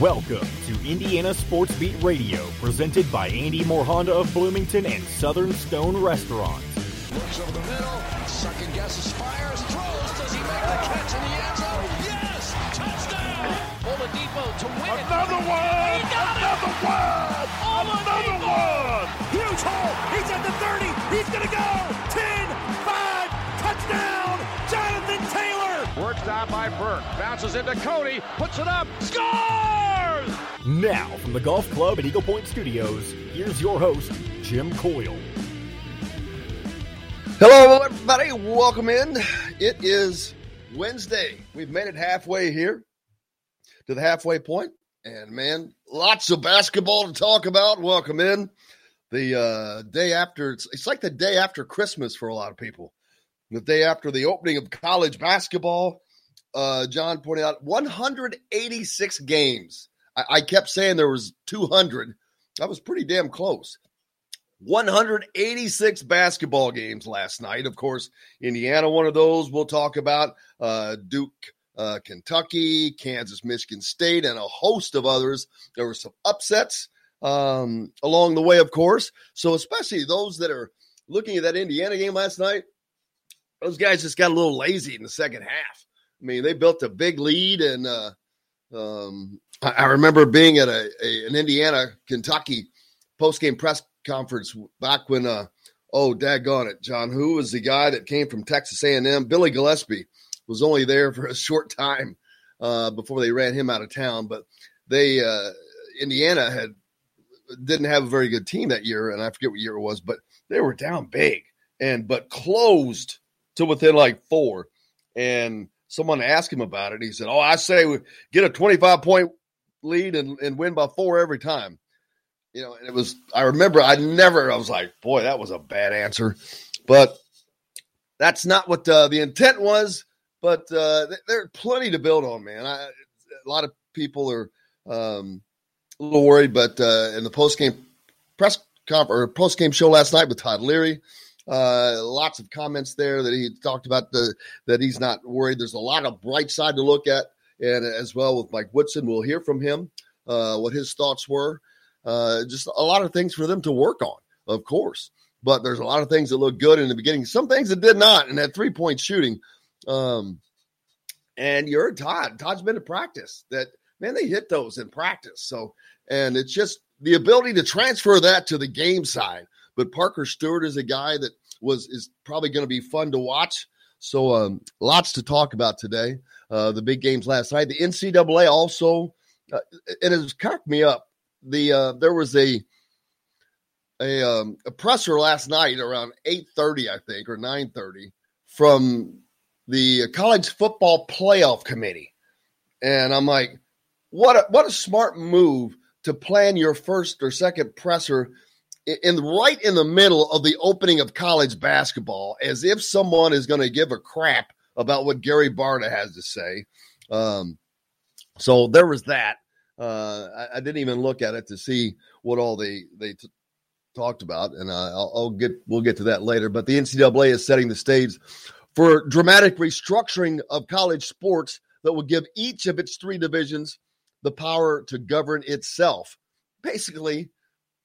Welcome to Indiana Sports Beat Radio, presented by Andy Moore Honda of Bloomington and Southern Stone Restaurant. Looks over the middle, second guesses, fires, throws. Does he make the oh. catch in the end zone? Yes! Touchdown! Oladipo to win it. Another one! He got Another it! one! Another one! Huge hole. He's at the 30. He's going to go. 10, 5, touchdown. Jonathan Taylor. Worked out by Burke. Bounces into Cody. Puts it up. Scores! Now, from the Golf Club at Eagle Point Studios, here's your host, Jim Coyle. Hello, everybody. Welcome in. It is Wednesday. We've made it halfway here to the halfway point. and man, lots of basketball to talk about. Welcome in the uh, day after. It's, it's like the day after Christmas for a lot of people. The day after the opening of college basketball. Uh, John pointed out 186 games. I, I kept saying there was 200. That was pretty damn close. 186 basketball games last night. Of course, Indiana, one of those we'll talk about. Uh, Duke, uh, Kentucky, Kansas, Michigan State, and a host of others. There were some upsets um, along the way, of course. So, especially those that are looking at that Indiana game last night, those guys just got a little lazy in the second half. I mean, they built a big lead, and uh, um, I, remember being at a, a an Indiana Kentucky post game press conference back when uh oh daggone it john who was the guy that came from texas a&m billy gillispie was only there for a short time uh before they ran him out of town but they uh indiana had didn't have a very good team that year and i forget what year it was but they were down big and but closed to within like four. And someone asked him about it he said oh i say we get a 25 point lead and, and win by four every time you know, and it was, I remember I never, I was like, boy, that was a bad answer. But that's not what uh, the intent was. But uh, th- there's plenty to build on, man. I, a lot of people are um, a little worried, but uh, in the post game press conf- or post game show last night with Todd Leary, uh, lots of comments there that he talked about the that he's not worried. There's a lot of bright side to look at, and as well with Mike Woodson, we'll hear from him uh, what his thoughts were. Uh, just a lot of things for them to work on, of course. But there's a lot of things that look good in the beginning, some things that did not. And that three point shooting, um, and you heard Todd. Todd's been to practice. That man, they hit those in practice. So, and it's just the ability to transfer that to the game side. But Parker Stewart is a guy that was is probably going to be fun to watch. So, um, lots to talk about today. Uh, the big games last night. The NCAA also, uh, and it's cracked me up the uh, there was a a, um, a presser last night around eight thirty, I think, or nine thirty, from the college football playoff committee, and I'm like, what a, what a smart move to plan your first or second presser in right in the middle of the opening of college basketball, as if someone is going to give a crap about what Gary Barta has to say. Um, so there was that. Uh, I, I, didn't even look at it to see what all they they t- talked about, and uh, I'll, I'll, get we'll get to that later. But the NCAA is setting the stage for dramatic restructuring of college sports that will give each of its three divisions the power to govern itself. Basically,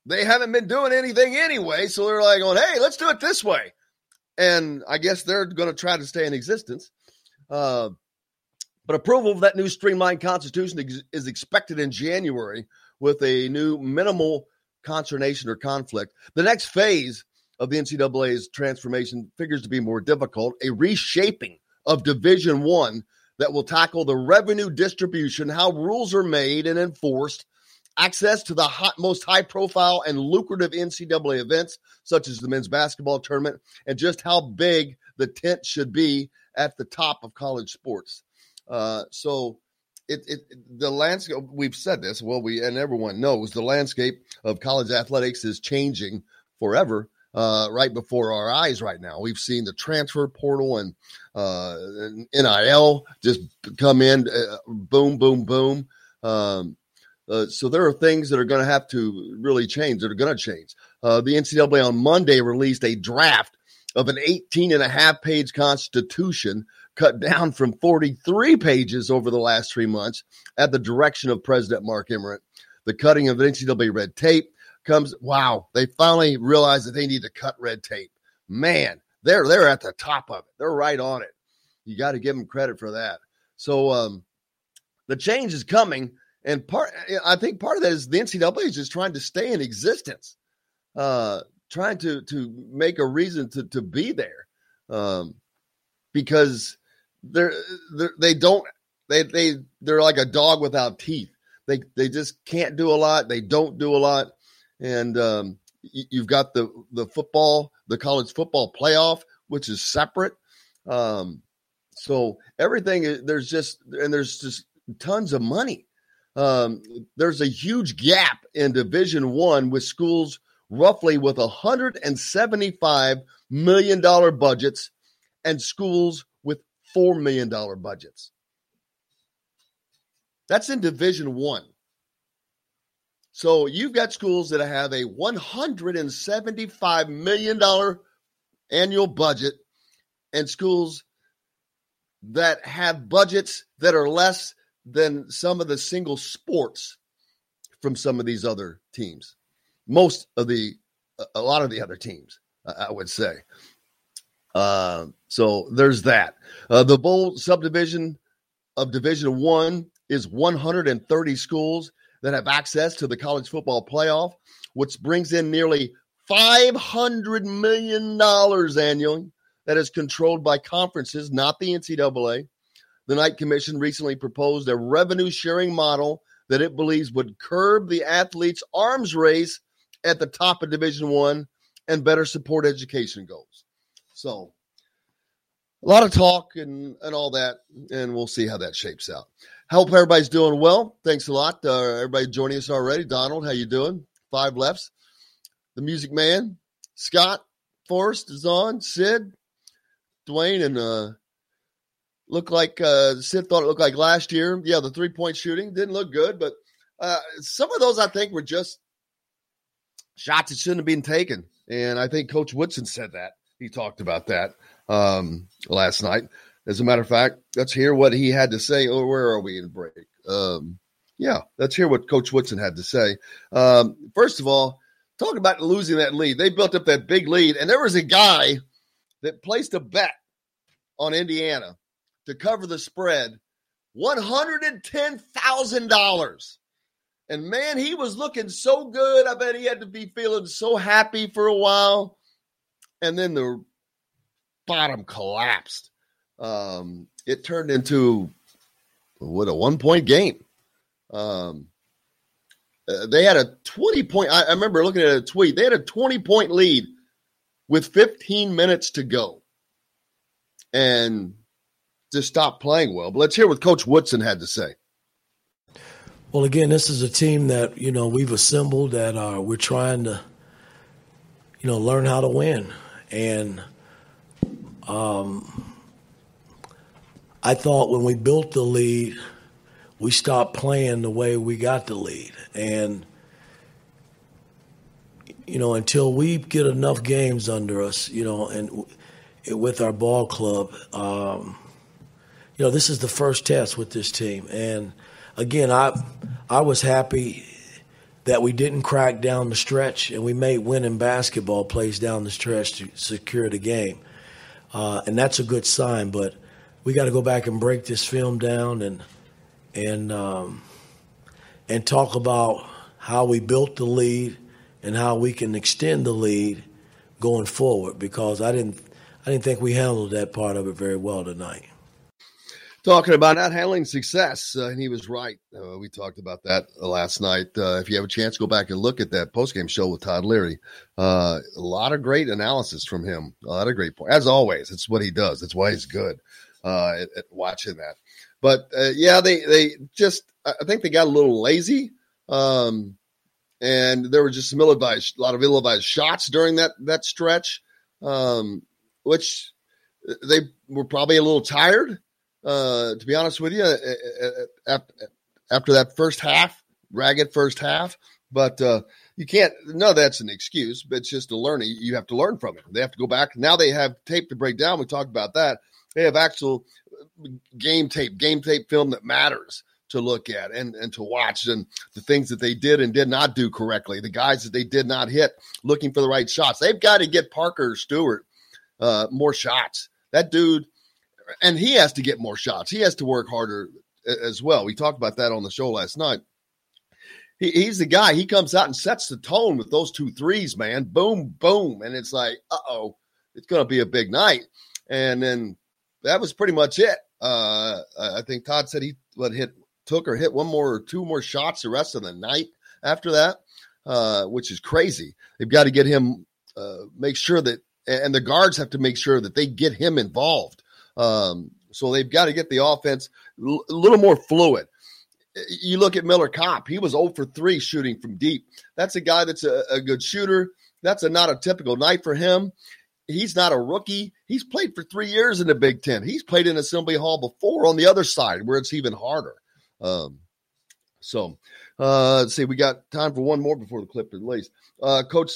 they haven't been doing anything anyway, so they're like, "going, hey, let's do it this way," and I guess they're going to try to stay in existence. Uh, but approval of that new streamlined constitution ex- is expected in January with a new minimal consternation or conflict. The next phase of the NCAA's transformation figures to be more difficult, a reshaping of Division 1 that will tackle the revenue distribution, how rules are made and enforced, access to the hot, most high profile and lucrative NCAA events, such as the men's basketball tournament, and just how big the tent should be at the top of college sports. Uh, so it, it the landscape we've said this well we and everyone knows the landscape of college athletics is changing forever uh, right before our eyes right now we've seen the transfer portal and uh, nil just come in uh, boom boom boom um, uh, so there are things that are going to have to really change that are going to change uh, the ncaa on monday released a draft of an 18 and a half page constitution cut down from 43 pages over the last three months at the direction of President Mark Emmert. The cutting of NCAA red tape comes, wow, they finally realized that they need to cut red tape. Man, they're they're at the top of it. They're right on it. You got to give them credit for that. So um, the change is coming, and part I think part of that is the NCAA is just trying to stay in existence, uh, trying to to make a reason to to be there, um, because they're, they're they don't they they they're like a dog without teeth. They they just can't do a lot. They don't do a lot, and um, you've got the the football, the college football playoff, which is separate. Um, so everything there's just and there's just tons of money. Um, there's a huge gap in Division One with schools roughly with 175 million dollar budgets and schools with $4 million budgets. That's in Division One. So you've got schools that have a $175 million annual budget and schools that have budgets that are less than some of the single sports from some of these other teams. Most of the, a lot of the other teams, I would say. Uh, so there's that. Uh, the bowl subdivision of Division One is 130 schools that have access to the college football playoff, which brings in nearly 500 million dollars annually. That is controlled by conferences, not the NCAA. The Knight Commission recently proposed a revenue sharing model that it believes would curb the athletes' arms race at the top of Division One and better support education goals. So a lot of talk and, and all that, and we'll see how that shapes out. Hope everybody's doing well. Thanks a lot. Uh, everybody joining us already. Donald, how you doing? Five lefts. The Music Man, Scott Forrest is on. Sid, Dwayne, and uh, look like uh, Sid thought it looked like last year. Yeah, the three point shooting didn't look good, but uh, some of those I think were just shots that shouldn't have been taken. And I think Coach Woodson said that. He talked about that um, last night. As a matter of fact, let's hear what he had to say. Oh, where are we in break? Um, yeah, let's hear what Coach Woodson had to say. Um, first of all, talk about losing that lead. They built up that big lead, and there was a guy that placed a bet on Indiana to cover the spread, one hundred and ten thousand dollars. And man, he was looking so good. I bet he had to be feeling so happy for a while. And then the bottom collapsed. Um, it turned into what a one point game. Um, uh, they had a 20 point. I, I remember looking at a tweet. They had a 20 point lead with 15 minutes to go and just stopped playing well. But let's hear what Coach Woodson had to say. Well, again, this is a team that you know we've assembled that are we're trying to you know learn how to win, and um, I thought when we built the lead, we stopped playing the way we got the lead. And, you know, until we get enough games under us, you know, and with our ball club, um, you know, this is the first test with this team. And again, I, I was happy that we didn't crack down the stretch and we made winning basketball plays down the stretch to secure the game uh, and that's a good sign. But we got to go back and break this film down and and um, and talk about how we built the lead and how we can extend the lead going forward. Because I didn't I didn't think we handled that part of it very well tonight talking about not handling success, uh, and he was right. Uh, we talked about that last night. Uh, if you have a chance, go back and look at that postgame show with Todd Leary. Uh, a lot of great analysis from him. A lot of great points. As always, it's what he does. That's why he's good uh, at, at, watching that. But uh, yeah, they they just I think they got a little lazy. Um, and there were just some ill-advised, a lot of ill-advised shots during that that stretch, um, which they were probably a little tired. Uh, to be honest with you, after that first half, ragged first half, but uh, you can't. No, that's an excuse, but it's just a learning. You have to learn from it. They have to go back. Now they have tape to break down. We talked about that. They have actual game tape, game tape film that matters to look at and, and to watch and the things that they did and did not do correctly, the guys that they did not hit, looking for the right shots. They've got to get Parker Stewart uh, more shots. That dude, and he has to get more shots. He has to work harder as well. We talked about that on the show last night. He, he's the guy. He comes out and sets the tone with those two threes, man. Boom, boom. And it's like, uh oh, it's going to be a big night. And then that was pretty much it. Uh, I think Todd said he would hit took or hit one more or two more shots the rest of the night after that, uh, which is crazy. They've got to get him, uh, make sure that, and the guards have to make sure that they get him involved. Um, so they've got to get the offense a little more fluid. You look at Miller Kopp, he was 0 for 3 shooting from deep. That's a guy that's a, a good shooter. That's a not a typical night for him. He's not a rookie. He's played for three years in the Big Ten. He's played in Assembly Hall before on the other side where it's even harder. Um, so uh, let's see, we got time for one more before the clip is released. Uh, Coach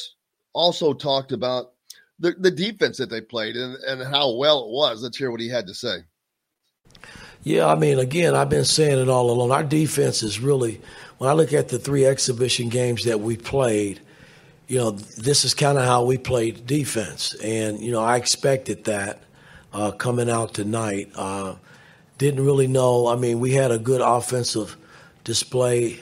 also talked about the, the defense that they played and, and how well it was. Let's hear what he had to say. Yeah, I mean, again, I've been saying it all along. Our defense is really, when I look at the three exhibition games that we played, you know, this is kind of how we played defense. And, you know, I expected that uh, coming out tonight. Uh, didn't really know. I mean, we had a good offensive display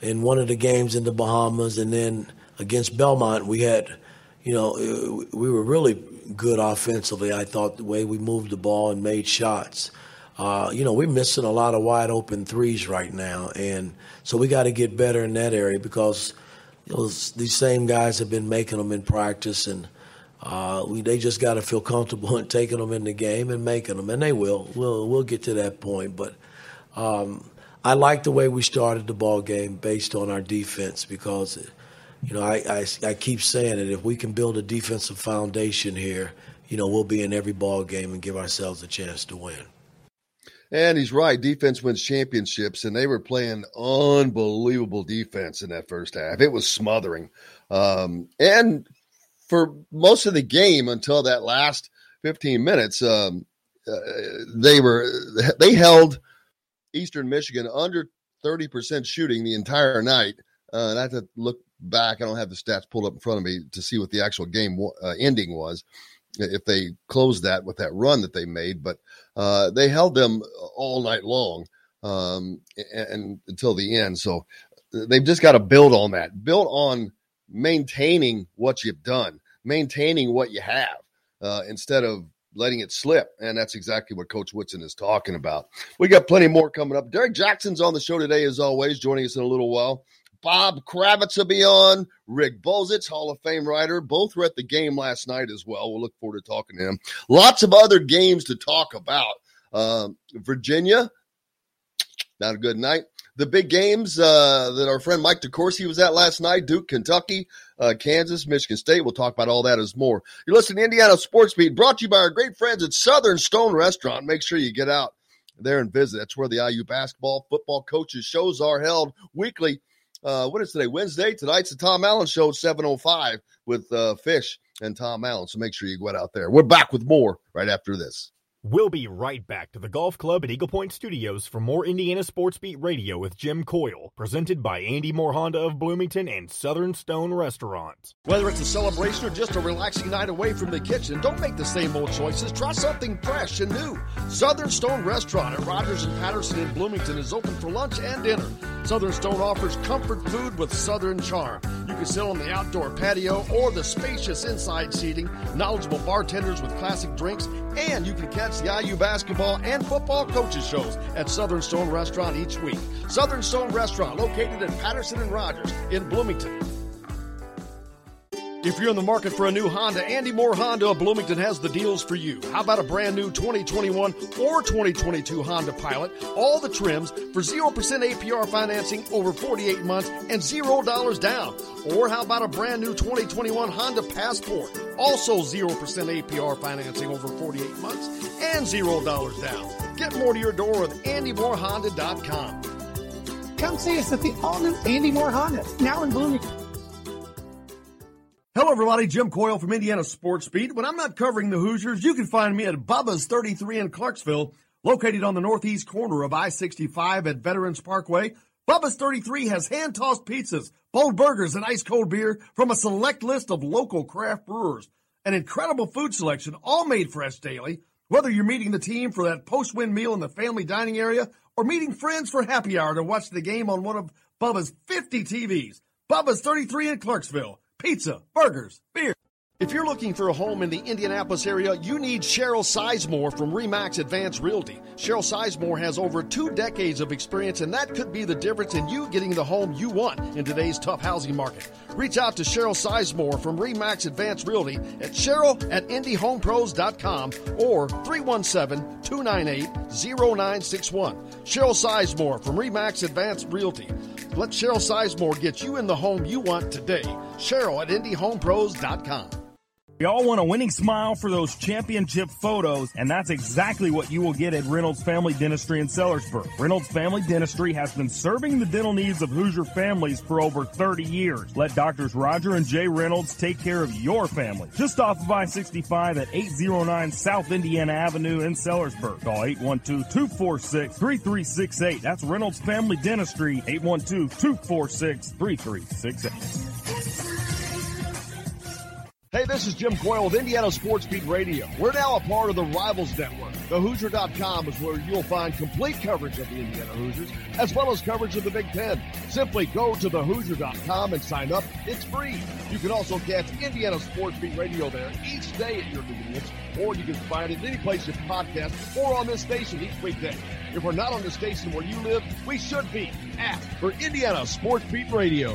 in one of the games in the Bahamas, and then against Belmont, we had, you know, we were really good offensively. I thought the way we moved the ball and made shots. Uh, you know, we're missing a lot of wide open threes right now, and so we got to get better in that area because these same guys have been making them in practice and uh, we, they just got to feel comfortable in taking them in the game and making them, and they will. We'll we'll get to that point, but um, I like the way we started the ball game based on our defense because, you know, I, I, I keep saying it. If we can build a defensive foundation here, you know, we'll be in every ball game and give ourselves a chance to win. And he's right. Defense wins championships, and they were playing unbelievable defense in that first half. It was smothering. Um, and for most of the game until that last 15 minutes, um, uh, they were they held Eastern Michigan under 30% shooting the entire night. Uh, and I to look back. I don't have the stats pulled up in front of me to see what the actual game uh, ending was, if they closed that with that run that they made. But uh, they held them all night long um, and, and until the end. So they've just got to build on that, build on maintaining what you've done, maintaining what you have uh, instead of letting it slip. And that's exactly what Coach Woodson is talking about. We got plenty more coming up. Derek Jackson's on the show today, as always, joining us in a little while. Bob Kravitz will be on. Rick Bozich, Hall of Fame writer. Both were at the game last night as well. We'll look forward to talking to him. Lots of other games to talk about. Uh, Virginia, not a good night the big games uh, that our friend Mike DeCourcy was at last night Duke, Kentucky, uh, Kansas, Michigan State. We'll talk about all that as more. You're listening to Indiana Sports Beat, brought to you by our great friends at Southern Stone Restaurant. Make sure you get out there and visit. That's where the IU basketball, football coaches shows are held weekly. Uh, what is today? Wednesday. Tonight's the Tom Allen Show, 7.05 with uh, Fish and Tom Allen. So make sure you go out there. We're back with more right after this. We'll be right back to the Golf Club at Eagle Point Studios for more Indiana Sports Beat Radio with Jim Coyle, presented by Andy Moore Honda of Bloomington and Southern Stone Restaurant. Whether it's a celebration or just a relaxing night away from the kitchen, don't make the same old choices. Try something fresh and new. Southern Stone Restaurant at Rogers and Patterson in Bloomington is open for lunch and dinner. Southern Stone offers comfort food with Southern charm. You can sit on the outdoor patio or the spacious inside seating, knowledgeable bartenders with classic drinks, and you can catch the IU basketball and football coaches shows at Southern Stone Restaurant each week. Southern Stone Restaurant, located at Patterson and Rogers in Bloomington. If you're in the market for a new Honda, Andy Moore Honda of Bloomington has the deals for you. How about a brand new 2021 or 2022 Honda Pilot? All the trims for 0% APR financing over 48 months and $0 down. Or how about a brand new 2021 Honda Passport? Also 0% APR financing over 48 months and $0 down. Get more to your door with AndyMooreHonda.com. Come see us at the all new Andy Moore Honda, now in Bloomington. Hello, everybody. Jim Coyle from Indiana Sports Beat. When I'm not covering the Hoosiers, you can find me at Bubba's 33 in Clarksville, located on the northeast corner of I-65 at Veterans Parkway. Bubba's 33 has hand-tossed pizzas, bold burgers, and ice-cold beer from a select list of local craft brewers. An incredible food selection, all made fresh daily. Whether you're meeting the team for that post-win meal in the family dining area or meeting friends for happy hour to watch the game on one of Bubba's 50 TVs. Bubba's 33 in Clarksville pizza, burgers, beer. If you're looking for a home in the Indianapolis area, you need Cheryl Sizemore from Remax Advanced Realty. Cheryl Sizemore has over two decades of experience, and that could be the difference in you getting the home you want in today's tough housing market. Reach out to Cheryl Sizemore from Remax Advanced Realty at cheryl at indiehomepros.com or 317-298-0961. Cheryl Sizemore from Remax Advanced Realty. Let Cheryl Sizemore get you in the home you want today. Cheryl at indiehomepros.com. We all want a winning smile for those championship photos, and that's exactly what you will get at Reynolds Family Dentistry in Sellersburg. Reynolds Family Dentistry has been serving the dental needs of Hoosier families for over 30 years. Let doctors Roger and Jay Reynolds take care of your family. Just off of I-65 at 809 South Indiana Avenue in Sellersburg. Call 812-246-3368. That's Reynolds Family Dentistry, 812-246-3368. Hey, this is Jim Coyle with Indiana Sports Beat Radio. We're now a part of the Rivals Network. TheHoosier.com is where you'll find complete coverage of the Indiana Hoosiers, as well as coverage of the Big Ten. Simply go to TheHoosier.com and sign up. It's free. You can also catch Indiana Sports Beat Radio there each day at your convenience, or you can find it any place you podcast or on this station each weekday. If we're not on the station where you live, we should be at for Indiana Sports Beat Radio.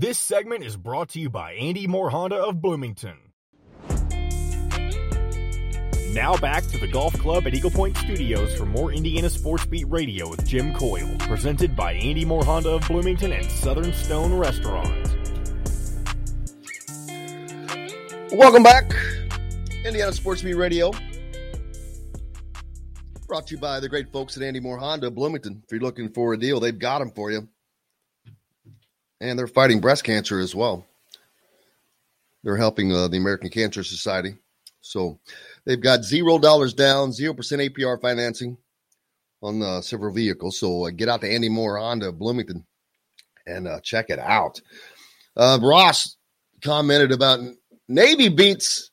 This segment is brought to you by Andy Moore Honda of Bloomington. Now back to the golf club at Eagle Point Studios for more Indiana Sports Beat Radio with Jim Coyle, presented by Andy Moore Honda of Bloomington and Southern Stone Restaurant. Welcome back, Indiana Sports Beat Radio. Brought to you by the great folks at Andy Moore Honda Bloomington. If you're looking for a deal, they've got them for you and they're fighting breast cancer as well. They're helping uh, the American Cancer Society. So they've got zero dollars down, zero percent APR financing on uh, several vehicles. So uh, get out to Andy Moore Honda Bloomington and uh, check it out. Uh, Ross commented about Navy beats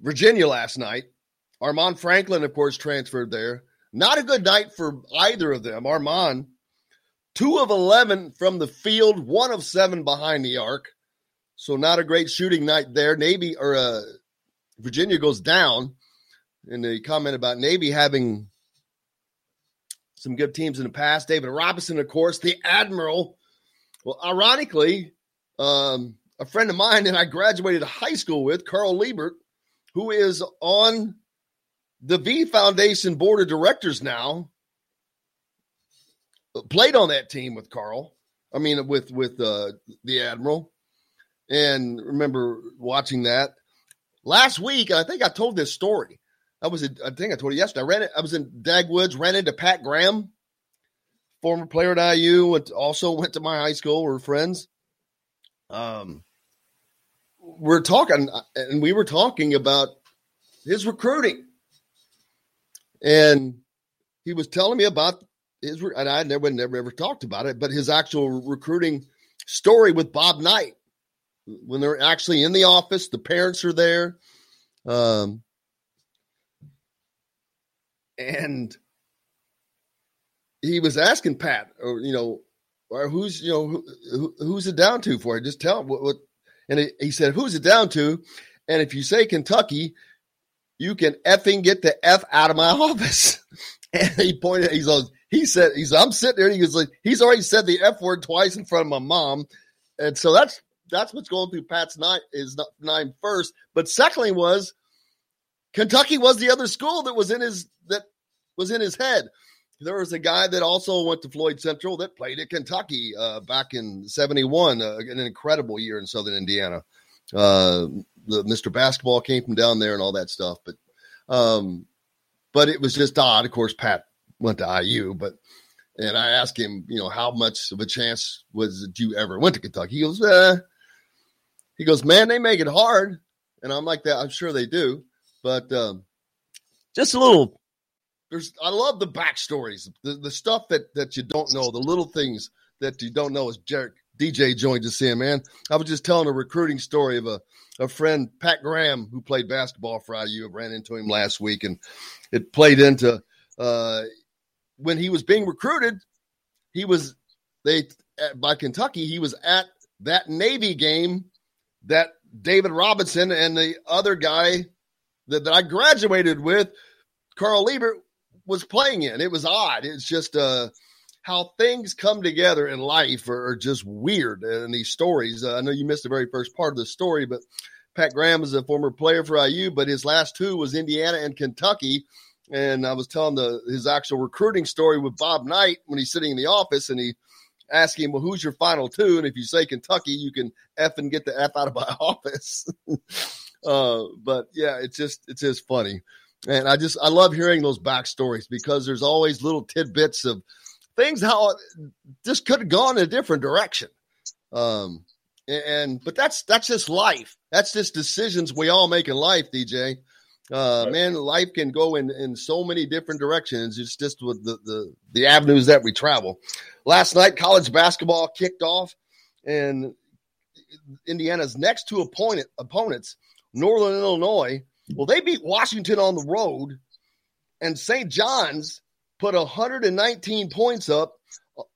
Virginia last night. Armaan Franklin, of course, transferred there. Not a good night for either of them. Armaan two of 11 from the field, one of seven behind the arc. So not a great shooting night there. Navy or uh, Virginia goes down. And the comment about Navy having some good teams in the past. David Robinson, of course, the Admiral. Well, ironically, um, a friend of mine that I graduated high school with, Carl Liebert, who is on the V Foundation board of directors now, played on that team with Carl. I mean, with with uh, the Admiral, and remember watching that last week. I think I told this story. I was, I think I told you yesterday. I ran. I was in Dagwoods, ran into Pat Graham, former player at IU. Went also went to my high school. We're friends. Um, we're talking, and we were talking about his recruiting, and he was telling me about his and I never never ever talked about it, but his actual recruiting story with Bob Knight when they're actually in the office, the parents are there, um, and he was asking Pat, or you know, or who's you know who, who's it down to for? Just tell him what, what and he, he said, "Who's it down to?" And if you say Kentucky, you can effing get the f out of my office. And he pointed, he's like, he said, "He's I'm sitting there, he was like, he's already said the f word twice in front of my mom, and so that's that's what's going through Pat's night is nine first. But secondly, was Kentucky was the other school that was in his that was in his head. There was a guy that also went to Floyd Central that played at Kentucky uh, back in '71, uh, an incredible year in Southern Indiana. Uh, the Mr. Basketball came from down there and all that stuff, but um, but it was just odd. Of course, Pat went to IU, but and I asked him, you know, how much of a chance was it you ever went to Kentucky? He goes, eh. he goes, man, they make it hard, and I'm like that. I'm sure they do, but um, just a little there's I love the backstories, the, the stuff that that you don't know, the little things that you don't know. As Jerry, DJ joined see him, man. I was just telling a recruiting story of a a friend, Pat Graham, who played basketball for IU. I ran into him last week, and it played into uh, when he was being recruited. He was they by Kentucky. He was at that Navy game that David Robinson and the other guy that, that I graduated with, Carl Liebert, was playing in. It was odd. It's just uh, how things come together in life are, are just weird. And these stories, uh, I know you missed the very first part of the story, but Pat Graham is a former player for IU, but his last two was Indiana and Kentucky. And I was telling the his actual recruiting story with Bob Knight when he's sitting in the office and he asked him, Well, who's your final two? And if you say Kentucky, you can F and get the F out of my office. uh, but yeah, it's just it's just funny. And I just I love hearing those backstories because there's always little tidbits of things how this could have gone a different direction. Um, and but that's that's just life. That's just decisions we all make in life, DJ. Uh, man, life can go in in so many different directions. It's just with the the the avenues that we travel. Last night, college basketball kicked off, and Indiana's next two opponent opponents, Northern Illinois well, they beat Washington on the road, and St. John's put 119 points up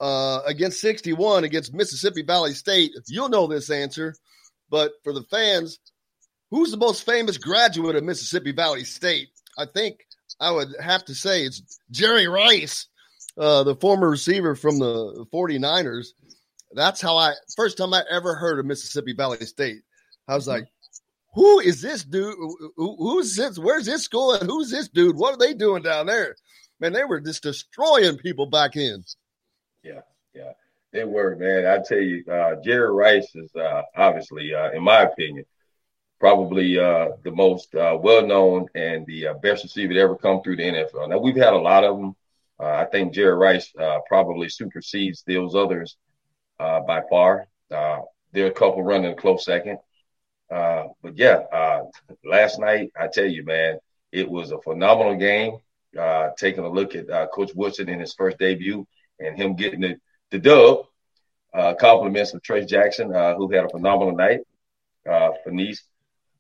uh, against 61 against Mississippi Valley State. You'll know this answer, but for the fans, who's the most famous graduate of Mississippi Valley State? I think I would have to say it's Jerry Rice, uh, the former receiver from the 49ers. That's how I first time I ever heard of Mississippi Valley State. I was like, who is this dude? Who, who's this? Where's this school? And who's this dude? What are they doing down there? Man, they were just destroying people back in. Yeah, yeah, they were, man. I tell you, uh, Jerry Rice is uh, obviously, uh, in my opinion, probably uh, the most uh, well-known and the uh, best receiver to ever come through the NFL. Now we've had a lot of them. I think Jerry Rice probably supersedes those others by far. there are a couple running a close second. Uh, but yeah, uh, last night, I tell you, man, it was a phenomenal game. Uh, taking a look at uh, Coach Woodson in his first debut and him getting the, the dub. Uh, compliments of Trayce Jackson, uh, who had a phenomenal night. Uh, Phenice,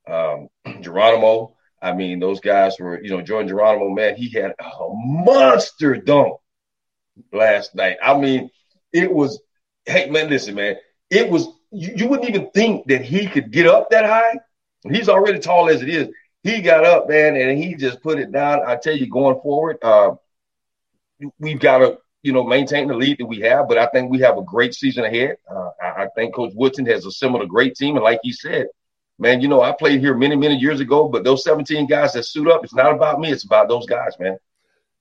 um, Geronimo. I mean, those guys were, you know, Jordan Geronimo, man, he had a monster dunk last night. I mean, it was, hey, man, listen, man, it was you, you wouldn't even think that he could get up that high. He's already tall as it is. He got up, man, and he just put it down. I tell you, going forward, uh, we've got to, you know, maintain the lead that we have. But I think we have a great season ahead. Uh, I, I think Coach Woodson has assembled a great team, and like he said, man, you know, I played here many, many years ago. But those 17 guys that suit up, it's not about me; it's about those guys, man.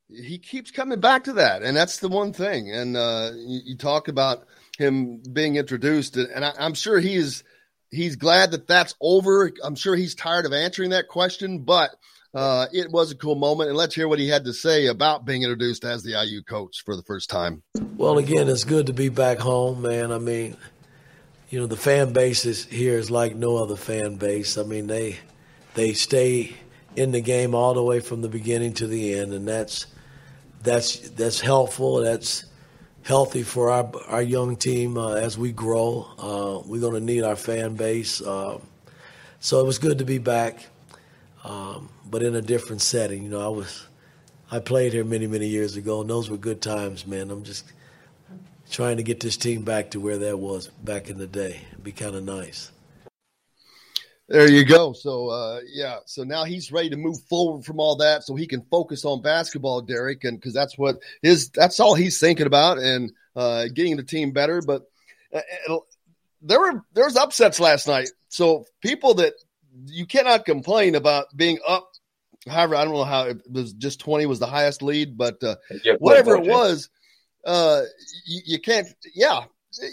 He keeps coming back to that, and that's the one thing. And uh, you, you talk about him being introduced, and I, am sure he's he's glad that that's over. I'm sure he's tired of answering that question, but uh, it was a cool moment. And let's hear what he had to say about being introduced as the IU coach for the first time. Well, again, it's good to be back home, man. I mean, you know, the fan base is here is like no other fan base. I mean, they they stay in the game all the way from the beginning to the end, and that's that's that's helpful. That's healthy for our our young team uh, as we grow. Uh, we're going to need our fan base. Uh, so it was good to be back, um, but in a different setting. You know, I was I played here many many years ago, and those were good times, man. I'm just trying to get this team back to where that was back in the day. It'd be kind of nice. There you go. So uh, yeah, so now he's ready to move forward from all that, so he can focus on basketball, Derek, and because that's what his that's all he's thinking about, and uh, getting the team better. But uh, there were there's upsets last night, so people that you cannot complain about being up. However, I don't know how it was just twenty was the highest lead, but uh, whatever it was, uh, you, you can't. Yeah,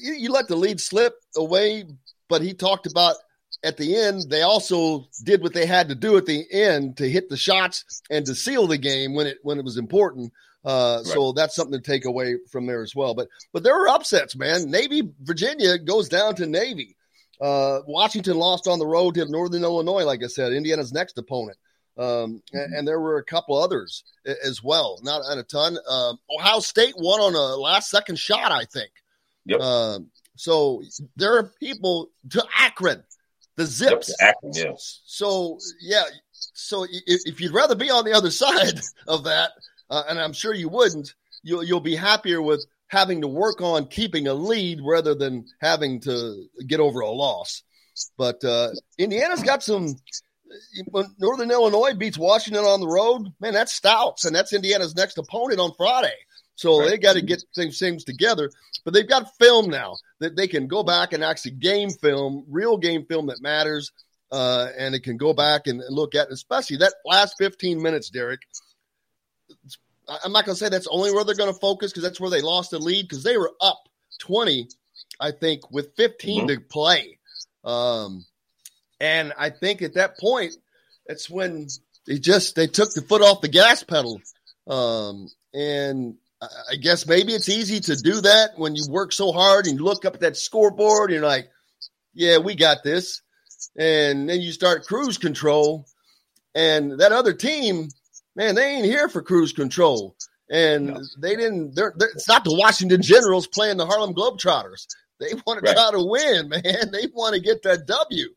you, you let the lead slip away, but he talked about at the end, they also did what they had to do at the end to hit the shots and to seal the game when it when it was important. Uh, right. So that's something to take away from there as well. But but there were upsets, man. Navy Virginia goes down to Navy. Uh, Washington lost on the road to Northern Illinois, like I said, Indiana's next opponent. Um, mm-hmm. and, and, there were a couple others as well, not, not a ton. Uh, Ohio State won on a last second shot, I think. Yep. Uh, so there are people to Akron the zips. Akron, yes. So yeah, so if, if, you'd rather be on the other side of that, uh, and I'm sure you wouldn't, you'll you'll be happier with having to work on keeping a lead rather than having to get over a loss. But uh, Indiana's got some. Northern Illinois beats Washington on the road. Man, that's stouts, and that's Indiana's next opponent on Friday. So right. they got to get things, things together. But they've got film now that they can go back and actually game film, real game film that matters. Uh, and it can go back and, look at, especially that last 15 minutes, Derek. I'm not going to say that's only where they're going to focus because that's where they lost the lead because they were up 20, I think, with 15 mm-hmm. to play. Um, and I think at that point, it's when they just they took the foot off the gas pedal. Um, and I guess maybe it's easy to do that when you work so hard and you look up at that scoreboard and you're like, yeah, we got this. And then you start cruise control. And that other team, man, they ain't here for cruise control. And no. they didn't, they're, they're, it's not the Washington Generals playing the Harlem Globetrotters. They want to right. try to win, man. They want to get that W.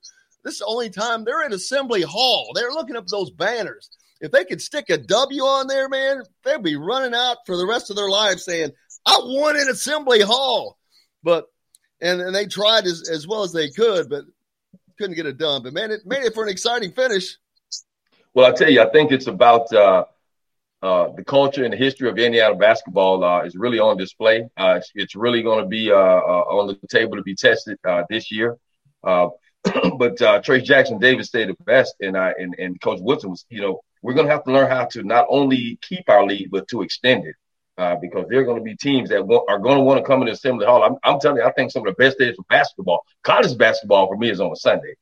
This is the only time they're in Assembly Hall. They're looking up those banners if they could stick a W on there, man, they'd be running out for the rest of their lives saying, I won in Assembly Hall. But, and, and they tried as, as well as they could, but couldn't get it done. But man, it made it for an exciting finish. Well, I tell you, I think it's about uh, uh, the culture and the history of Indiana basketball uh, is really on display. Uh, it's, it's, really going to be uh, uh, on the table to be tested this year. but uh, Trayce Jackson Davis said it best, and I and, and Coach Woodson was, you know, we're going to have to learn how to not only keep our lead, but to extend it. Uh, because there are going to be teams that are going to want to come in Assembly Hall. I'm, I'm, telling you, I think some of the best days for basketball, college basketball for me is on a Sunday.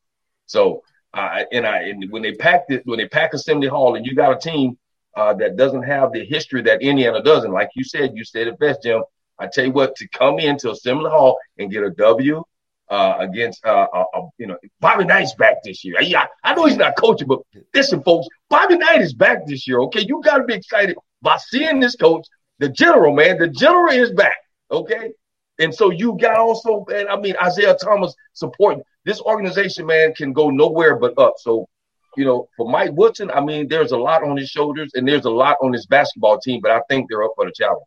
So, uh, and I, and when they pack it, when they pack Assembly Hall, and you got a team uh, that doesn't have the history that Indiana does, and like you said, you said it best, Jim. I tell you what, to come into Assembly Hall and get a W uh, against uh, uh, uh, you know Bobby Knight's back this year. Yeah, I know he's not coaching, but listen, folks, Bobby Knight is back this year. Okay, you got to be excited by seeing this coach, the general man. The general is back. Okay, and so you got also, and I mean Isiah Thomas supporting this organization. Man can go nowhere but up. So. You know, for Mike Woodson, I mean, there's a lot on his shoulders and there's a lot on his basketball team, but I think they're up for the challenge.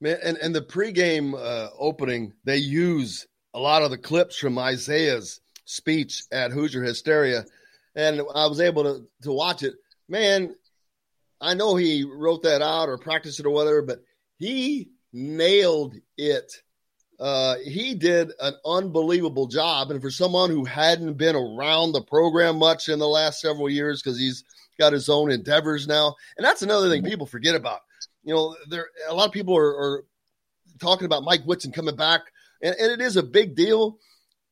Man, and, and the pregame uh, opening, they use a lot of the clips from Isiah's speech at Hoosier Hysteria, and I was able to to watch it. Man, I know he wrote that out or practiced it or whatever, but he nailed it. Uh, he did an unbelievable job, and for someone who hadn't been around the program much in the last several years, because he's got his own endeavors now, and that's another thing people forget about. You know, there a lot of people are, are talking about Mike Woodson coming back and, and it is a big deal,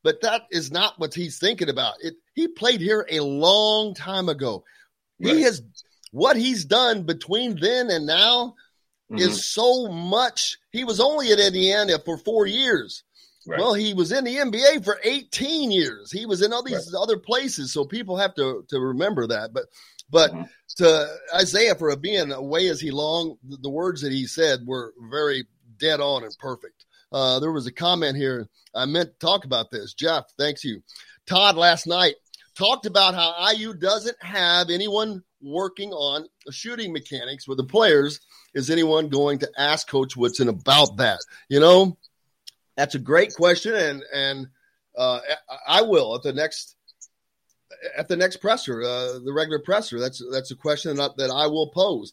but that is not what he's thinking about. It he played here a long time ago. Right. He has what he's done between then and now mm-hmm. is so much. He was only at Indiana for four years. Right. Well, he was in the NBA for 18 years. He was in all these right. other places, so people have to to remember that. But but mm-hmm. to Isiah for being away as he long, the, the words that he said were very dead on and perfect. Uh, there was a comment here. I meant to talk about this. Jeff, thanks you. Todd last night talked about how IU doesn't have anyone working on the shooting mechanics with the players. Is anyone going to ask Coach Woodson about that? You know, that's a great question, and and uh, I will at the next at the next presser, uh, the regular presser. That's that's a question that, that I will pose.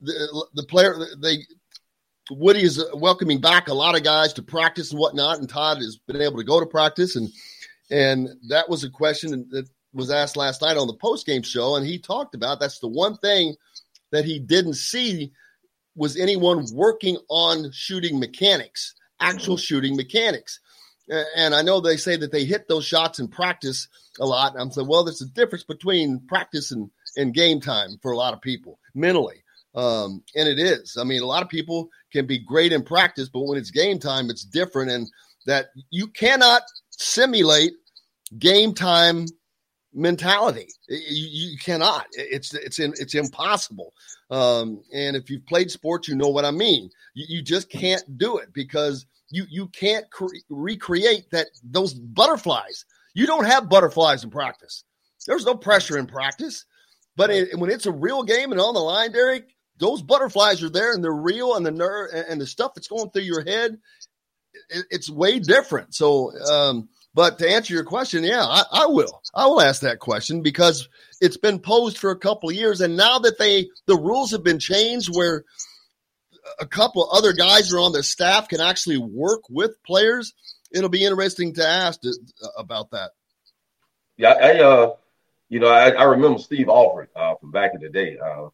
The the player they Woody is uh, welcoming back a lot of guys to practice and whatnot, and Todd has been able to go to practice and and that was a question that was asked last night on the post game show, and he talked about that's the one thing that he didn't see was anyone working on shooting mechanics, actual shooting mechanics. And I know they say that they hit those shots in practice a lot. And I'm saying, well, there's a difference between practice and, and game time for a lot of people mentally. Um, and it is. I mean, a lot of people can be great in practice, but when it's game time, it's different. And that you cannot simulate game time mentality. You, you cannot. It's it's in, it's impossible. Um, and if you've played sports, you know what I mean. You, you just can't do it because you you can't cre- recreate that those butterflies. You don't have butterflies in practice. There's no pressure in practice, but it, when it's a real game and on the line, Derek, those butterflies are there and they're real, and the nerve and the stuff that's going through your head, it, it's way different. So, um, but to answer your question, yeah, I, I, will. I will ask that question because it's been posed for a couple of years, and now that they the rules have been changed, where a couple other guys are on their staff can actually work with players, it'll be interesting to ask about that. Yeah, I, uh, you know, I, I remember Steve Alford uh, from back in the day, uh,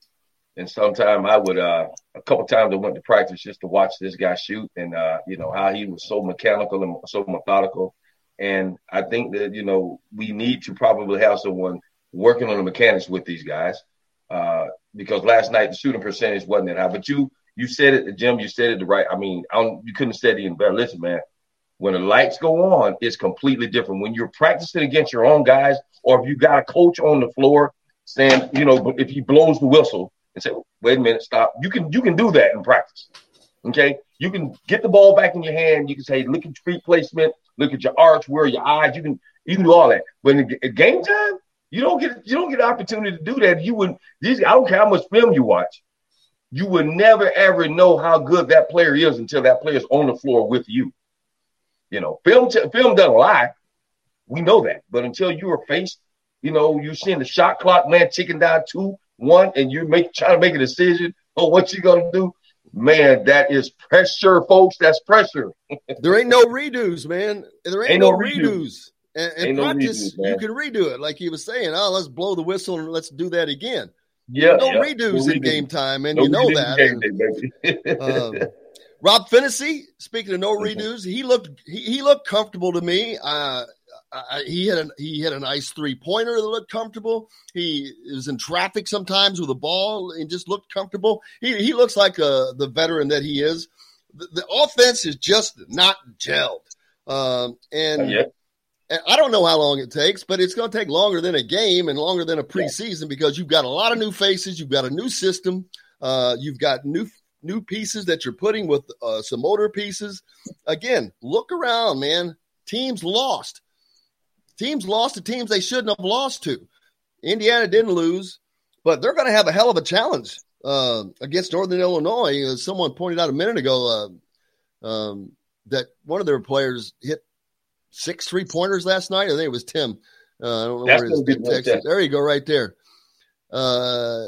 and sometime I would, uh, a couple times I went to practice just to watch this guy shoot, and uh, you know how he was so mechanical and so methodical and I think that, you know, we need to probably have someone working on the mechanics with these guys. Uh, because last night the shooting percentage wasn't that high. But you you said it, Jim, you said it the right. I mean, I you couldn't have said it even better. Listen, man, when the lights go on, it's completely different. When you're practicing against your own guys, or if you got a coach on the floor saying, you know, if he blows the whistle and say, wait a minute, stop. You can you can do that in practice. Okay. You can get the ball back in your hand. You can say, look at your feet placement, look at your arch, where your eyes. You can you can do all that. But in, in game time, you don't get you don't get an opportunity to do that. You would these I don't care how much film you watch. You would never ever know how good that player is until that player is on the floor with you. You know, film t- film doesn't lie. We know that. But until you are faced, you know, you're seeing the shot clock man ticking down two, one, and you're make, trying to make a decision on what you're gonna do Man, that is pressure, folks. That's pressure. there ain't no redos, man. There ain't, ain't no, no, redos. redos. And, and practice, no you can redo it, like he was saying. Oh, let's blow the whistle and let's do that again. Yeah, no yeah. redos no in game time, and you know that. And, um, Rob Phinisee, speaking of no mm-hmm. redos, he looked he, he looked comfortable to me. Uh, I, he had a he had a nice three pointer that looked comfortable. He was in traffic sometimes with a ball and just looked comfortable. He he looks like a, uh, the veteran that he is. The, the offense is just not gelled, um, and, yeah. I don't know how long it takes, but it's going to take longer than a game and longer than a preseason because you've got a lot of new faces, you've got a new system, uh, you've got new new pieces that you're putting with uh, some motor pieces. Again, look around, man. Teams lost Teams lost to teams they shouldn't have lost to. Indiana didn't lose, but they're going to have a hell of a challenge uh, against Northern Illinois. As someone pointed out a minute ago, uh, um, that one of their players hit six three pointers last night. I think it was Tim. Uh, I don't know That's where his text. There you go, right there. Uh,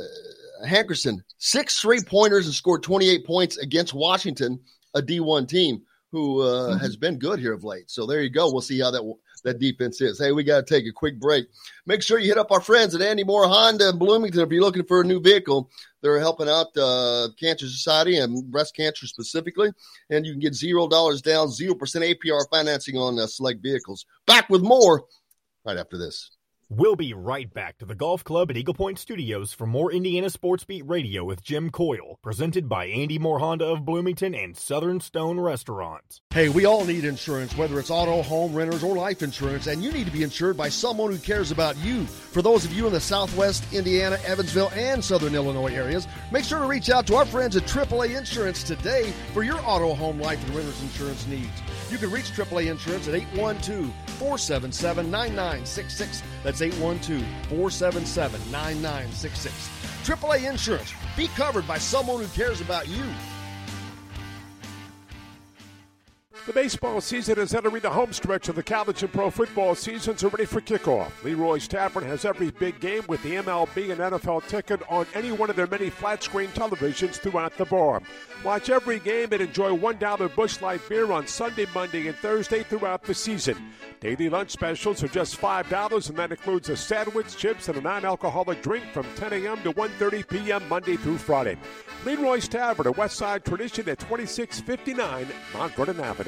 Hankerson, six three pointers and scored 28 points against Washington, a D1 team who uh, mm-hmm. has been good here of late. So there you go. We'll see how that that defense is. Hey, we got to take a quick break. Make sure you hit up our friends at Andy Moore Honda in Bloomington if you're looking for a new vehicle. They're helping out uh, Cancer Society and breast cancer specifically, and you can get zero dollars down, zero percent APR financing on uh, select vehicles. Back with more right after this. We'll be right back to the Golf Club at Eagle Point Studios for more Indiana Sports Beat Radio with Jim Coyle, presented by Andy Moore Honda of Bloomington and Southern Stone Restaurants. Hey, we all need insurance, whether it's auto, home, renters, or life insurance, and you need to be insured by someone who cares about you. For those of you in the Southwest, Indiana, Evansville, and Southern Illinois areas, make sure to reach out to our friends at AAA Insurance today for your auto, home, life, and renters insurance needs. You can reach AAA Insurance at 812 477 9966. That's 812 477 9966. AAA Insurance. Be covered by someone who cares about you. The baseball season is entering the home stretch of the college and pro football seasons are ready for kickoff. Leroy's Tavern has every big game with the MLB and NFL ticket on any one of their many flat screen televisions throughout the bar. Watch every game and enjoy $1 Busch Light beer on Sunday, Monday, and Thursday throughout the season. Daily lunch specials are just $5, and that includes a sandwich, chips, and a non-alcoholic drink from 10 a.m. to 1.30 p.m. Monday through Friday. Leroy's Tavern, a Westside tradition at 2659 Mount Vernon Avenue.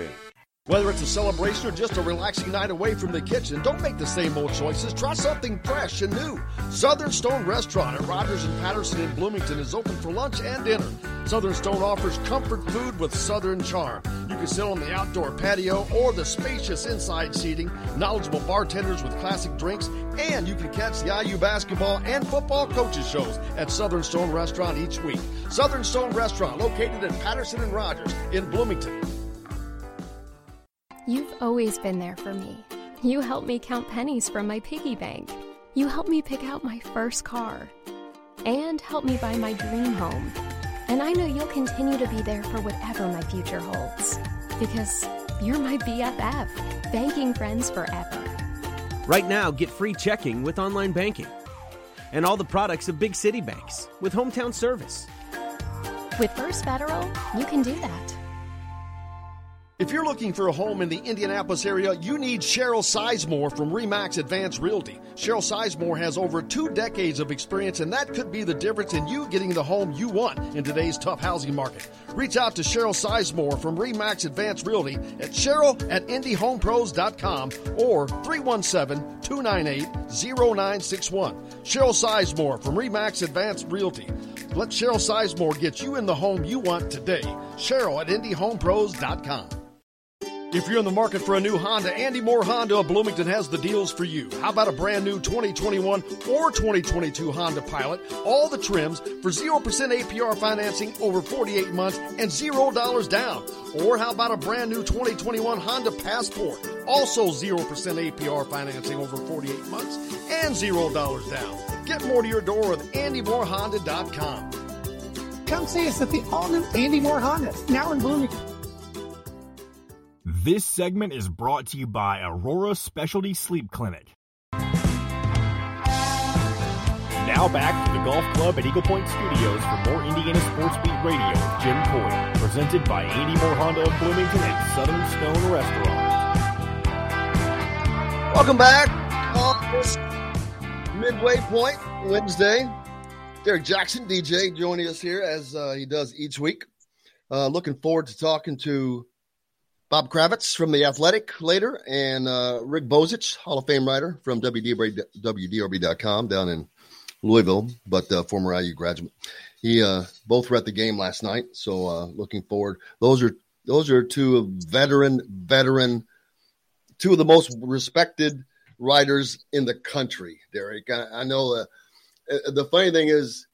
Whether it's a celebration or just a relaxing night away from the kitchen, don't make the same old choices. Try something fresh and new. Southern Stone Restaurant at Rogers and Patterson in Bloomington is open for lunch and dinner. Southern Stone offers comfort food with Southern charm. You can sit on the outdoor patio or the spacious inside seating, knowledgeable bartenders with classic drinks, and you can catch the IU basketball and football coaches shows at Southern Stone Restaurant each week. Southern Stone Restaurant, located at Patterson and Rogers in Bloomington. You've always been there for me. You helped me count pennies from my piggy bank. You helped me pick out my first car. And helped me buy my dream home. And I know you'll continue to be there for whatever my future holds. Because you're my BFF, banking friends forever. Right now, get free checking with online banking. And all the products of big city banks with hometown service. With First Federal, you can do that. If you're looking for a home in the Indianapolis area, you need Cheryl Sizemore from Remax Advanced Realty. Cheryl Sizemore has over two decades of experience, and that could be the difference in you getting the home you want in today's tough housing market. Reach out to Cheryl Sizemore from Remax Advanced Realty at Cheryl at IndyHomePros.com or 317 298 0961. Cheryl Sizemore from Remax Advanced Realty. Let Cheryl Sizemore get you in the home you want today. Cheryl at IndyHomePros.com. If you're in the market for a new Honda, Andy Moore Honda of Bloomington has the deals for you. How about a brand new 2021 or 2022 Honda Pilot? All the trims for 0% APR financing over 48 months and $0 down. Or how about a brand new 2021 Honda Passport? Also 0% APR financing over 48 months and $0 down. Get more to your door with AndyMooreHonda.com. Come see us at the all new Andy Moore Honda, now in Bloomington. This segment is brought to you by Aurora Specialty Sleep Clinic. Now back to the Golf Club at Eagle Point Studios for more Indiana Sports Beat Radio with Jim Coyle, presented by Andy Moore Honda of Bloomington and Southern Stone Restaurant. Welcome back on this midway point Wednesday. Derek Jackson, DJ, joining us here as uh, he does each week. Uh, looking forward to talking to Bob Kravitz from The Athletic later and uh, Rick Bozich, Hall of Fame writer from WDRB, WDRB.com down in Louisville, but uh, former IU graduate. He uh, both were at the game last night, so uh, looking forward. Those are those are two veteran veteran, two of the most respected writers in the country. Derek, I, I know. Uh, the funny thing is,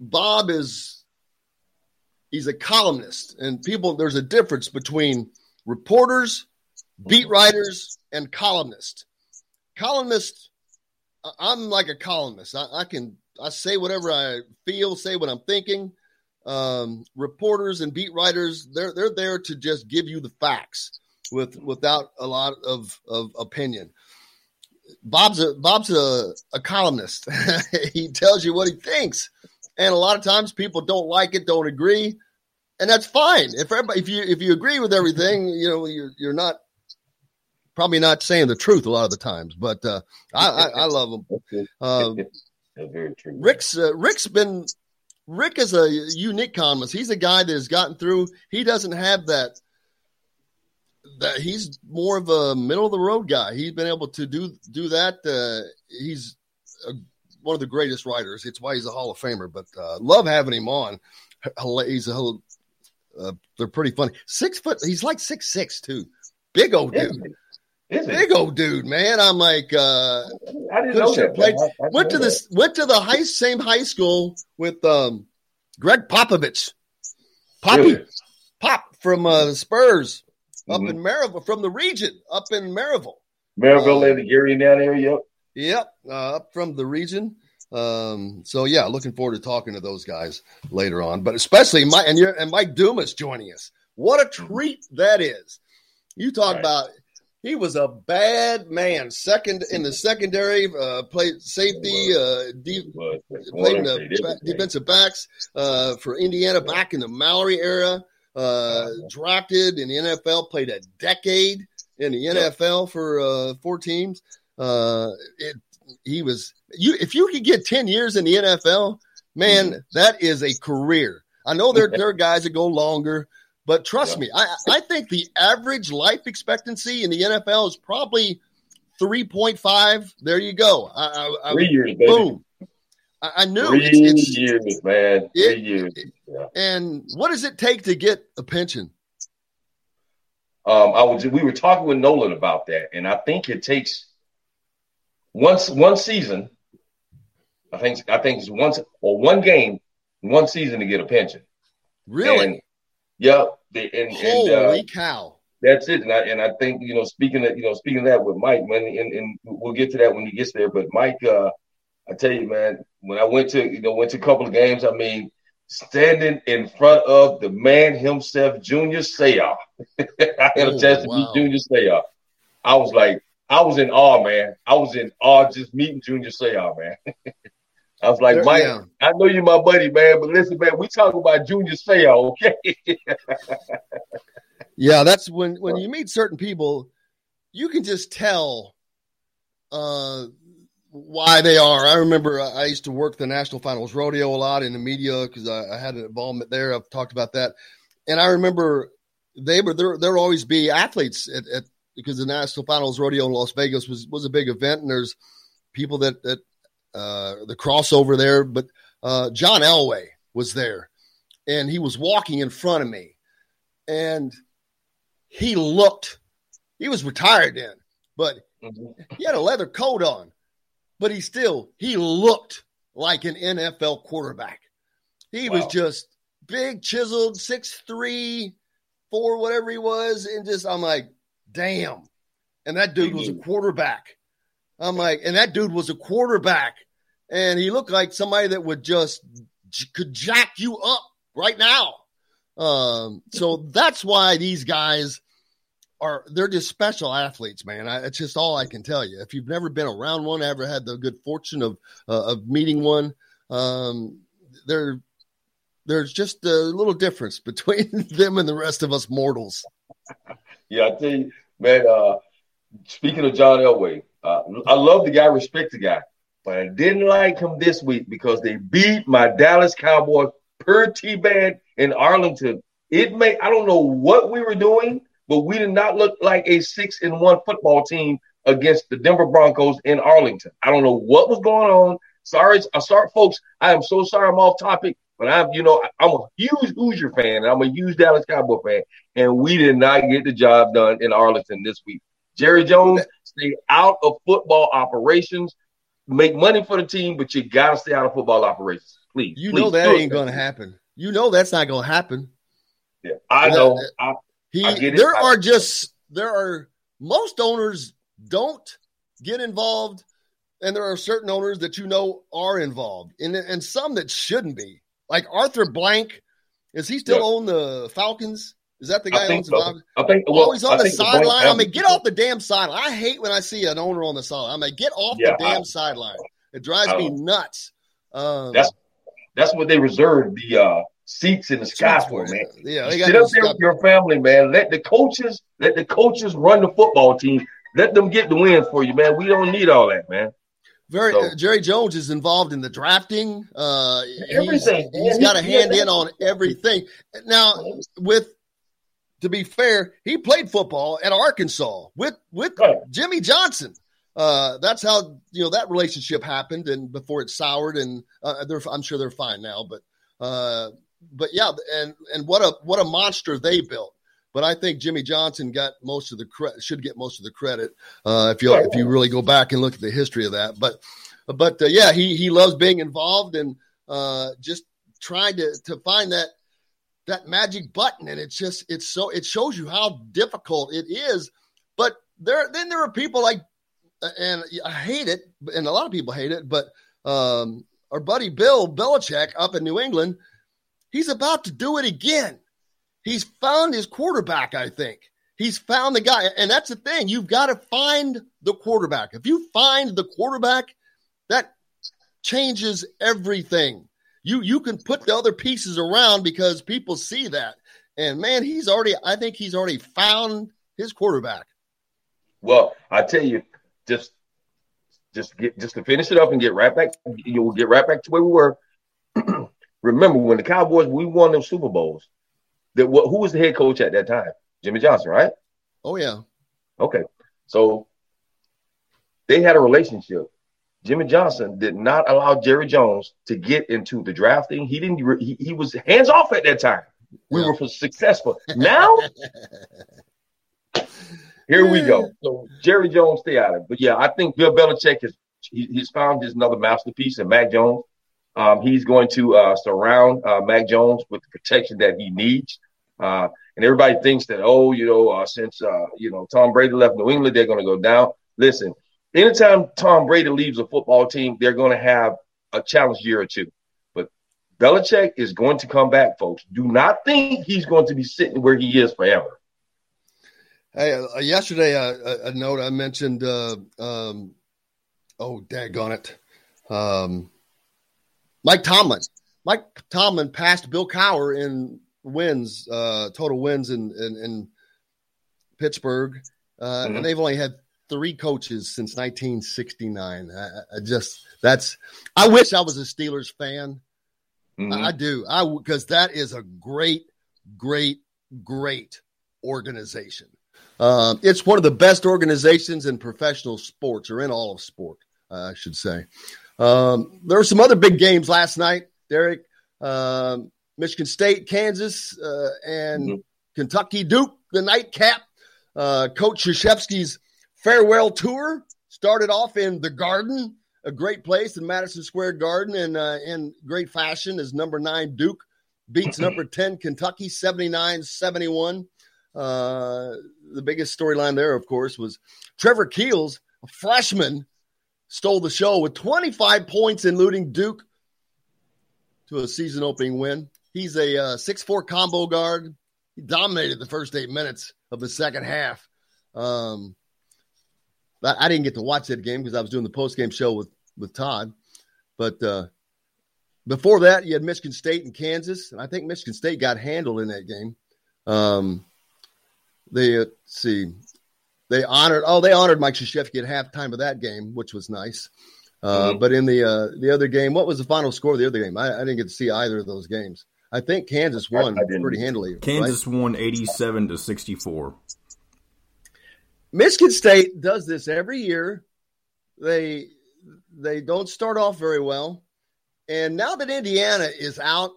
Bob is he's a columnist, and people there's a difference between reporters, beat writers, and columnists. Columnists I'm like a columnist. I, I, can I say whatever I feel, say what I'm thinking. Um, reporters and beat writers, they're they're there to just give you the facts with without a lot of, of opinion. Bob's a Bob's a, a columnist. he tells you what he thinks, and a lot of times people don't like it, don't agree, and that's fine. If if you if you agree with everything, you know you're you're not probably not saying the truth a lot of the times, but uh, I, I, I, love him. Um, That's very true. Rick's uh, Rick's been Rick is a unique columnist. He's a guy that has gotten through. He doesn't have that. That he's more of a middle of the road guy. He's been able to do do that. Uh, he's a, one of the greatest writers. It's why he's a Hall of Famer. But uh, love having him on. He's a uh, they're pretty funny. Six foot. He's like six six too. Big old dude. Big old dude, man. I'm like, uh, I didn't know that. Played, I, I went to this, went to the high, same high school with um, Gregg Popovich, Poppy, really? Pop from uh, the Spurs up mm-hmm. in Merrillville, from the region up in Merrillville. Merrillville uh, and the Gary down area. Yep. Yep, uh, up from the region. Um, so yeah, looking forward to talking to those guys later on, but especially Mike and, your and Mike Dumas joining us. What a treat that is. You talk right. about he was a bad man. Second in the secondary, uh, played safety, uh, deep, played in the defensive backs uh, for Indiana back in the Mallory era. Uh, drafted in the NFL, played a decade in the NFL for uh, four teams. Uh, it, he was you. If you could get ten years in the NFL, man, mm-hmm. that is a career. I know there there are guys that go longer, but trust yeah. me, I, I think the average life expectancy in the NFL is probably 3.5. There you go. I, I, Three years, baby. Boom. I, I knew Three it's, it's, years, man. Three it, years. Yeah. And what does it take to get a pension? Um, I was we were talking with Nolan about that, and I think it takes once one season. I think I think it's once or one game, one season to get a pension. Really? And, yep. The, and, Holy and, uh, cow! That's it, and I, and I think you know speaking of you know speaking of that with Mike, when and, and we'll get to that when he gets there. But Mike, uh, I tell you, man, when I went to you know went to a couple of games, I mean, standing in front of the man himself, Junior Seau. I had oh, a chance to wow. meet Junior Seau. I was like, I was in awe, man. I was in awe just meeting Junior Seau, man. I was like, there, Mike, yeah. I know you're my buddy, man, but listen, man, we talk about Junior Seau, okay? yeah, that's when when you meet certain people, you can just tell uh, why they are. I remember I used to work the National Finals Rodeo a lot in the media because I, I, had an involvement there. I've talked about that, and I remember they were there. There always be athletes at, at because the National Finals Rodeo in Las Vegas was was a big event, and there's people that that uh, the crossover there. But uh, John Elway was there, and he was walking in front of me, and he looked. He was retired then, but he had a leather coat on, but he still he looked like an NFL quarterback. He wow. was just big, chiseled, six three, four, whatever he was, and just I'm like, damn. And that dude was a quarterback. I'm like, and that dude was a quarterback and he looked like somebody that would just could jack you up right now. Um, so that's why these guys are they're just special athletes, man. I, it's just all I can tell you. If you've never been around one, ever had the good fortune of uh, of meeting one, um, there there's just a little difference between them and the rest of us mortals. Yeah, I tell you, man. Uh, speaking of John Elway, uh, I love the guy, respect the guy. But I didn't like him this week because they beat my Dallas Cowboys per T band in Arlington. It may I don't know what we were doing, but we did not look like a six in one football team against the Denver Broncos in Arlington. I don't know what was going on. Sorry, uh, sorry, folks. I am so sorry I'm off topic, but I'm, you know, I'm a huge Hoosier fan and I'm a huge Dallas Cowboy fan, and we did not get the job done in Arlington this week. Jerry Jones, stay out of football operations make money for the team, but you gotta stay out of football operations, please. You please, know that ain't gonna happen. You know that's not gonna happen. Yeah, I know. I, he, I there I, are just there are most owners don't get involved, and there are certain owners that you know are involved, and and some that shouldn't be. Like Arthur Blank, is he still yeah. own the Falcons? Is that the guy owns so. the I think well, always on I the sideline. I mean, get off the damn sideline. I hate when I see an owner on the sideline. I mean, get off yeah, the damn sideline. It drives me nuts. Um, that's that's what they reserve the uh, seats in the sky for, man. Yeah, sit up there with your family, man. Let the coaches let the coaches run the football team. Let them get the wins for you, man. We don't need all that, man. Very so, uh, Jerry Jones is involved in the drafting. Uh, everything. he's, he's got a hand in on everything. Now with to be fair, he played football at Arkansas with with right. Jimmy Johnson. Uh, that's how you know that relationship happened, and before it soured, and uh, I'm sure they're fine now. But uh, but yeah, and and what a what a monster they built. But I think Jimmy Johnson got most of the credit. Should get most of the credit uh, if you if you really go back and look at the history of that. But but uh, yeah, he he loves being involved and uh, just trying to to find that that magic button and it's just it's so it shows you how difficult it is but there then there are people like and i hate it and a lot of people hate it but um our buddy bill belichick up in new england he's about to do it again he's found his quarterback i think He's found the guy. And that's the thing. You've got to find the quarterback. If you find the quarterback, that changes everything. You you can put the other pieces around because people see that. And man, he's already I think he's already found his quarterback. Well, I tell you, just just get just to finish it up and get right back, you'll get right back to where we were. Remember when the Cowboys we won those Super Bowls? That who was the head coach at that time? Jimmy Johnson, right? Oh yeah. Okay, so they had a relationship. Jimmy Johnson did not allow Jerry Jones to get into the drafting. He didn't. He, he was hands off at that time. We yeah. were successful. Now, here we go. So Jerry Jones, stay out of it. But yeah, I think Bill Belichick has he, he's found his another masterpiece in Mac Jones. Um, he's going to uh, surround uh, Mac Jones with the protection that he needs. Uh, and everybody thinks that, oh, you know, uh, since uh, you know Tom Brady left New England, they're going to go down. Listen, anytime Tom Brady leaves a football team, they're going to have a challenge year or two. But Belichick is going to come back, folks. Do not think he's going to be sitting where he is forever. Hey, uh, yesterday, uh, a note I mentioned. Uh, um, oh, daggone it, um, Mike Tomlin. Mike Tomlin passed Bill Cowher in wins, uh, total wins in in, in Pittsburgh, uh, mm-hmm. and they've only had three coaches since 1969. I, I, just that's. I wish I was a Steelers fan. Mm-hmm. I, I do. I because that is a great, great, great organization. Um, it's one of the best organizations in professional sports, or in all of sport, uh, I should say. Um, there were some other big games last night, Derek. Um, Michigan State, Kansas, uh, and mm-hmm. Kentucky Duke, the nightcap. Uh, Coach Krzyzewski's farewell tour started off in the Garden, a great place in Madison Square Garden, and uh, in great fashion as number nine Duke beats number 10 Kentucky 79 71. Uh, the biggest storyline there, of course, was Trevor Keels, a freshman, stole the show with 25 points, including Duke to a season opening win. He's a uh, six four combo guard. He dominated the first eight minutes of the second half. Um, I didn't get to watch that game because I was doing the post game show with with Todd. But uh, before that, you had Michigan State and Kansas, and I think Michigan State got handled in that game. Um, they uh, see they honored oh they honored Mike Krzyzewski at halftime of that game, which was nice. Uh, mm-hmm. But in the uh, the other game, what was the final score of the other game? I, I, didn't get to see either of those games. I think Kansas won pretty handily. Kansas right? won eighty-seven to sixty-four. Michigan State does this every year. They they don't start off very well. And now that Indiana is out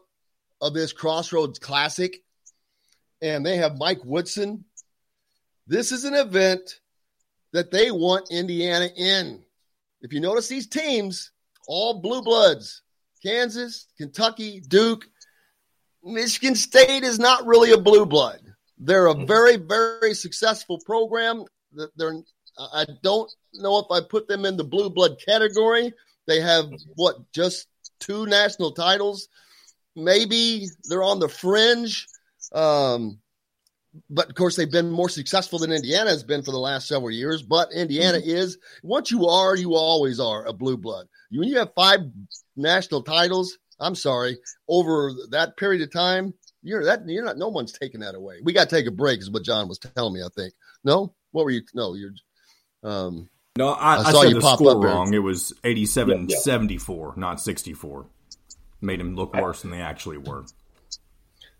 of this Crossroads Classic and they have Mike Woodson, this is an event that they want Indiana in. If you notice these teams, all blue bloods, Kansas, Kentucky, Duke, Michigan State is not really a blue blood. They're a very, very successful program they're I don't know if I put them in the blue blood category. They have what just two national titles. Maybe they're on the fringe. Um, but of course, they've been more successful than Indiana has been for the last several years. But Indiana mm-hmm. is once you are, you always are a blue blood. When you have five national titles, I'm sorry, over that period of time, you're that you're not. No one's taking that away. We got to take a break, is what John was telling me. I think no. What were you? No, you're. Um, no, I, I, I saw you the score wrong. It was 87 yeah, yeah. 74, not 64. Made him look worse than they actually were.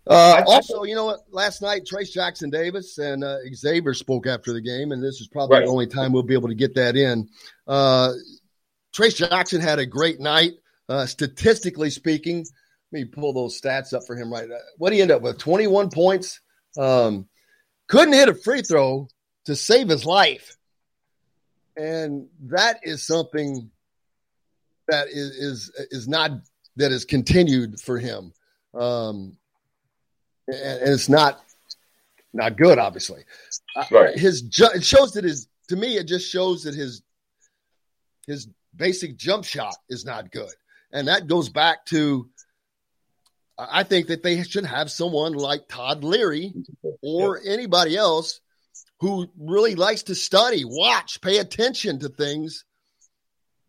Uh, also, you know what? Last night, Trayce Jackson Davis and uh, Xavier spoke after the game, and this is probably right. the only time we'll be able to get that in. Uh, Trayce Jackson had a great night, uh, statistically speaking. Let me pull those stats up for him right now. What did he end up with? 21 points. Um, couldn't hit a free throw, to save his life. And that is something that is is, is not that is continued for him. Um, and, and it's not not good, obviously. Uh, right. His it shows that his to me it just shows that his his basic jump shot is not good, and that goes back to I think that they should have someone like Todd Leary or anybody else who really likes to study, watch, pay attention to things,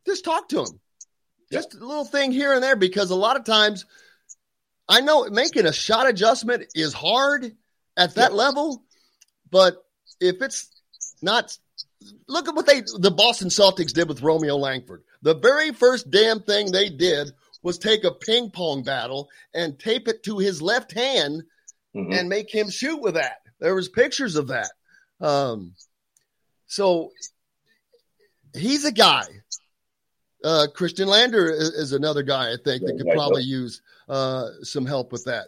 just talk to him. Just a little thing here and there because a lot of times I know making a shot adjustment is hard at that level, but if it's not look at what they the Boston Celtics did with Romeo Langford. The very first damn thing they did was take a ping pong battle and tape it to his left hand mm-hmm. and make him shoot with that. There was pictures of that. Um, so he's a guy. Uh, Khristian Lander is, is, another guy I think that could probably use uh, some help with that.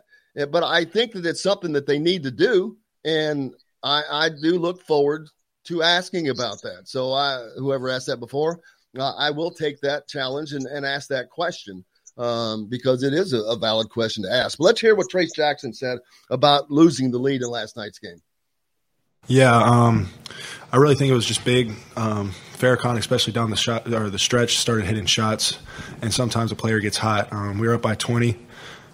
But I think that it's something that they need to do, and I, I do look forward to asking about that. So I, whoever asked that before, uh, I will take that challenge and, and ask that question um, because it is a, a, valid question to ask. But let's hear what Trayce Jackson said about losing the lead in last night's game. Yeah, um, I really think it was just big. Um, Farrakhan, especially down the shot or the stretch, started hitting shots, and sometimes a player gets hot. Um, we were up by 20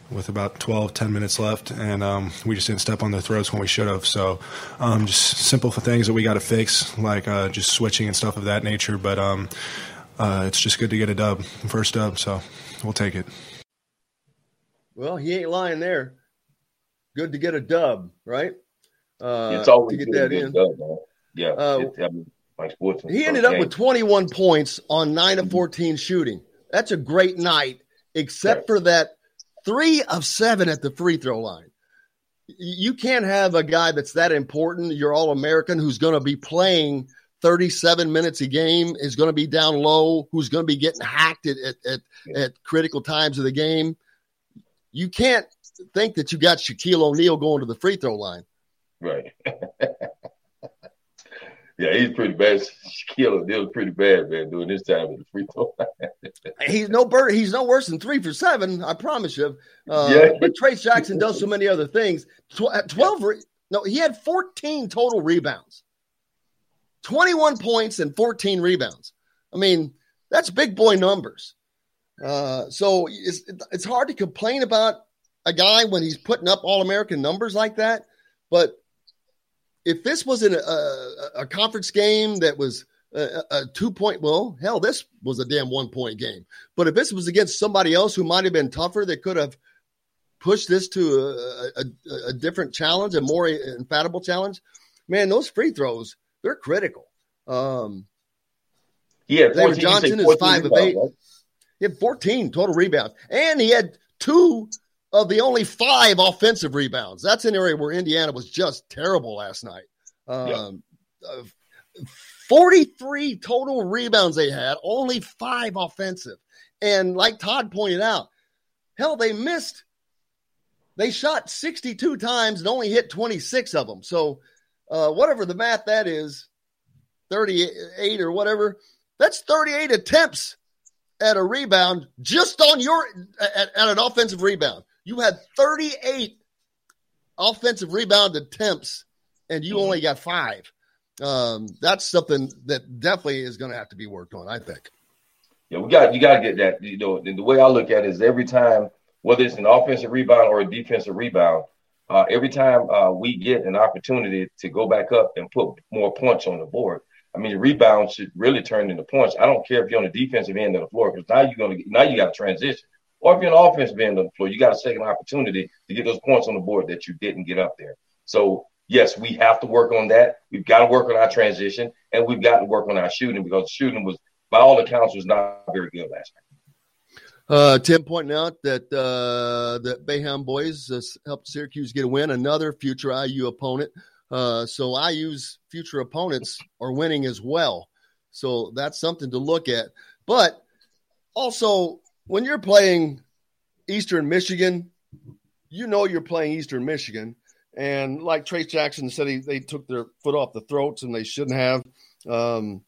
with about 12, 10 minutes left, and um, we just didn't step on their throats when we should have. So, um, just simple things that we got to fix, like uh, just switching and stuff of that nature. But um, uh, it's just good to get a dub, first dub. So, we'll take it. Well, he ain't lying there. Good to get a dub, right? Uh, it's always to get that in. Dub, yeah. Uh, it, I mean, he ended up with 21 points on 9 of 14 shooting. That's a great night, except right. for that three of seven at the free throw line. You can't have a guy that's that important, you're all American, who's going to be playing 37 minutes a game, is going to be down low, who's going to be getting hacked at, at, at, at critical times of the game. You can't think that you got Shaquille O'Neal going to the free throw line. Right. Yeah, he's pretty bad. Shaquille O'Neal's pretty bad, man, doing this time at the free throw he's no bird. He's no worse than three for seven. I promise you. Uh, yeah. But Trayce Jackson does so many other things. Tw- Twelve. Re- no, he had fourteen total rebounds, twenty-one points and fourteen rebounds. I mean, that's big boy numbers. Uh, so it's it's hard to complain about a guy when he's putting up all American numbers like that. But if this was in a, a, conference game that was a, a, two point, well, hell, this was a damn one point game. But if this was against somebody else who might have been tougher, that could have pushed this to a, a different challenge, a more infallible challenge, man, those free throws, they're critical. Um, yeah, David Johnson is five of eight. Right? He had 14 total rebounds, and he had two of the only five offensive rebounds. That's an area where Indiana was just terrible last night. Um, uh, 43 total rebounds they had, only five offensive. And like Todd pointed out, hell, they missed. They shot 62 times and only hit 26 of them. So, uh, whatever the math that is, 38 or whatever, that's 38 attempts at a rebound just on your at, at an offensive rebound. You had 38 offensive rebound attempts, and you only got five. Um, that's something that definitely is going to have to be worked on, I think. Yeah, we got you got to get that. You know, and the way I look at it is every time, whether it's an offensive rebound or a defensive rebound, uh, every time uh, we get an opportunity to go back up and put more points on the board, I mean, the rebounds should really turn into points. I don't care if you're on the defensive end of the floor because now you're to now you got to transition. Or if you're an offensive end of the floor, you got a second opportunity to get those points on the board that you didn't get up there. So yes, we have to work on that. We've got to work on our transition, and we've got to work on our shooting because shooting was, by all accounts, was not very good last night. Uh, Tim pointing out that uh, the Boeheim boys uh, helped Syracuse get a win, another future IU opponent. Uh, so IU's future opponents are winning as well. So that's something to look at. But also, when you're playing Eastern Michigan, you know you're playing Eastern Michigan. And like Trayce Jackson said, he, they took their foot off the throats and they shouldn't have. Um,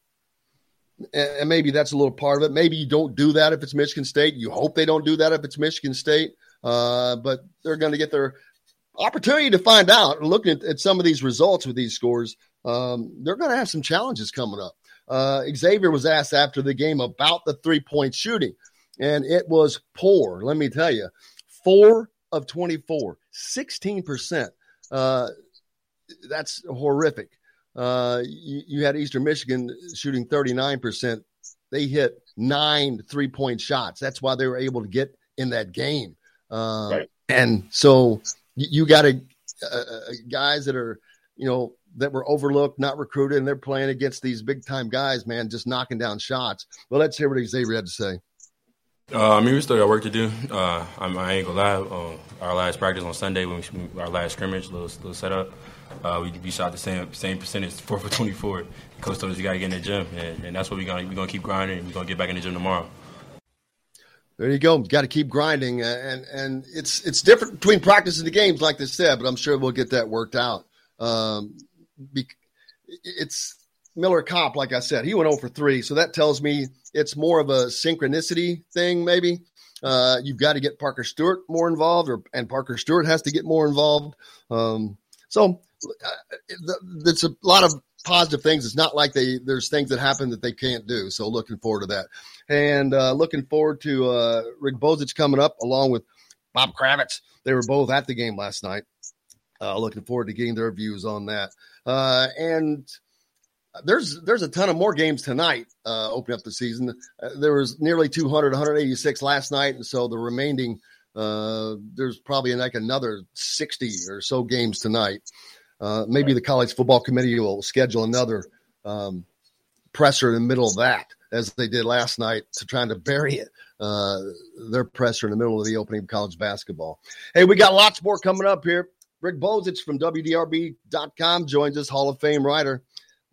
and, maybe that's a little part of it. Maybe you don't do that if it's Michigan State. You hope they don't do that if it's Michigan State. Uh, but they're going to get their opportunity to find out. Looking at, at some of these results with these scores, um, they're going to have some challenges coming up. Uh, Xavier was asked after the game about the three point shooting, and it was poor. Let me tell you, four of 24, 16%. Uh, that's horrific. Uh, you, you, had Eastern Michigan shooting 39%. They hit nine three point shots. That's why they were able to get in that game. Uh, right. And so you, you got to, uh, uh, guys that are, you know, that were overlooked, not recruited, and they're playing against these big time guys, man, just knocking down shots. Well, let's hear what Xavier had to say. Uh, I mean, we still got work to do. Uh, I, I, ain't gonna lie. Uh, our last practice on Sunday, when we, our last scrimmage, little, little setup, uh, we, we shot the same same percentage, four for twenty four. Coach told us you gotta get in the gym, and, and that's what we're gonna we're gonna keep grinding. and We are gonna get back in the gym tomorrow. There you go. Got to keep grinding, and and it's it's different between practice and the games, like they said. But I'm sure we'll get that worked out. Um, it's Miller Kopp, like I said, he went over 3. So that tells me it's more of a synchronicity thing, maybe. Uh, you've got to get Parker Stewart more involved, or and Parker Stewart has to get more involved. Um, so it's a lot of positive things. It's not like they there's things that happen that they can't do. So looking forward to that, and uh, looking forward to uh, Rick Bozich coming up along with Bob Kravitz. They were both at the game last night. Uh, looking forward to getting their views on that. Uh, and there's there's a ton of more games tonight uh, opening up the season. Uh, there was nearly 200, 186 last night, and so the remaining uh, there's probably like another 60 or so games tonight. Uh, maybe the college football committee will schedule another um, presser in the middle of that, as they did last night, to trying to bury it. Uh, their presser in the middle of the opening of college basketball. Hey, we got lots more coming up here. Rick Bozich from WDRB.com joins us, Hall of Fame writer.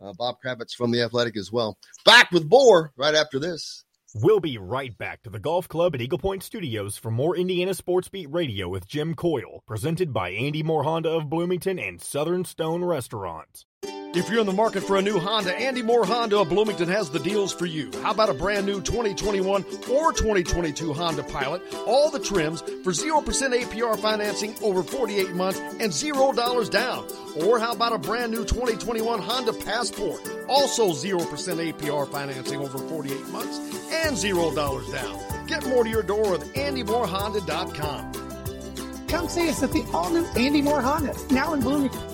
Uh, Bob Kravitz from The Athletic as well. Back with more right after this. We'll be right back to the Golf Club at Eagle Point Studios for more Indiana Sports Beat Radio with Jim Coyle, presented by Andy Moore Honda of Bloomington and Southern Stone Restaurant. If you're in the market for a new Honda, Andy Moore Honda of Bloomington has the deals for you. How about a brand new 2021 or 2022 Honda Pilot? All the trims for 0% APR financing over 48 months and $0 down. Or how about a brand new 2021 Honda Passport? Also 0% APR financing over 48 months and $0 down. Get more to your door with AndyMooreHonda.com. Come see us at the all new Andy Moore Honda, now in Bloomington.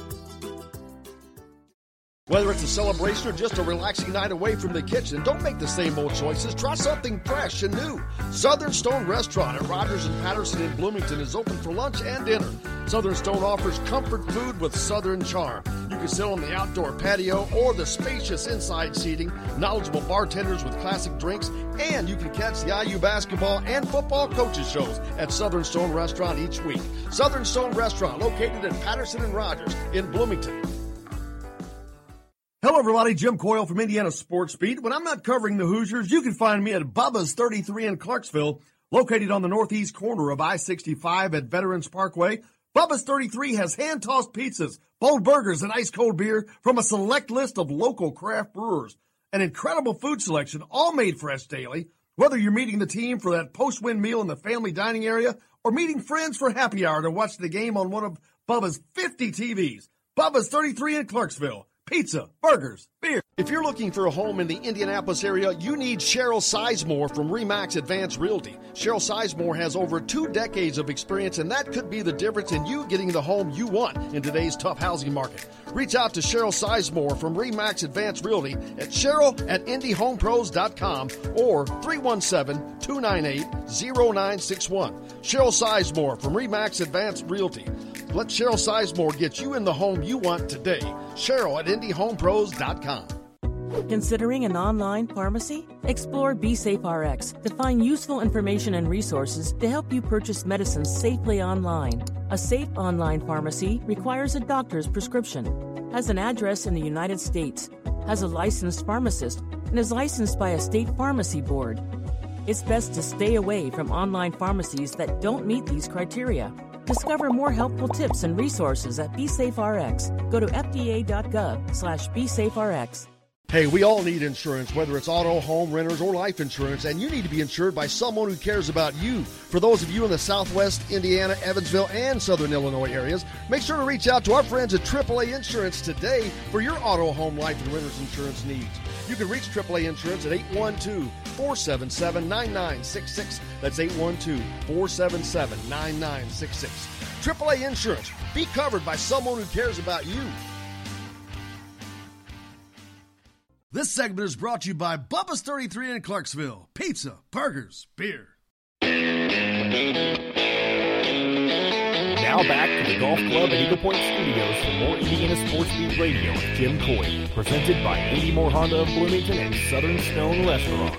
Whether it's a celebration or just a relaxing night away from the kitchen, don't make the same old choices. Try something fresh and new. Southern Stone Restaurant at Rogers and Patterson in Bloomington is open for lunch and dinner. Southern Stone offers comfort food with Southern charm. You can sit on the outdoor patio or the spacious inside seating, knowledgeable bartenders with classic drinks, and you can catch the IU basketball and football coaches shows at Southern Stone Restaurant each week. Southern Stone Restaurant located at Patterson and Rogers in Bloomington. Hello, everybody. Jim Coyle from Indiana Sports Beat. When I'm not covering the Hoosiers, you can find me at Bubba's 33 in Clarksville, located on the northeast corner of I-65 at Veterans Parkway. Bubba's 33 has hand-tossed pizzas, bold burgers, and ice-cold beer from a select list of local craft brewers. An incredible food selection, all made fresh daily. Whether you're meeting the team for that post-win meal in the family dining area or meeting friends for happy hour to watch the game on one of Bubba's 50 TVs. Bubba's 33 in Clarksville pizza, burgers, beer. If you're looking for a home in the Indianapolis area, you need Cheryl Sizemore from Remax Advanced Realty. Cheryl Sizemore has over two decades of experience, and that could be the difference in you getting the home you want in today's tough housing market. Reach out to Cheryl Sizemore from Remax Advanced Realty at cheryl at IndyHomePros.com or 317 298 0961. Cheryl Sizemore from Remax Advanced Realty. Let Cheryl Sizemore get you in the home you want today. Cheryl at IndyHomePros.com. Considering an online pharmacy? Explore BeSafeRx to find useful information and resources to help you purchase medicines safely online. A safe online pharmacy requires a doctor's prescription, has an address in the United States, has a licensed pharmacist, and is licensed by a state pharmacy board. It's best to stay away from online pharmacies that don't meet these criteria. Discover more helpful tips and resources at BeSafeRx. Go to fda.gov slash BeSafeRx. Hey, we all need insurance, whether it's auto, home, renters, or life insurance, and you need to be insured by someone who cares about you. For those of you in the Southwest, Indiana, Evansville, and Southern Illinois areas, make sure to reach out to our friends at AAA Insurance today for your auto, home, life, and renters insurance needs. You can reach AAA Insurance at 812 477 9966. That's 812 477 9966. AAA Insurance. Be covered by someone who cares about you. This segment is brought to you by Bubba's 33 in Clarksville. Pizza, burgers, beer. Now back to the Golf Club at Eagle Point Studios for more Indiana Sports Beat Radio with Jim Coyle, presented by Andy Moore Honda of Bloomington and Southern Stone Restaurant.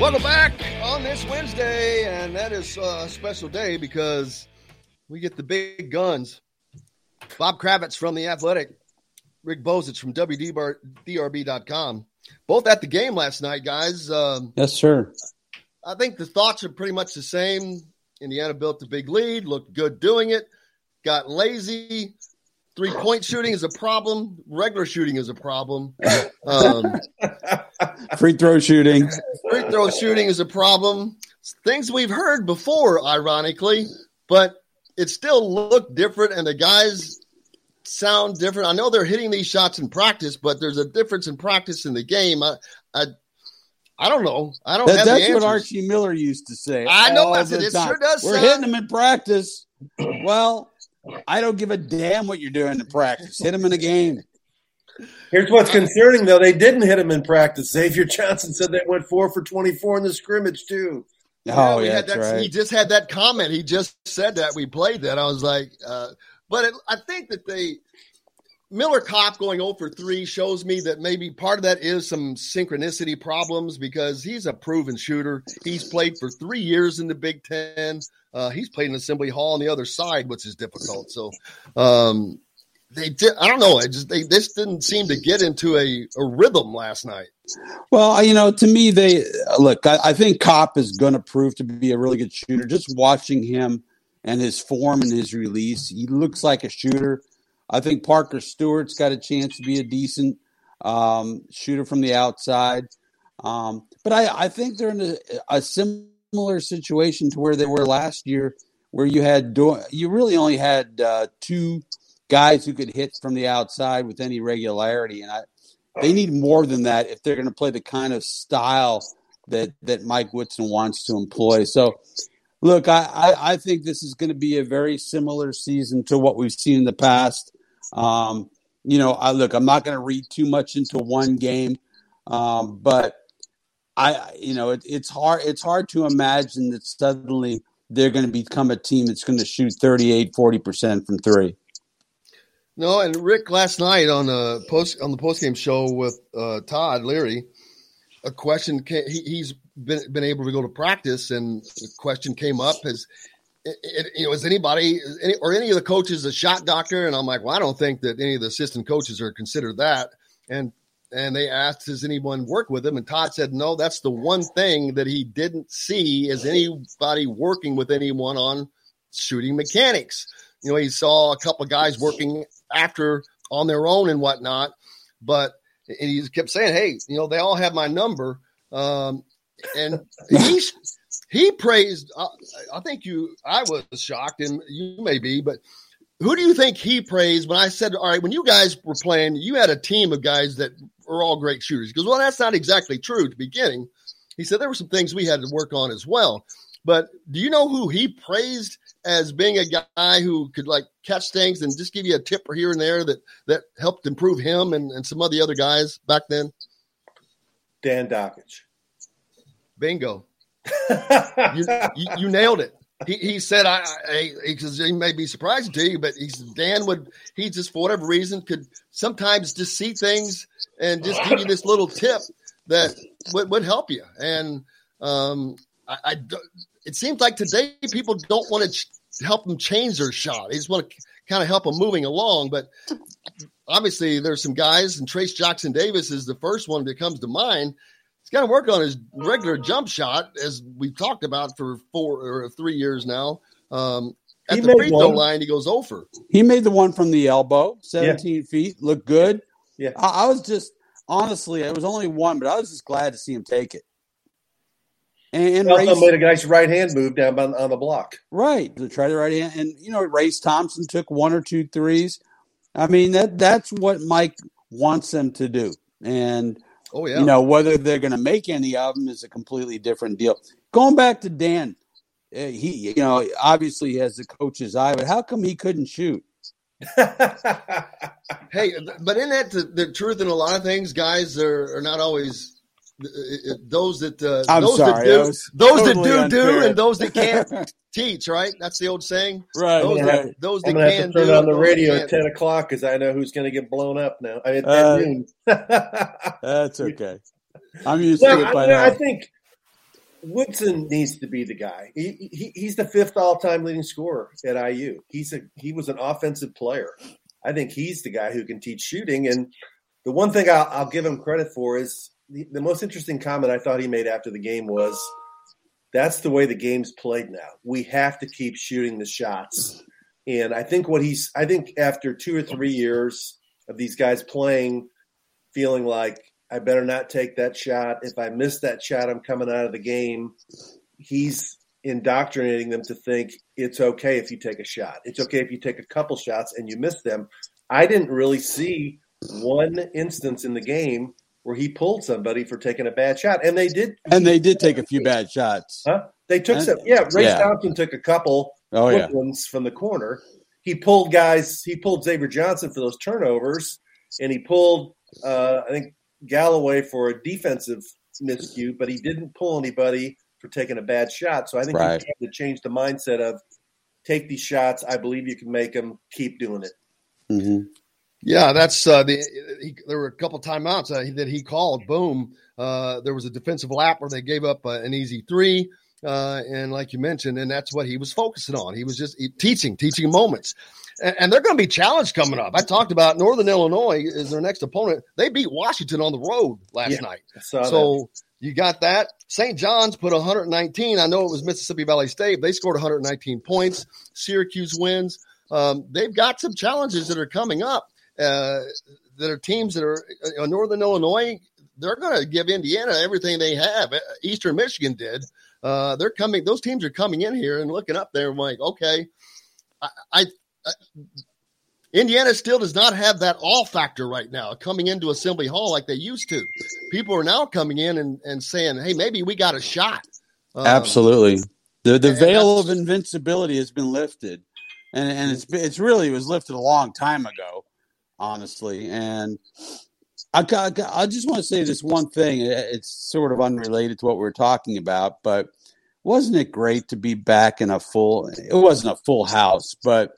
Welcome back on this Wednesday, and that is a special day because we get the big guns. Bob Kravitz from The Athletic, Rick Bozich from WDRB.com. Both at the game last night, guys. Um, yes, sir. I think the thoughts are pretty much the same. Indiana built a big lead, looked good doing it, got lazy. Three point shooting is a problem. Regular shooting is a problem. Um, free throw shooting. Free throw shooting is a problem. Things we've heard before, ironically, but it still looked different, and the guys sound different. I know they're hitting these shots in practice, but there's a difference in practice in the game. I, I, I don't know. I don't. That, that's what. Archie Miller used to say. I know that's it. It sure does. We're sound... hitting them in practice. well, I don't give a damn what you're doing in practice. Hit them in a game. Here's what's concerning, though. They didn't hit him in practice. Xavier Johnson said they went four for 24 in the scrimmage, too. Oh, yeah, that's right. He just had that comment. He just said that. We played that. I was like, uh, but it, I think that they Miller Kopp going 0 for 3 shows me that maybe part of that is some synchronicity problems because he's a proven shooter. He's played for three years in the Big Ten. Uh, he's played in Assembly Hall on the other side, which is difficult. So, um, they. I don't know. I just they this didn't seem to get into a, a rhythm last night. Well, you know, to me, they look. I, I think Kopp is going to prove to be a really good shooter. Just watching him and his form and his release, he looks like a shooter. I think Parker Stewart's got a chance to be a decent um, shooter from the outside. Um, but I, I, think they're in a, a, similar situation to where they were last year, where you had you really only had uh, two guys who could hit from the outside with any regularity, and I, they need more than that if they're going to play the kind of style that that Mike Woodson wants to employ. So look, I, I, I, think this is going to be a very similar season to what we've seen in the past. Um, you know, I look, I'm not going to read too much into one game, um, but I, you know, it, it's hard. It's hard to imagine that suddenly they're going to become a team that's going to shoot 38, 40 percent from three. No, and Rick last night on the post on the post game show with uh, Todd Leary, a question came, he, has been been able to go to practice, and the question came up: Has it, you know, is anybody any, or any of the coaches a shot doctor? And I'm like, well, I don't think that any of the assistant coaches are considered that. And and they asked, does anyone work with him? And Todd said, no, that's the one thing that he didn't see is anybody working with anyone on shooting mechanics. You know, he saw a couple of guys working after on their own and whatnot, but and he kept saying, hey, you know, they all have my number. Um, and he he praised. Uh, I think you. I was shocked, and you may be, but who do you think he praised when I said, "All right"? When you guys were playing, you had a team of guys that are all great shooters. Because well, that's not exactly true at the beginning. He said there were some things we had to work on as well. But do you know who he praised as being a guy who could like catch things and just give you a tip here and there that that helped improve him and, and some of the other guys back then? Dan Dakich. Bingo you, you, you, nailed it. He, he said, I, because he may be surprising to you, but he said, Dan would, he just, for whatever reason, could sometimes just see things and just give you this little tip that would, would help you. And, um, I, I, it seems like today people don't want to ch- help them change their shot. They just want to kind of help them moving along. But obviously, there's some guys, and Trayce Jackson Davis is the first one that comes to mind he's got to work on his regular jump shot, as we've talked about for four or three years now. Um, at he the free throw line, he goes over. He made the one from the elbow, 17 yeah. feet, looked good. Yeah. I, I, was just, honestly, it was only one, but I was just glad to see him take it. And, and also made a nice right hand move down on, on the block. Right. To try the right hand. And, you know, Race Thompson took one or two threes. I mean, that that's what Mike wants them to do. And Oh yeah. You know whether they're going to make any of them is a completely different deal. Going back to Dan, eh, he you know obviously has the coach's eye, but how come he couldn't shoot? hey, but in that the, the, truth in a lot of things, guys are, are not always those that uh, I'm those sorry, that do those totally that do unfair. do and those that can't teach. Right? That's the old saying. Right. Those I'm that those I'm that gonna have can to turn do on the and those that radio at ten o'clock because I know who's going to get blown up now. I mean, at Uh, noon. That's okay. I'm used to it by I, now. I think Woodson needs to be the guy. He, he, he's the fifth all-time leading scorer at IU. He's a he was an offensive player. I think he's the guy who can teach shooting. And the one thing I'll, I'll give him credit for is the, the most interesting comment I thought he made after the game was, "That's the way the game's played now. We have to keep shooting the shots." And I think what he's I think after two or three years of these guys playing, feeling like I better not take that shot. If I miss that shot, I'm coming out of the game. He's indoctrinating them to think it's okay if you take a shot. It's okay if you take a couple shots and you miss them. I didn't really see one instance in the game where he pulled somebody for taking a bad shot, and they did. and they did take a few bad shots. Huh? They took And- some. Yeah, Ray yeah. Thompson took a couple Oh, quick yeah. ones from the corner. He pulled guys. He pulled Xavier Johnson for those turnovers, and he pulled uh, I think Galloway for a defensive miscue, but he didn't pull anybody for taking a bad shot. So I think Right. you have to change the mindset of take these shots. I believe you can make them. Keep doing it. Mm-hmm. Yeah, that's uh, the. He, there were a couple timeouts uh, that he called. Boom. Uh, there was a defensive lap where they gave up uh, an easy three, uh, and like you mentioned, and that's what he was focusing on. He was just teaching, teaching moments, and, and they're going to be challenged coming up. I talked about Northern Illinois is their next opponent. They beat Washington on the road last Yeah, night, so you got that. St. John's put 119. I know it was Mississippi Valley State. They scored 119 points. Syracuse wins. Um, they've got some challenges that are coming up. Uh, that are teams that are uh, Northern Illinois. They're going to give Indiana everything they have. Uh, Eastern Michigan did. Uh, they're coming. Those teams are coming in here and looking up there. and like, okay, I, I, I Indiana still does not have that all factor right now coming into Assembly Hall like they used to. People are now coming in and, and saying, hey, maybe we got a shot. Um, Absolutely. The the veil of invincibility has been lifted, and and it's it's really it was lifted a long time ago, honestly. And I ca- I just want to say this one thing. It's sort of unrelated to what we we're talking about, but wasn't it great to be back in a full? It wasn't a full house, but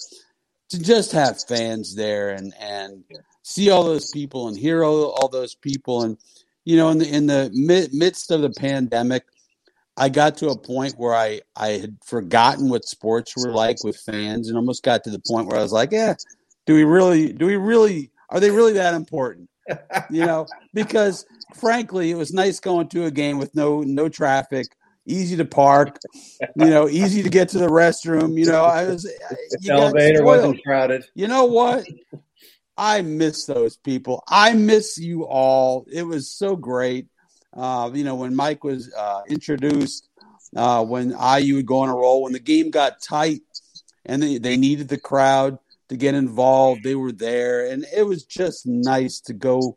to just have fans there and and see all those people and hear all, all those people and you know in the in the mid, midst of the pandemic I got to a point where I, I had forgotten what sports were like with fans and almost got to the point where I was like, yeah, do we really, do we really, are they really that important? You know, because frankly, it was nice going to a game with no, no traffic, easy to park, you know, easy to get to the restroom. You know, I was, you Elevator wasn't crowded. You know what? I miss those people. I miss you all. It was so great. Uh, you know, when Mike was uh, introduced, uh, when IU would go on a roll, when the game got tight and they, they needed the crowd to get involved, they were there. And it was just nice to go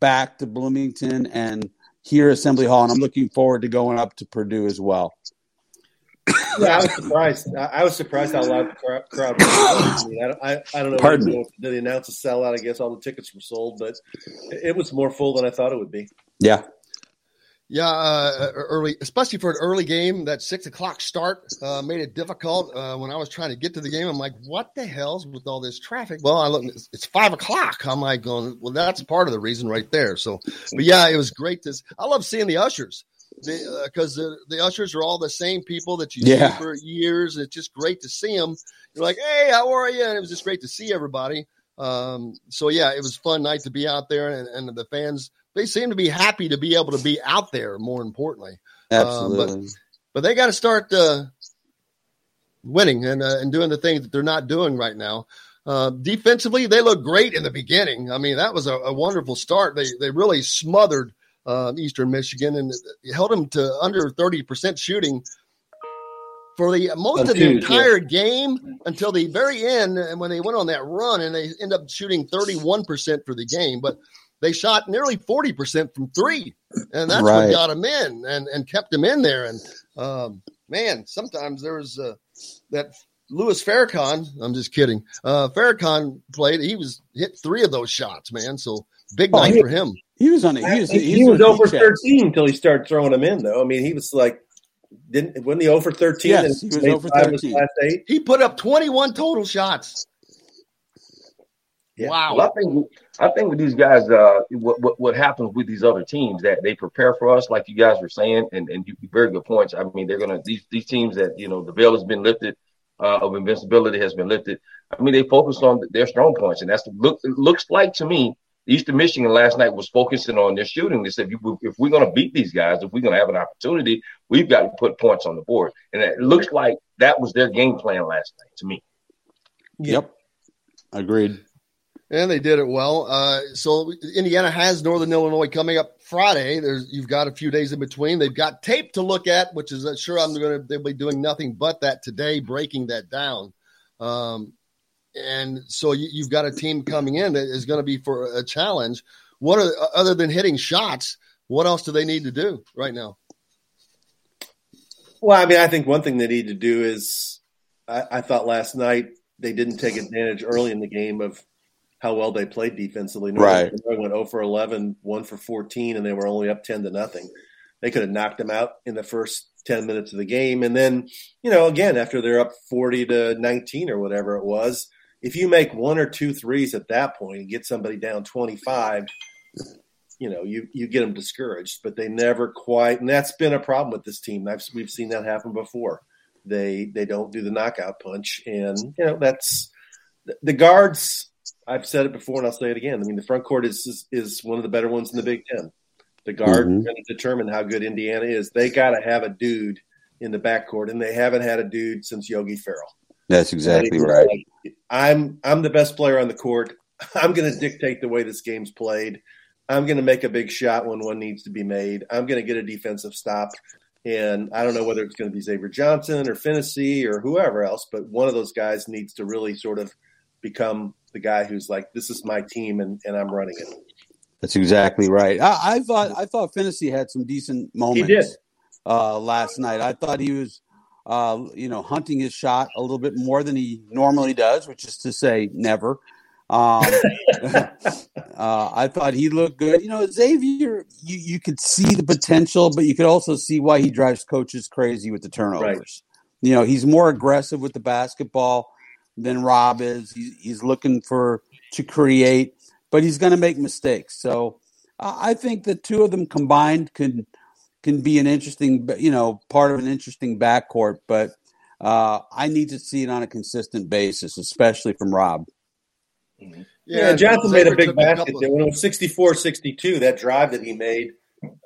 back to Bloomington and hear Assembly Hall. And I'm looking forward to going up to Purdue as well. Yeah, I was surprised. I was surprised how loud the crowd crowd was. I, mean, I, don't- I, don't know. Pardon me. Did they announce a sellout? I guess all the tickets were sold, but it was more full than I thought it would be. Yeah. Yeah, uh, early, especially for an early game. That six o'clock start uh, made it difficult. Uh, when I was trying to get to the game, I'm like, "What the hell's with all this traffic?" Well, I look, it's, five o'clock. I'm like, going, "Well, that's part of the reason right there." So, but yeah, it was great. To, I love seeing the ushers because the, the ushers are all the same people that you Yeah. see for years. It's just great to see them. You're like, "Hey, how are you?" And it was just great to see everybody. Um, so yeah, it was a fun night to be out there, and, and the fans they seem to be happy to be able to be out there. More importantly, Um, Absolutely. but but they got to start uh, winning and uh, and doing the things that they're not doing right now. Uh, defensively, they look great in the beginning. I mean, that was a, a wonderful start. They they really smothered uh, Eastern Michigan and held them to under thirty percent shooting for the most of the yeah. entire game until the very end. And when they went on that run, and they end up shooting thirty one percent for the game, but they shot nearly forty percent from three, and that's Right. what got them in and and kept them in there. And um, man, sometimes there's uh, that Louis Farrakhan, I'm just kidding. Uh, Farrakhan played. He was hit three of those shots, man. So big Oh, night he- for him. He was on it. He was, he, he was on over thirteen until he started throwing them in. Though I mean, he was like, didn't wasn't he over thirteen? Yes, and he was over five of his 13. last eight. He put up 21 total shots. Wow. Well, I think with these guys, uh, what, what what happens with these other teams that they prepare for us, like you guys were saying, and and you very good points. I mean, they're gonna these these teams that you know the veil has been lifted, uh, of invincibility has been lifted. I mean, they focus on their strong points, and that's look. Looks like to me, Eastern Michigan last night was focusing on their shooting. They said, if, if we're gonna beat these guys, if we're gonna have an opportunity, we've got to put points on the board, and it looks like that was their game plan last night to me. Yep. Agreed. And they did it well. Uh, so Indiana has Northern Illinois coming up Friday. There's you've got a few days in between. They've got tape to look at, which is uh, sure I'm going to they'll be doing nothing but that today, breaking that down. Um, and so you, you've got a team coming in that is going to be for a challenge. What are other than hitting shots? What else do they need to do right now? Well, I mean, I think one thing they need to do is, I, I thought last night they didn't take advantage early in the game of how well they played defensively. Right. They went 0 for 11, 1 for 14, and they were only up 10 to nothing. They could have knocked them out in the first 10 minutes of the game. And then, you know, again, after they're up 40 to 19 or whatever it was, if you make one or two threes at that point and get somebody down 25, you know, you you get them discouraged, but they never quite, and that's been a problem with this team. I've, we've seen that happen before. They they don't do the knockout punch, and you know that's the guards. I've said it before, and I'll say it again. I mean, the front court is is, is one of the better ones in the Big Ten. The guard Mhm. is going to determine how good Indiana is. They got to have a dude in the backcourt, and they haven't had a dude since Yogi Ferrell. That's exactly Like, right. I'm I'm the best player on the court. I'm going to dictate the way this game's played. I'm going to make a big shot when one needs to be made. I'm going to get a defensive stop. And I don't know whether it's going to be Xavier Johnson or Phinisee or whoever else, but one of those guys needs to really sort of become the guy who's like, this is my team and, and I'm running it. That's exactly right. I, I thought I thought Phinisee had some decent moments. did. Uh, last night. I thought he was, uh, you know, hunting his shot a little bit more than he normally does, which is to say, never. Um, uh, I thought he looked good. You know, Xavier, you, you could see the potential, but you could also see why he drives coaches crazy with the turnovers. You know, he's more aggressive with the basketball than Rob is. He's, he's looking for to create, but he's going to make mistakes. So uh, I think the two of them combined can can be an interesting, you know, part of an interesting backcourt. But uh, I need to see it on a consistent basis, especially from Rob. Yeah, Johnson made a big basket there. When it was 64 62, that drive that he made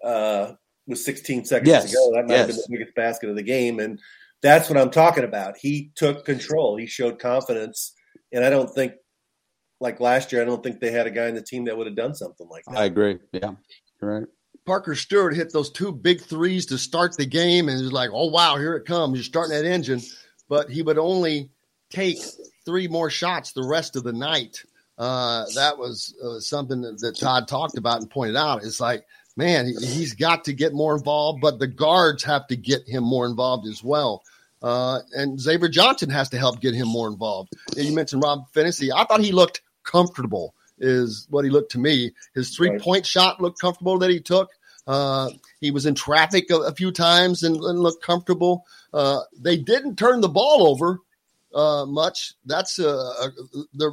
uh, was 16 seconds Yes, to go. That might have been the biggest basket of the game. And that's what I'm talking about. He took control, he showed confidence. And I don't think, like last year, I don't think they had a guy in the team that would have done something like that. I agree. Yeah, you're right. Parker Stewart hit those two big threes to start the game, and it was like, oh wow, here it comes. You're starting that engine, but he would only take three more shots the rest of the night. Uh, that was uh, something that, that Todd talked about and pointed out. It's like, man, he, he's got to get more involved, but the guards have to get him more involved as well. Uh, and Xavier Johnson has to help get him more involved. You mentioned Rob Phinisee. I thought he looked comfortable, is what he looked to me. His three point shot looked comfortable that he took. Uh, he was in traffic a, a few times and, and looked comfortable. Uh, they didn't turn the ball over uh, much. That's uh, uh, they're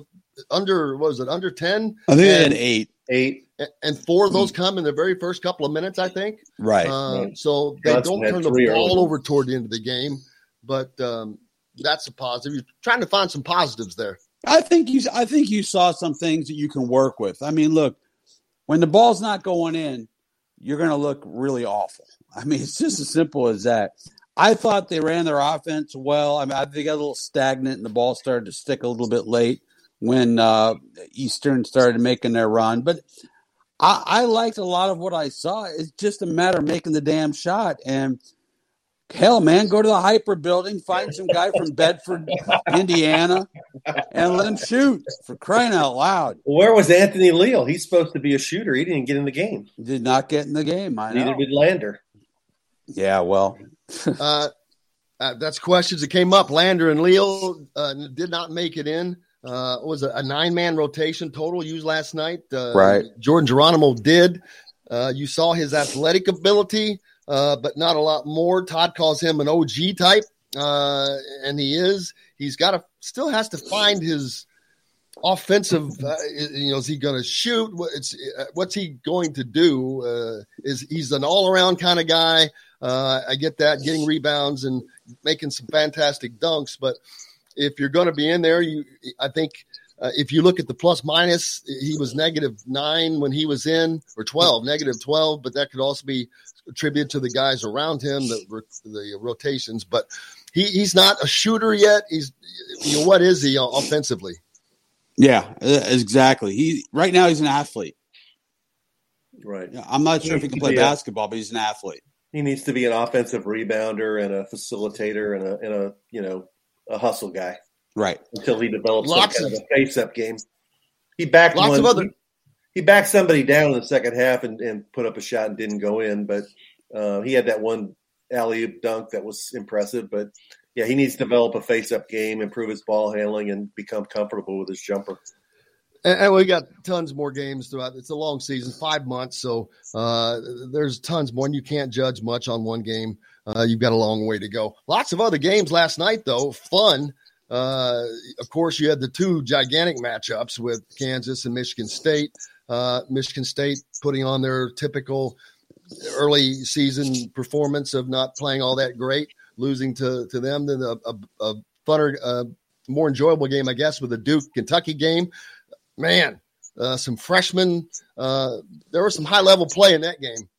under what was it under ten? I think they had eight. Eight. And four of those come in the very first couple of minutes, I think. Right. Uh, Right. So they Johnson don't turn the ball early. over toward the end of the game, but um, that's a positive. You're trying to find some positives there. I think you. I think you saw some things that you can work with. I mean, look, when the ball's not going in, you're going to look really awful. I mean, it's just as simple as that. I thought they ran their offense well. I mean, I, they got a little stagnant, and the ball started to stick a little bit late when uh, Eastern started making their run. But I, I liked a lot of what I saw. It's just a matter of making the damn shot. And hell, man, go to the Hyper Building, find some guy from Bedford, Indiana, and let him shoot for crying out loud. Where was Anthony Leal? He's supposed to be a shooter. He didn't get in the game. Did not get in the game. I Neither know. did Lander. Yeah, well, Uh, Uh, that's questions that came up. Lander and Leal uh, did not make it in. Uh, it was a, a nine man rotation total used last night. Uh, right. Jordan Geronimo did. Uh, you saw his athletic ability, uh, but not a lot more. Todd calls him an OG type, uh, and he is. He's got to still has to find his offensive. Uh, you know, is he going to shoot? Uh, what's he going to do? Uh, is he's an all around kind of guy? Uh, I get that, getting rebounds and making some fantastic dunks. But if you're going to be in there, you, I think. Uh, if you look at the plus minus, he was negative nine when he was in, or 12, negative 12, but that could also be attributed to the guys around him, the, the rotations. But he, he's not a shooter yet. He's, you know, what is he offensively? Yeah, exactly. He right now he's an athlete. Right. I'm not sure if he can play basketball, but he's an athlete. He needs to be an offensive rebounder and a facilitator and a and a you know a hustle guy. Right. Until he develops lots some kind of, of a face up game. He backed lots one, of other. He, he, backed somebody down in the second half and, and put up a shot and didn't go in, but uh, he had that one alley oop dunk that was impressive. But yeah, he needs to develop a face up game, improve his ball handling, and become comfortable with his jumper. And, and, we got tons more games throughout. It's a long season, five months, so uh, there's tons more. And you can't judge much on one game. Uh, you've got a long way to go. Lots of other games last night, though. Fun. Uh, of course, you had the two gigantic matchups with Kansas and Michigan State. Uh, Michigan State putting on their typical early season performance of not playing all that great, losing to to them. Then a, a, a funner, uh, more enjoyable game, I guess, with the Duke Kentucky game man, uh, some freshmen. Uh, there was some high level play in that game.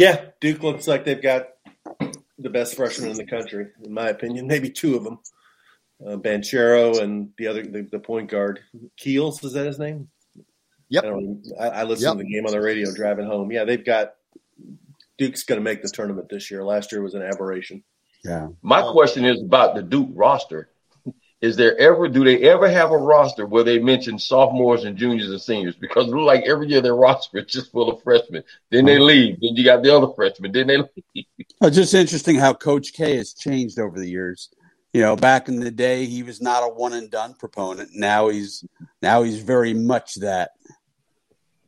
Yeah, Duke looks like they've got the best freshman in the country, in my opinion. Maybe two of them, uh, Banchero and the other, the, the, point guard, Keels. Is that his name? Yep. I, I, I listened yep. to the game on the radio driving home. Yeah, they've got Duke's going to make the tournament this year. Last year was an aberration. Yeah. My question is about the Duke roster is there ever do they ever have a roster where they mention sophomores and juniors and seniors? Because it looks like every year their roster is just full of freshmen. Then they leave. Then you got the other freshmen. Then they leave. It's just interesting how Coach K has changed over the years. You know, back in the day, he was not a one and done proponent. Now he's now he's very much that.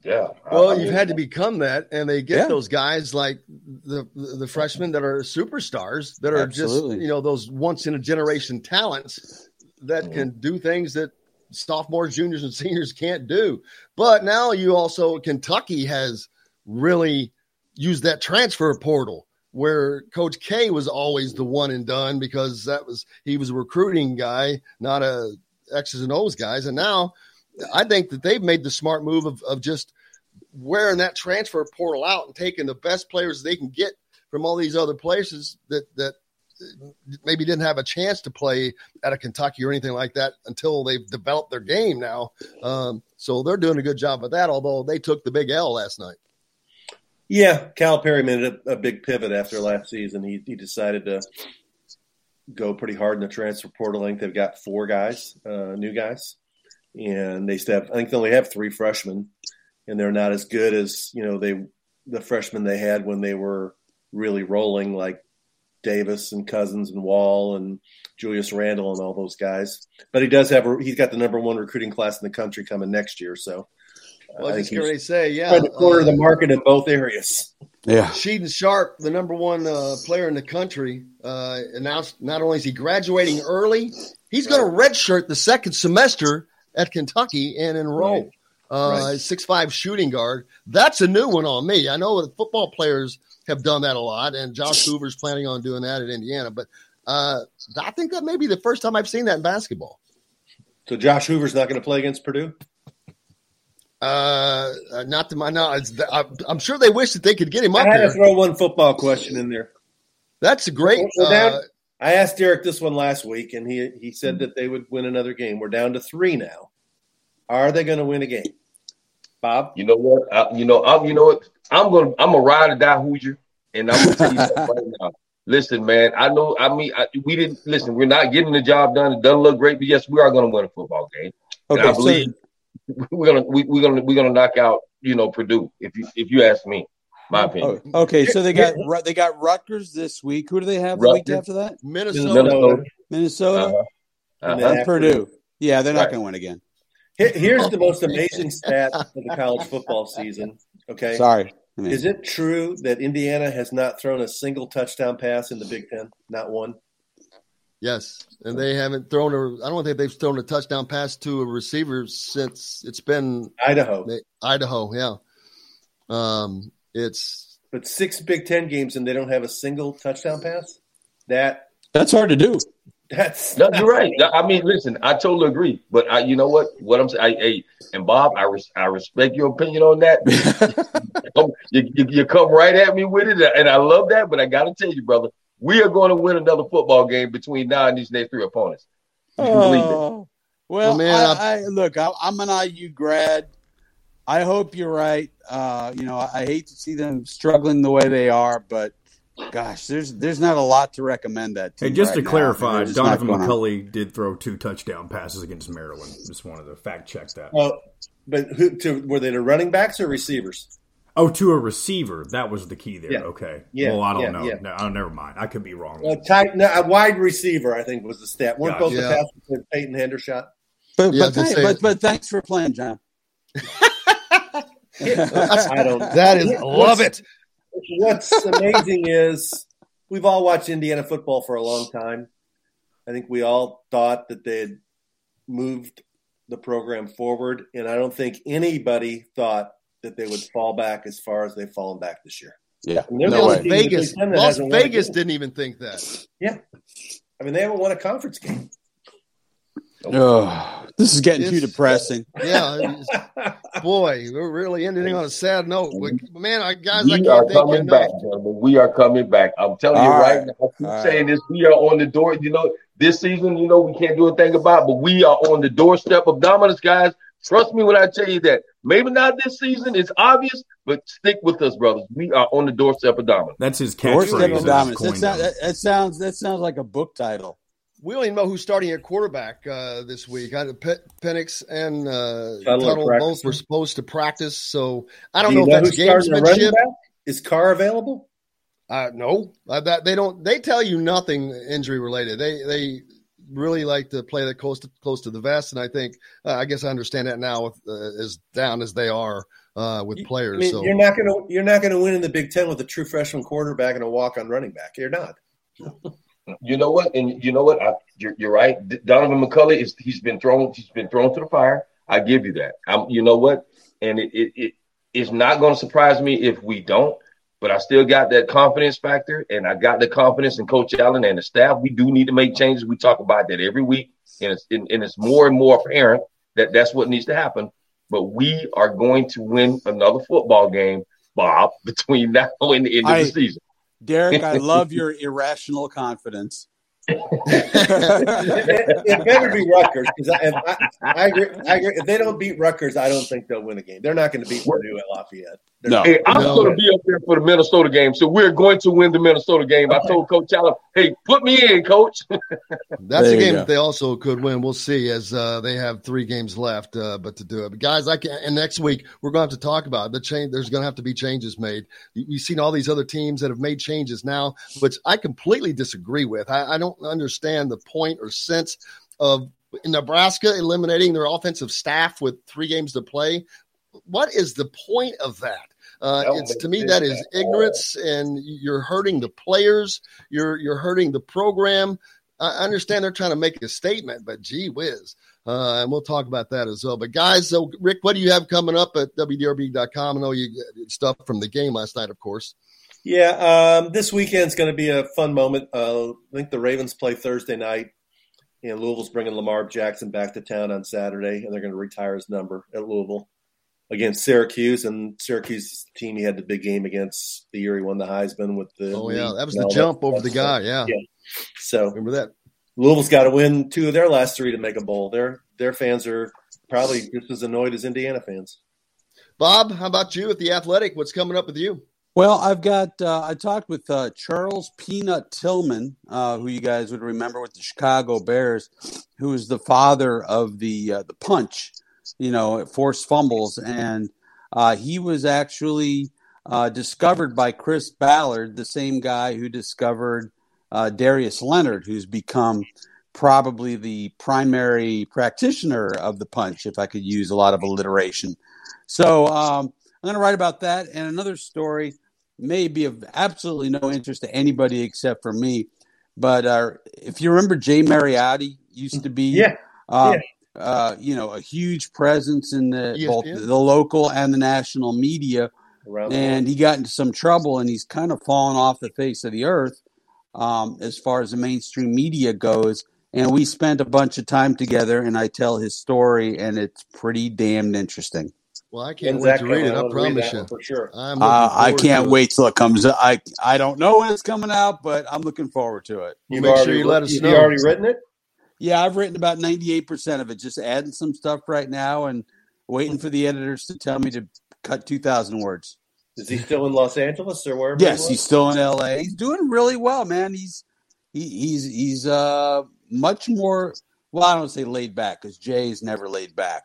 Yeah. Well, I, you've had to become that, and they get yeah. those guys like the the freshmen that are superstars that are Absolutely. just you know those once in a generation talents that mm-hmm. can do things that sophomores, juniors, and seniors can't do. But now you also Kentucky has really used that transfer portal where Coach K was always the one and done because that was he was a recruiting guy, not a X's and O's guys. And now I think that they've made the smart move of, of just wearing that transfer portal out and taking the best players they can get from all these other places that that maybe didn't have a chance to play at a Kentucky or anything like that until they've developed their game now. Um, so they're doing a good job of that, although they took the big L last night. Yeah, Calipari made a, a big pivot after last season. He, he decided to go pretty hard in the transfer portal. I they've got four guys, uh, new guys, and they still have, I think they only have three freshmen, and they're not as good as you know they the freshmen they had when they were really rolling like Davis and Cousins and Wall and Julius Randle and all those guys. But he does have he's got the number one recruiting class in the country coming next year. So well, I was just going to say, yeah, the corner of the market in both areas. Yeah, Shaedon Sharpe, the number one uh, player in the country, uh, announced not only is he graduating early, he's going to redshirt the second semester at Kentucky and enroll. Right. Uh, right. Six five shooting guard. That's a new one on me. I know that football players have done that a lot, and Josh Hoover's planning on doing that at Indiana. But uh, I think that may be the first time I've seen that in basketball. So Josh Hoover's not going to play against Purdue. Uh, not to my knowledge. I'm sure they wish that they could get him up. I had here. to throw one football question in there. That's a great. Down, uh, I asked Derek this one last week, and he he said that they would win another game. We're down to three now. Are they going to win a game? Bob, you know what? I, you know, I'm. You know what? I'm gonna I'm a ride or die Hoosier, and I'm gonna tell you right now. Listen, man, I know. I mean, I, we didn't listen. We're not getting the job done. It doesn't look great, but yes, we are going to win a football game. Okay, I believe so, we're gonna we, we're gonna we're gonna knock out you know Purdue if you if you ask me. My opinion. Oh, okay, so they got they got Rutgers this week. Who do they have the week after that? Minnesota. Minnesota. Minnesota. Uh-huh. And Uh-huh. And Purdue. Yeah, they're not Right. going to win again. Here's the most amazing stat of the college football season. Okay. Sorry. I mean, Is it true that Indiana has not thrown a single touchdown pass in the Big Ten? Not one. Yes, and they haven't thrown a. I don't think they've thrown a touchdown pass to a receiver since it's been Idaho. they- Idaho. Yeah, um, it's But six Big Ten games and they don't have a single touchdown pass? That that's hard to do. That's No, you're right. I mean, listen, I totally agree. But I, you know what? What I'm saying, I, hey, and Bob, I res, I respect your opinion on that. you, you, you come right at me with it, and I love that. But I got to tell you, brother, we are going to win another football game between now and these next three opponents. You can believe it. Oh, well, Well, man, I, I, look, I, I'm an IU grad. I hope you're right. Uh, you know, I, I hate to see them struggling the way they are, but gosh, there's there's not a lot to recommend that. Hey, team just right to now. clarify, They're just not Donaven going on. McCulley did throw two touchdown passes against Maryland. Just wanted to fact check that. well, but who to were they the running backs or receivers? Oh, to a receiver. That was the key there. Yeah. Okay. Yeah, Well, I don't yeah, know. yeah. No, oh, never mind. I could be wrong. Well, tight, no, a wide receiver, I think, was the stat. Weren't Gotcha. both the passes with Peyton Hendershot? But Yeah, but, to thank- but but thanks for playing, John. I don't. that is love it. What's amazing is we've all watched Indiana football for a long time. I think we all thought that they had moved the program forward, and I don't think anybody thought that they would fall back as far as they've fallen back this year. Yeah, And they're the no only way. team in the Vegas, Big Ten that Las hasn't won a Vegas didn't even think that. Yeah, I mean they haven't won a conference game. Oh, this is getting too depressing. Yeah, boy, we're really ending on a sad note. But, Man, I guys, I We are can't thank you coming back, gentlemen. We are coming back. I'm telling you All right, right. now. I keep All saying this. We are on the door. You know, this season, you know, we can't do a thing about, it, but we are on the doorstep of dominance, guys. Trust me when I tell you that. Maybe not this season. It's obvious, but stick with us, brothers. We are on the doorstep of dominance. That's his Doorstep catchphrase. of that dominance. That, sound, that, that sounds that sounds like a book title. We don't even know who's starting at quarterback uh, this week. I, Pe- Penix and uh, Tuttle both were supposed to practice, so I don't Do know you if that's who's starting the running gamesmanship. back? Is Carr available? Uh, no, uh, that they don't. They tell you nothing injury related. They they really like to play that close to close to the vest, and I think uh, I guess I understand that now with uh, as down as they are uh, with players. I mean, so you're not going to you're not going to win in the Big Ten with a true freshman quarterback and a walk on running back. You're not. You know what? And you know what? I, you're, you're right. Donaven McCulley is he's been thrown he's been thrown to the fire. I give you that. I'm, you know what? And it it, it it's not going to surprise me if we don't. But I still got that confidence factor, and I got the confidence in Coach Allen and the staff. We do need to make changes. We talk about that every week, and it's and, and it's more and more apparent that that's what needs to happen. But we are going to win another football game, Bob, between now and the end of the season. Derek, I love your irrational confidence. it, it better be Rutgers because I, if I, I, agree, I agree. If they don't beat Rutgers, I don't think they'll win a game. They're not going to beat Purdue at Lafayette. They're No. Hey, I'm No. going to be up there for the Minnesota game, so we're going to win the Minnesota game. I told Coach Allen, "Hey, put me in, Coach." That's There a game that they also could win. We'll see as uh, they have three games left, uh, but to do it. But guys, I can. And next week we're going to have to talk about it. the change. There's going to have to be changes made. You- You've seen all these other teams that have made changes now, which I completely disagree with. I, I don't understand the point or sense of in Nebraska eliminating their offensive staff with three games to play. What is the point of that? Uh, it's to me that is ignorance, and you're hurting the players. You're you're hurting the program. I understand they're trying to make a statement, but gee whiz. Uh, and we'll talk about that as well. But guys, so Rick, what do you have coming up at WDRB.com? I know you stuff from the game last night, of course. Yeah, um, this weekend's going to be a fun moment. Uh, I think the Ravens play Thursday night, and Louisville's bringing Lamar Jackson back to town on Saturday, and they're going to retire his number at Louisville against Syracuse. And Syracuse team he had the big game against the year he won the Heisman with the. Oh yeah, that was the all jump over the guy. Yeah, Yeah. So remember that. Louisville's got to win two of their last three to make a bowl. Their their fans are probably just as annoyed as Indiana fans. Bob, how about you at the Athletic? What's coming up with you? Well, I've got. Uh, I talked with uh, Charles Peanut Tillman, uh, who you guys would remember with the Chicago Bears, who is the father of the uh, the punch, you know, forced fumbles, and uh, he was actually uh, discovered by Chris Ballard, the same guy who discovered uh, Darius Leonard, who's become probably the primary practitioner of the punch, if I could use a lot of alliteration. So um, I'm going to write about that. And another story may be of absolutely no interest to anybody except for me. But uh, if you remember, Jay Mariotti used to be, yeah, uh, yeah. Uh, you know, a huge presence in the ESPN. both the local and the national media. Around and he got into some trouble, and he's kind of fallen off the face of the earth um, as far as the mainstream media goes. And we spent a bunch of time together, and I tell his story, and it's pretty damned interesting. Well, I can't wait to read it. I, I promise you, for sure. Uh, I can't wait till it comes. I I don't know when it's coming out, but I'm looking forward to it. You make sure you let us know. You already written it? Yeah, I've written about 98 percent of it. Just adding some stuff right now, and waiting for the editors to tell me to cut 2,000 words. Is he still in Los Angeles or wherever? Yes, he he's still in L.A. He's doing really well, man. He's he, he's he's uh much more. Well, I don't say laid back because Jay's never laid back,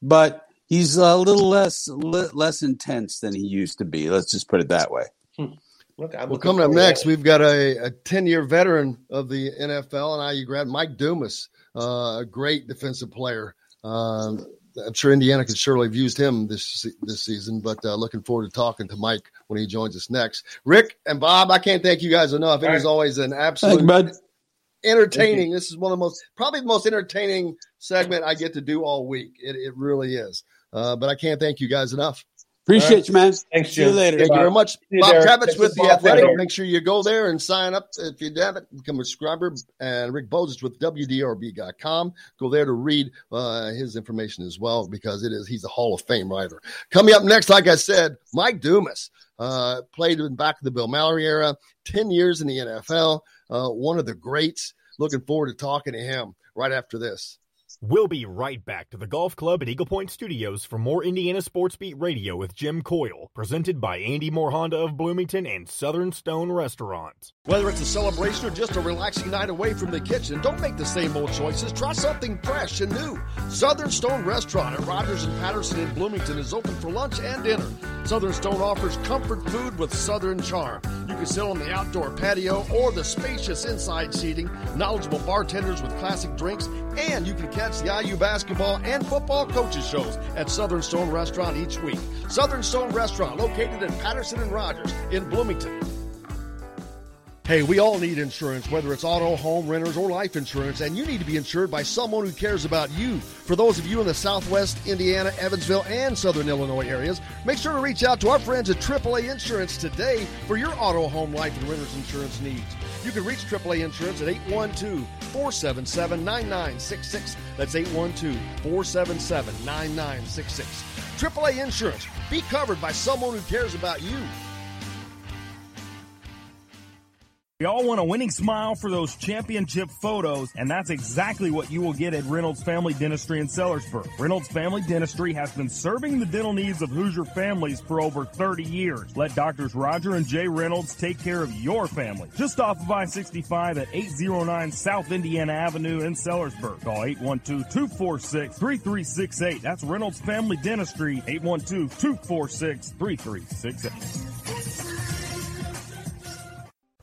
but he's a little less less intense than he used to be. Let's just put it that way. Hmm. Look, well, coming up next, we've got a 10 year veteran of the NFL and IU grad, Mike Dumas, uh, a great defensive player. Um, I'm sure Indiana could surely have used him this this season, but uh, looking forward to talking to Mike when he joins us next. Rick and Bob, I can't thank you guys enough. It is always an absolute Thanks, entertaining. This is one of the most, probably the most entertaining segment I get to do all week. It, it really is. Uh, but I can't thank you guys enough. Appreciate right. you, man. Thanks, See you later. Thank Bye. you very much. Bob Kravitz with The Athletic. Make sure you go there and sign up if you haven't, become a subscriber. And Rick Bozich with WDRB.com. Go there to read uh, his information as well because it is he's a Hall of Fame writer. Coming up next, like I said, Mike Dumas uh, played in back of the Bill Mallory era, 10 years in the NFL, uh, one of the greats. Looking forward to talking to him right after this. We'll be right back to the Golf Club at Eagle Point Studios for more Indiana Sports Beat Radio with Jim Coyle, presented by Andy Moore Honda of Bloomington and Southern Stone Restaurant. Whether it's a celebration or just a relaxing night away from the kitchen, don't make the same old choices. Try something fresh and new. Southern Stone Restaurant at Rogers and Patterson in Bloomington is open for lunch and dinner. Southern Stone offers comfort food with Southern charm. Can sit on the outdoor patio or the spacious inside seating, knowledgeable bartenders with classic drinks, and you can catch the IU basketball and football coaches shows at Southern Stone Restaurant each week. Southern Stone Restaurant, located in Patterson and Rogers in Bloomington. Hey, we all need insurance, whether it's auto, home, renters, or life insurance, and you need to be insured by someone who cares about you. For those of you in the Southwest Indiana, Evansville, and Southern Illinois areas, make sure to reach out to our friends at AAA Insurance today for your auto, home, life, and renters insurance needs. You can reach AAA Insurance at 812 477 9966. That's 812 477 9966. AAA Insurance. Be covered by someone who cares about you. We all want a winning smile for those championship photos, and that's exactly what you will get at Reynolds Family Dentistry in Sellersburg. Reynolds Family Dentistry has been serving the dental needs of Hoosier families for over 30 years. Let doctors Roger and Jay Reynolds take care of your family. Just off of I-65 at 809 South Indiana Avenue in Sellersburg. Call 812-246-3368. That's Reynolds Family Dentistry, 812-246-3368.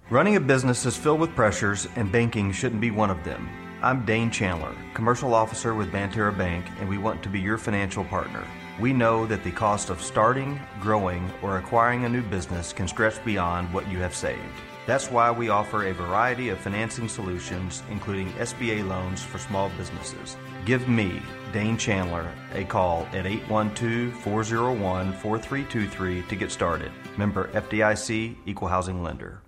Running a business is filled with pressures, and banking shouldn't be one of them. I'm Dane Chandler, commercial officer with Banterra Bank, and we want to be your financial partner. We know that the cost of starting, growing, or acquiring a new business can stretch beyond what you have saved. That's why we offer a variety of financing solutions, including SBA loans for small businesses. Give me, Dane Chandler, a call at 812 401 4323 to get started. Member FDIC, Equal Housing Lender.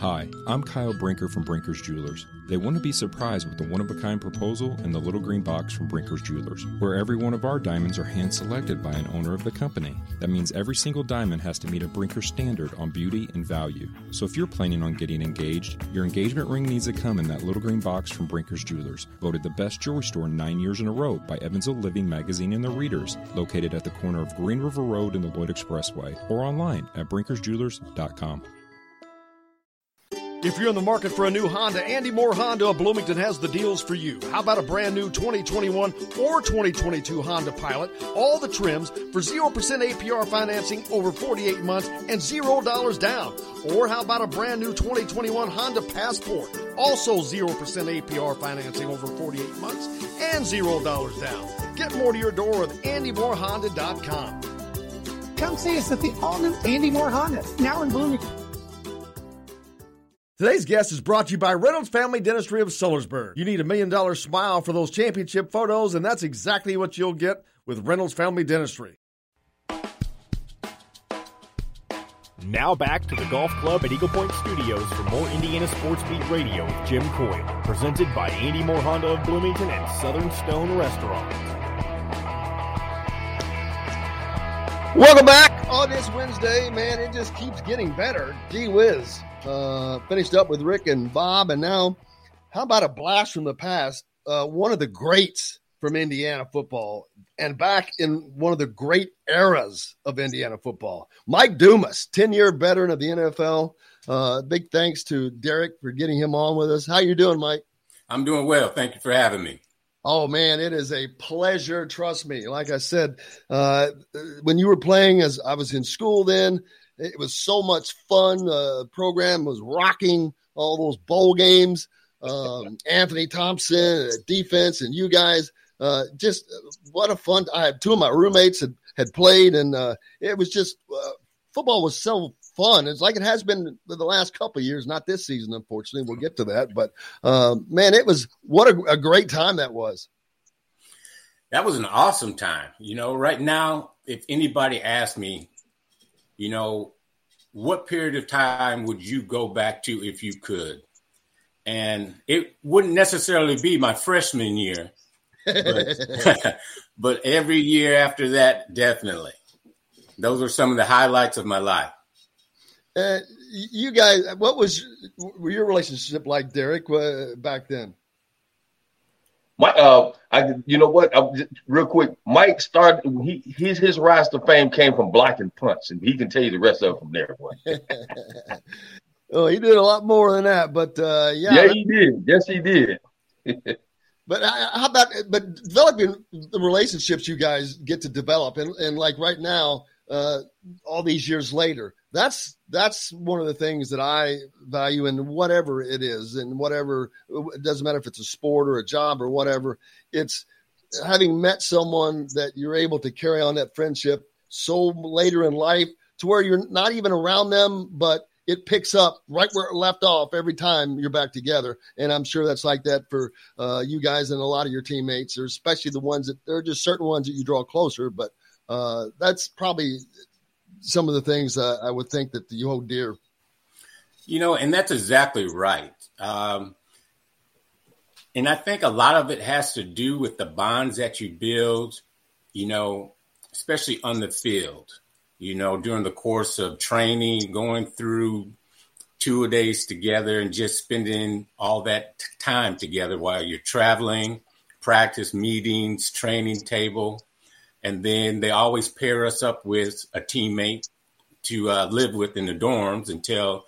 Hi, I'm Kyle Brinker from Brinker's Jewelers. They want to be surprised with the one of a kind proposal and the little green box from Brinker's Jewelers, where every one of our diamonds are hand selected by an owner of the company. That means every single diamond has to meet a Brinker standard on beauty and value. So if you're planning on getting engaged, your engagement ring needs to come in that little green box from Brinker's Jewelers, voted the best jewelry store nine years in a row by Evansville Living Magazine and the Readers, located at the corner of Green River Road and the Lloyd Expressway, or online at brinkersjewelers.com. If you're in the market for a new Honda, Andy Moore Honda of Bloomington has the deals for you. How about a brand new 2021 or 2022 Honda Pilot? All the trims for 0% APR financing over 48 months and $0 down. Or how about a brand new 2021 Honda Passport? Also 0% APR financing over 48 months and $0 down. Get more to your door with AndyMooreHonda.com. Come see us at the all new Andy Moore Honda, now in Bloomington. Today's guest is brought to you by Reynolds Family Dentistry of Sellersburg. You need a million dollar smile for those championship photos, and that's exactly what you'll get with Reynolds Family Dentistry. Now back to the Golf Club at Eagle Point Studios for more Indiana Sports Beat Radio with Jim Coyle, presented by Andy Moore Honda of Bloomington and Southern Stone Restaurant. Welcome back on this Wednesday, man. It just keeps getting better. Gee whiz. Uh, finished up with Rick and Bob, and now, how about a blast from the past? Uh, one of the greats from Indiana football, and back in one of the great eras of Indiana football, Mike Dumas, ten-year veteran of the NFL. Uh, big thanks to Derek for getting him on with us. How you doing, Mike? I'm doing well. Thank you for having me. Oh man, it is a pleasure. Trust me. Like I said, uh, when you were playing, as I was in school then, it was so much fun. The uh, program was rocking all those bowl games. Um, Anthony Thompson, uh, defense, and you guys. Uh, just uh, what a fun! I had two of my roommates had had played, and uh, it was just uh, football was so fun. It's like it has been the last couple years, not this season, unfortunately. We'll get to that, but um, man, it was what a, a great time that was. That was an awesome time. You know, right now, if anybody asked me, you know, what period of time would you go back to if you could? And it wouldn't necessarily be my freshman year, but, but every year after that, definitely. Those are some of the highlights of my life. Uh, you guys, what was your relationship like, Derek, uh, back then? My, uh, I, you know what? I, real quick, Mike started. He his his rise to fame came from blocking punts, and he can tell you the rest of it from there. oh, he did a lot more than that, but uh, yeah, yeah, he did. Yes, he did. but how about but developing the relationships you guys get to develop, and and like right now, uh, all these years later, that's that's one of the things that I value in whatever it is, and whatever it doesn't matter if it's a sport or a job or whatever. It's having met someone that you're able to carry on that friendship so later in life to where you're not even around them, but it picks up right where it left off every time you're back together. And I'm sure that's like that for uh, you guys and a lot of your teammates, or especially the ones that there are just certain ones that you draw closer. But uh, that's probably some of the things uh, I would think that you hold dear. You know, and that's exactly right. Um, and I think a lot of it has to do with the bonds that you build, you know, especially on the field, you know, during the course of training, going through two days together and just spending all that time together while you're traveling, practice meetings, training table. And then they always pair us up with a teammate to uh, live with in the dorms until,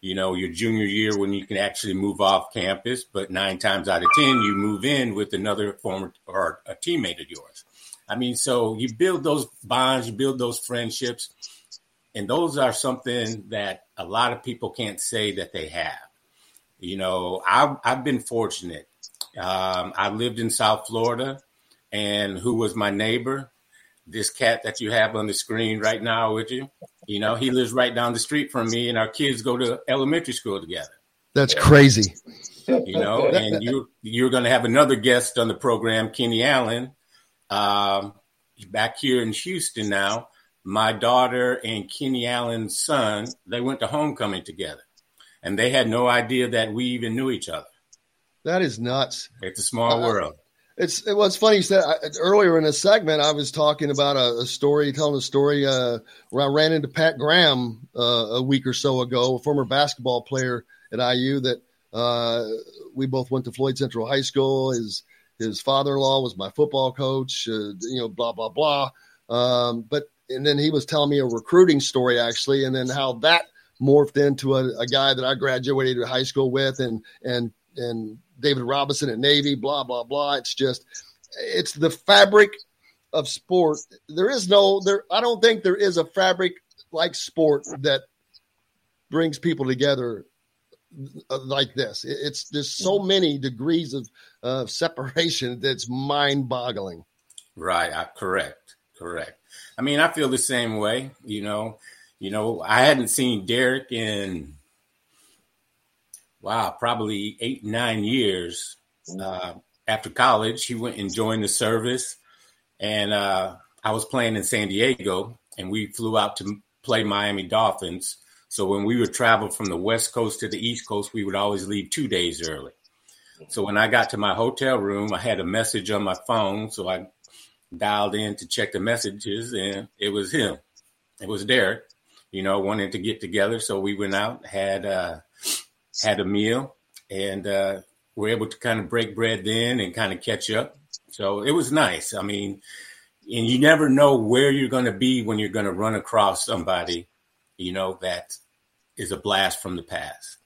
you know, your junior year when you can actually move off campus. But nine times out of 10, you move in with another former or a teammate of yours. I mean, so you build those bonds, you build those friendships. And those are something that a lot of people can't say that they have. You know, I've, I've been fortunate. Um, I lived in South Florida and who was my neighbor. This cat that you have on the screen right now with you, you know, he lives right down the street from me, and our kids go to elementary school together. That's crazy. You know, and you you're going to have another guest on the program, Kenny Allen, um, back here in Houston now. My daughter and Kenny Allen's son, they went to homecoming together, and they had no idea that we even knew each other. That is nuts. It's a small uh, world. It's it was funny. You said I, earlier in a segment I was talking about a, a story, telling a story uh, where I ran into Pat Graham uh, a week or so ago, a former basketball player at IU that uh, we both went to Floyd Central High School. His his father in law was my football coach. Uh, you know, blah blah blah. Um, but and then he was telling me a recruiting story actually, and then how that morphed into a, a guy that I graduated high school with, and and and David Robinson at Navy, blah blah blah. It's just it's the fabric of sport. There is no there. I don't think there is a fabric like sport that brings people together uh, like this. It's there's so many degrees of uh, separation that's mind boggling. Right. I, correct. Correct. I mean, I feel the same way. You know, you know, I hadn't seen Derek in wow, probably eight nine years. Uh, after college, he went and joined the service, and uh, I was playing in San Diego, and we flew out to play Miami Dolphins. So when we would travel from the West Coast to the East Coast, we would always leave two days early. So when I got to my hotel room, I had a message on my phone, so I dialed in to check the messages, and it was him. It was Derek. You know, wanted to get together, so we went out, had uh, had a meal, and uh, were able to kind of break bread then and kind of catch up. So it was nice. I mean, and you never know where you're going to be when you're going to run across somebody, you know, that is a blast from the past.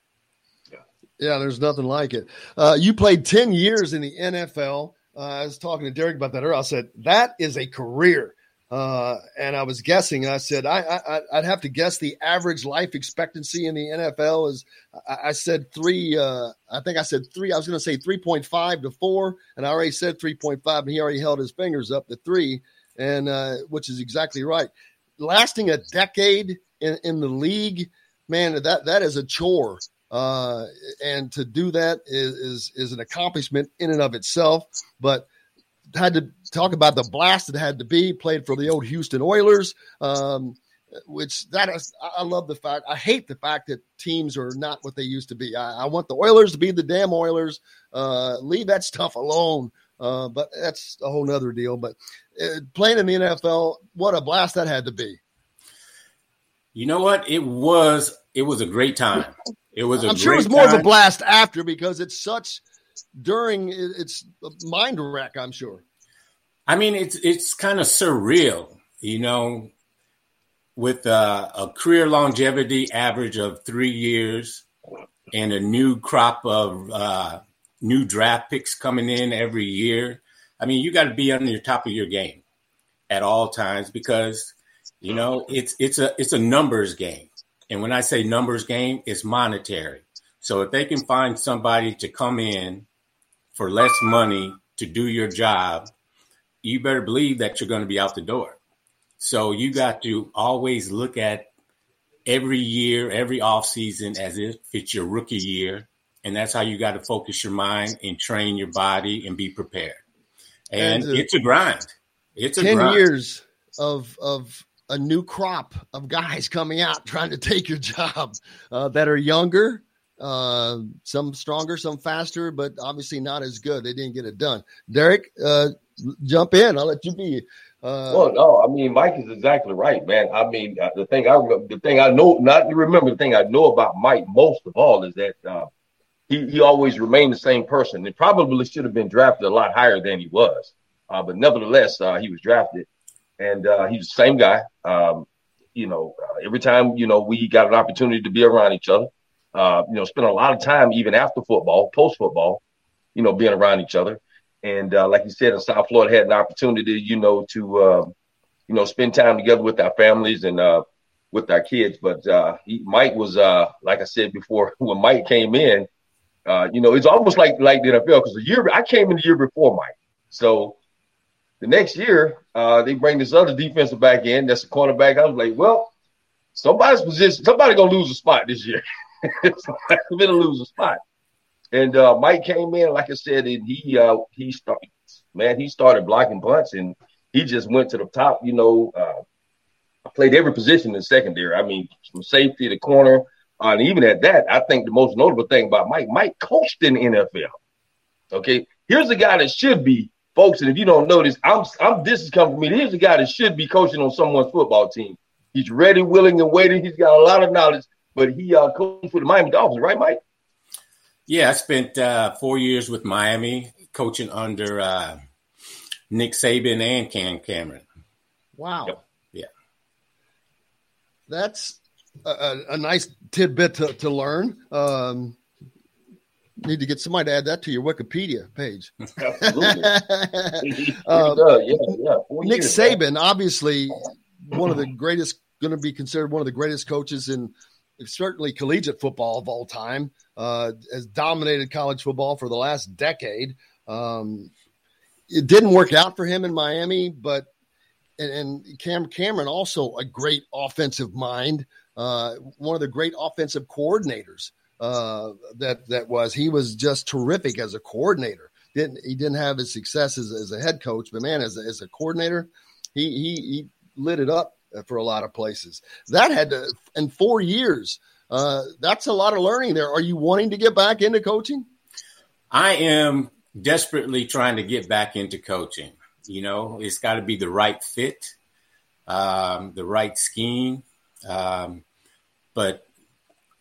Yeah, yeah there's nothing like it. Uh, you played 10 years in the NFL. Uh, I was talking to Derek about that earlier. I said, that is a career. Uh, and I was guessing. I said I, would have to guess the average life expectancy in the NFL is. I, I said three. Uh, I think I said three. I was going to say three point five to four, and I already said three point five, and he already held his fingers up to three, and uh, which is exactly right. Lasting a decade in, in the league, man, that that is a chore. Uh, and to do that is, is is an accomplishment in and of itself. But had to talk about the blast it had to be. Played for the old Houston Oilers, um, which that is. I love the fact. I hate the fact that teams are not what they used to be. I, I want the Oilers to be the damn Oilers. Uh, leave that stuff alone. Uh, but that's a whole nother deal. But uh, playing in the NFL, what a blast that had to be. You know what? It was. It was a great time. It was. I'm sure it was more time. of a blast after because it's such during it's mind wreck. I'm sure. I mean, it's it's kind of surreal, you know, with uh, a career longevity average of three years and a new crop of uh, new draft picks coming in every year. I mean, you got to be on your top of your game at all times because you know it's it's a it's a numbers game, and when I say numbers game, it's monetary. So if they can find somebody to come in for less money to do your job, you better believe that you're going to be out the door. So you got to always look at every year, every off season as if it's your rookie year. And that's how you got to focus your mind and train your body and be prepared. And, and uh, it's a grind. It's a 10 grind. years of, of a new crop of guys coming out trying to take your job uh, that are younger, uh, some stronger, some faster, but obviously not as good. They didn't get it done. Derek, uh, jump in. I'll let you be. Uh, well, no, I mean Mike is exactly right, man. I mean uh, the thing I the thing I know, not remember the thing I know about Mike most of all is that uh, he he always remained the same person. It probably should have been drafted a lot higher than he was, uh, but nevertheless, uh, he was drafted, and uh, he's the same guy. Um, you know, every time you know we got an opportunity to be around each other, uh, you know, spend a lot of time even after football, post football, you know, being around each other. And uh, like you said, in South Florida, had an opportunity, you know, to uh, you know spend time together with our families and uh, with our kids. But uh, he, Mike was, uh, like I said before, when Mike came in, you know, it's almost like like the NFL because the year I came in the year before Mike, so the next year they bring this other defensive back in. That's a cornerback. I was like, well, somebody's position, somebody gonna lose a spot this year. somebody's gonna lose a spot. And uh, Mike came in, like I said, and he uh, he started, man, he started blocking punts, and he just went to the top. You know, uh, played every position in secondary. I mean, from safety to corner, uh, and even at that, I think the most notable thing about Mike, Mike coached in the NFL. Okay, here's a guy that should be, folks, and if you don't this, I'm, I'm this is coming from me. Here's a guy that should be coaching on someone's football team. He's ready, willing, and waiting. He's got a lot of knowledge, but he uh, coached with the Miami Dolphins, right, Mike? Yeah, I spent uh, four years with Miami coaching under uh, Nick Saban and Cam Cameron. Wow. Yep. Yeah. That's a, a nice tidbit to, to learn. Um, need to get somebody to add that to your Wikipedia page. Absolutely. Uh, yeah, yeah. Nick years, man. Saban, obviously one of the greatest, going to be considered one of the greatest coaches in certainly collegiate football of all time. Uh, has dominated college football for the last decade. Um, it didn't work out for him in Miami, but and, and Cam Cameron also a great offensive mind, uh, one of the great offensive coordinators uh, that that was. He was just terrific as a coordinator. Didn't he didn't have his success as, as a head coach, but man, as a, as a coordinator, he, he he lit it up for a lot of places. That had to in four years. Uh, that's a lot of learning there. Are you wanting to get back into coaching? I am desperately trying to get back into coaching. You know, it's got to be the right fit, um, the right scheme. Um, but,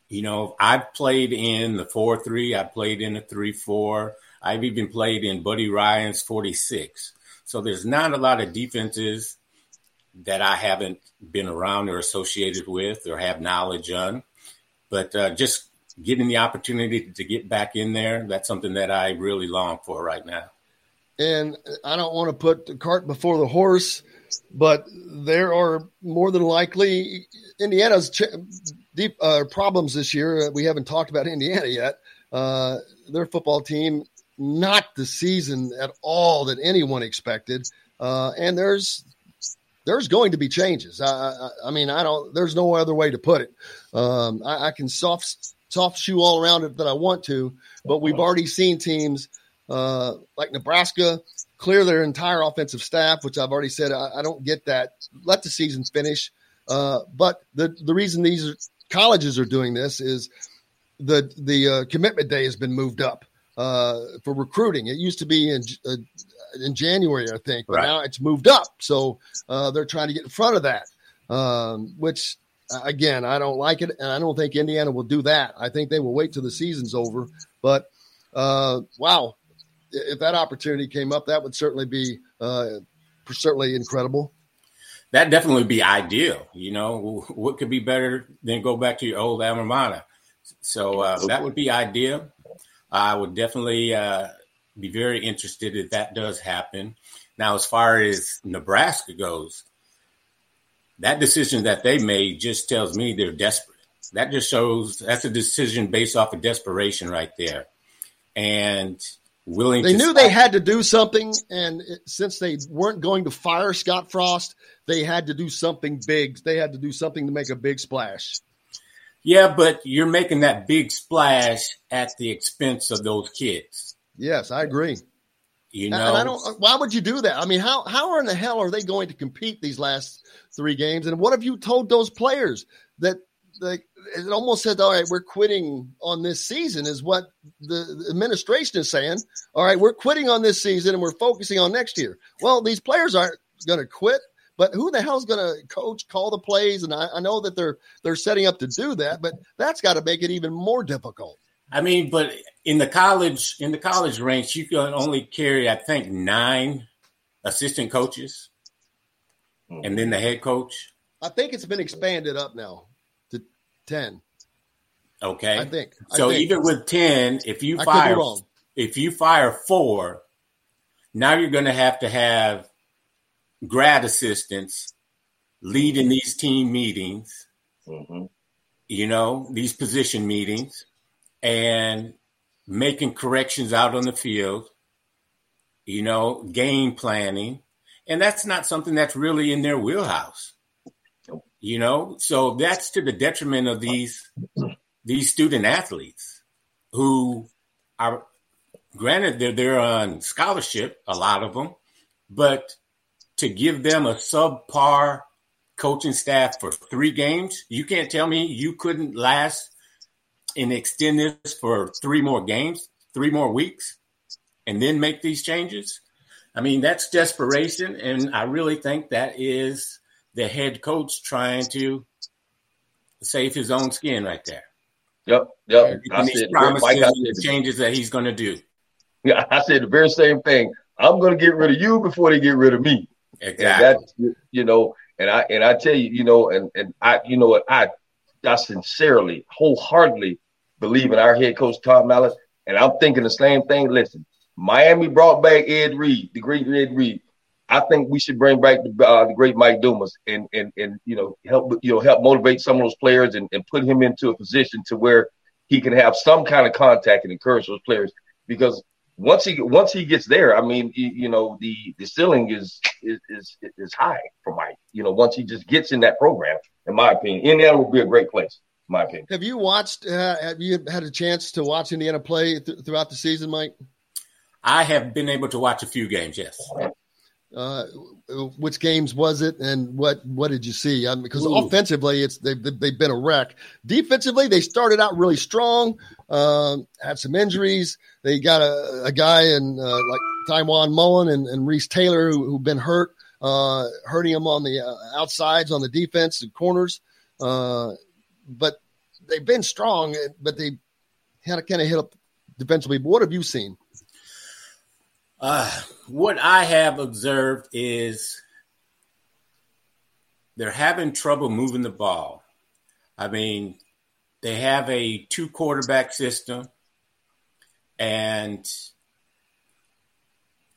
you know, I've played in the 4 3, I played in the 3 4. I've even played in Buddy Ryan's 46. So there's not a lot of defenses that I haven't been around or associated with or have knowledge on. But uh, just getting the opportunity to get back in there, that's something that I really long for right now. And I don't want to put the cart before the horse, but there are more than likely Indiana's ch- deep uh, problems this year. We haven't talked about Indiana yet. Uh, their football team, not the season at all that anyone expected. Uh, and there's there's going to be changes. I, I, I, mean, I don't. There's no other way to put it. Um, I, I, can soft soft shoe all around it that I want to, but we've already seen teams uh, like Nebraska clear their entire offensive staff, which I've already said I, don't get that. Let the season finish. Uh, but the the reason these colleges are doing this is the the uh, commitment day has been moved up uh, for recruiting. It used to be in uh, in January, I think, but right. now it's moved up. So uh, they're trying to get in front of that, um, which again, I don't like it, and I don't think Indiana will do that. I think they will wait till the season's over. But uh, wow, if that opportunity came up, that would certainly be uh, certainly incredible. That definitely would be ideal. You know, what could be better than go back to your old alma mater? So uh, that would be ideal. I would definitely uh, be very interested if that does happen. Now, as far as Nebraska goes, that decision that they made just tells me they're desperate. That just shows that's a decision based off of desperation right there. And willing they knew they had to do something and it, since they weren't going to fire Scott Frost, they had to do something big. They had to do something to make a big splash. Yeah, but you're making that big splash at the expense of those kids. Yes, I agree. You know, and I don't. Uh, why would you do that? I mean, how how in the hell are they going to compete these last three games? And what have you told those players that like it almost said, all right, we're quitting on this season, is what the administration is saying. All right, we're quitting on this season and we're focusing on next year. Well, these players aren't going to quit, but who the hell's going to coach, call the plays? And I, I know that they're they're setting up to do that, but that's got to make it even more difficult. I mean, but in the college in the college ranks, you can only carry, I think, nine assistant coaches, and then the head coach. I think it's been expanded up now to ten. Okay, I think. So I think. even with ten, if you fire if you fire four, now you're going to have to have grad assistants leading these team meetings. Mm-hmm. You know these position meetings and making corrections out on the field, you know, game planning. And that's not something that's really in their wheelhouse. You know, so that's to the detriment of these these student athletes who are granted they're they're on scholarship, a lot of them, but to give them a subpar coaching staff for three games, you can't tell me you couldn't last and extend this for three more games, three more weeks, and then make these changes. I mean, that's desperation. And I really think that is the head coach trying to save his own skin right there. Yep. Yep. And these promises and the changes that he's going to do. Yeah, I said the very same thing. I'm going to get rid of you before they get rid of me. Exactly. you know, and I and I tell you, you know, and and I, you know what, I I sincerely, wholeheartedly believe in our head coach Tom Allen, and I'm thinking the same thing. Listen, Miami brought back Ed Reed, the great Ed Reed. I think we should bring back the, uh, the great Mike Dumas and and and you know help you know help motivate some of those players and, and put him into a position to where he can have some kind of contact and encourage those players because once he once he gets there, I mean, you, you know, the the ceiling is, is is is high for Mike. You know, once he just gets in that program, in my opinion, Indiana will be a great place. In my opinion. Have you watched? Uh, have you had a chance to watch Indiana play th- throughout the season, Mike? I have been able to watch a few games. Yes. Uh, which games was it, and what what did you see? I mean, because offensively, it's they've they've been a wreck. Defensively, they started out really strong. Um, had some injuries. They got a, a guy in uh, like Tiawan Mullen and, and Reese Taylor who, who've been hurt, uh, hurting them on the uh, outsides on the defense and corners. Uh, but they've been strong, but they had to kind of hit up defensively. What have you seen? Uh, what I have observed is they're having trouble moving the ball. I mean, they have a two quarterback system. And,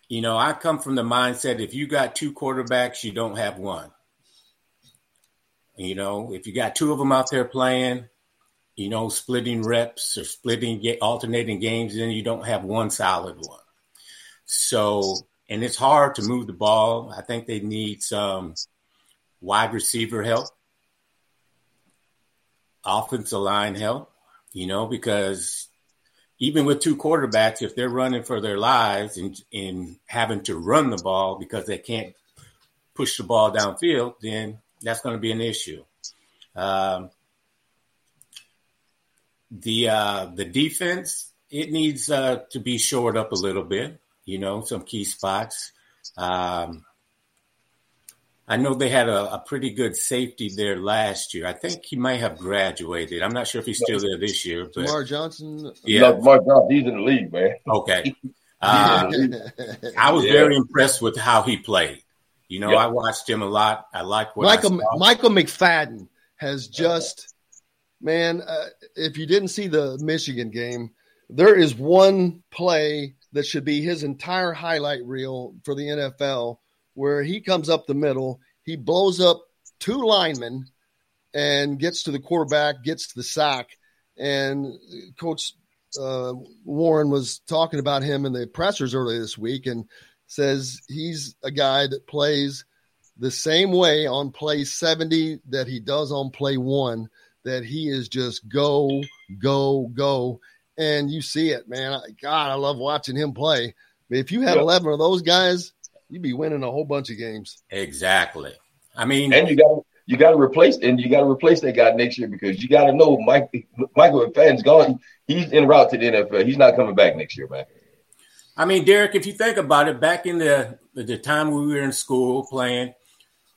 you know, I come from the mindset if you got two quarterbacks, you don't have one. You know, if you got two of them out there playing, you know, splitting reps or splitting, alternating games, then you don't have one solid one. So, and it's hard to move the ball. I think they need some wide receiver help, offensive line help, you know, because even with two quarterbacks, if they're running for their lives and, and having to run the ball because they can't push the ball downfield, then that's going to be an issue. Um, the uh, the defense it needs uh, to be shored up a little bit you know, some key spots. Um, I know they had a, a, pretty good safety there last year. I think he might have graduated. I'm not sure if he's still there this year. But Lamar Johnson. Yeah, no, Lamar Johnson. He's in the league, man. Okay. Uh, I was yeah. very impressed with how he played. You know, I watched him a lot. I like what Micah Micah McFadden has just man. Uh, if you didn't see the Michigan game, there is one play that should be his entire highlight reel for the NFL, where he comes up the middle, he blows up two linemen and gets to the quarterback, gets to the sack. And Coach uh, Warren was talking about him in the pressers earlier this week and says he's a guy that plays the same way on play 70 that he does on play one, that he is just go, go, go and you see it, man. God, I love watching him play. But if you had 11 of those guys, you'd be winning a whole bunch of games. Exactly. I mean, and you got you got to replace and you got to replace that guy next year because you got to know Mike Micah McFadden's gone. He's en route to the NFL. He's not coming back next year, man. I mean, Derek, if you think about it, back in the the time we were in school playing,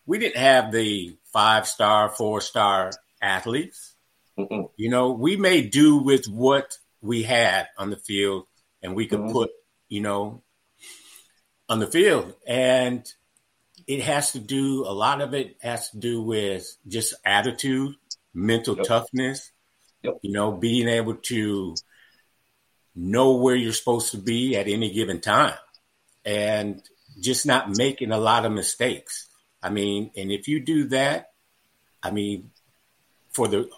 we didn't have the five star, four star athletes. Mm-mm. You know, we may do with what we had on the field and we could mm-hmm. put, you know, on the field. And it has to do, a lot of it has to do with just attitude, mental yep. toughness, yep. you know, being able to know where you're supposed to be at any given time and just not making a lot of mistakes. I mean, and if you do that, I mean, for the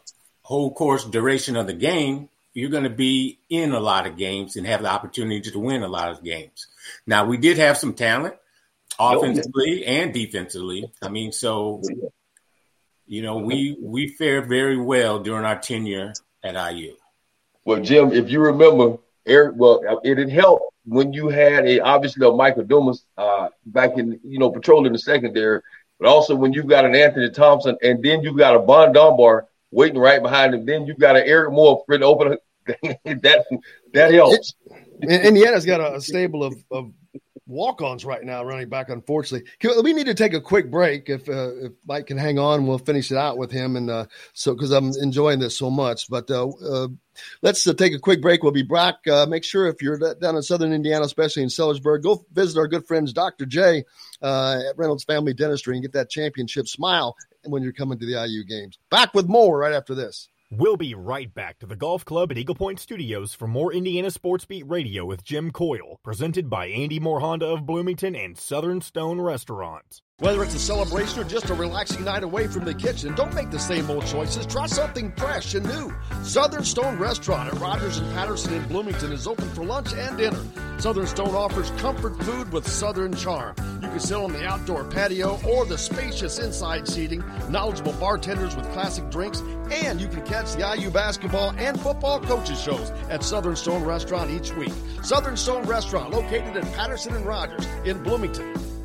whole course duration of the game, you're going to be in a lot of games and have the opportunity to win a lot of games. Now, we did have some talent offensively and defensively. I mean, so you know, we we fared very well during our tenure at IU. Well, Jim, if you remember, Eric, well, it didn't help when you had a obviously a Michael Dumas uh, back in you know patrolling the secondary, but also when you've got an Anthony Thompson and then you've got a Vaughn Dunbar waiting right behind him. Then you've got an Eric Moore for the open. that that helps. Indiana's got a, stable of, of walk-ons right now running back. Unfortunately, we need to take a quick break. If uh, if Mike can hang on, we'll finish it out with him. And uh, so because I'm enjoying this so much, but uh, uh let's uh, take a quick break. We'll be back. Uh, make sure if you're down in Southern Indiana, especially in Sellersburg, go visit our good friends Dr. J at Reynolds Family Dentistry and get that championship smile when you're coming to the IU games. Back with more right after this. We'll be right back to the Golf Club at Eagle Point Studios for more Indiana Sports Beat Radio with Jim Coyle, presented by Andy Moore Honda of Bloomington and Southern Stone Restaurant. Whether it's a celebration or just a relaxing night away from the kitchen, don't make the same old choices. Try something fresh and new. Southern Stone Restaurant at Rogers and Patterson in Bloomington is open for lunch and dinner. Southern Stone offers comfort food with Southern charm. You can sit on the outdoor patio or the spacious inside seating, knowledgeable bartenders with classic drinks, and you can catch the IU basketball and football coaches shows at Southern Stone Restaurant each week. Southern Stone Restaurant, located at Patterson and Rogers in Bloomington.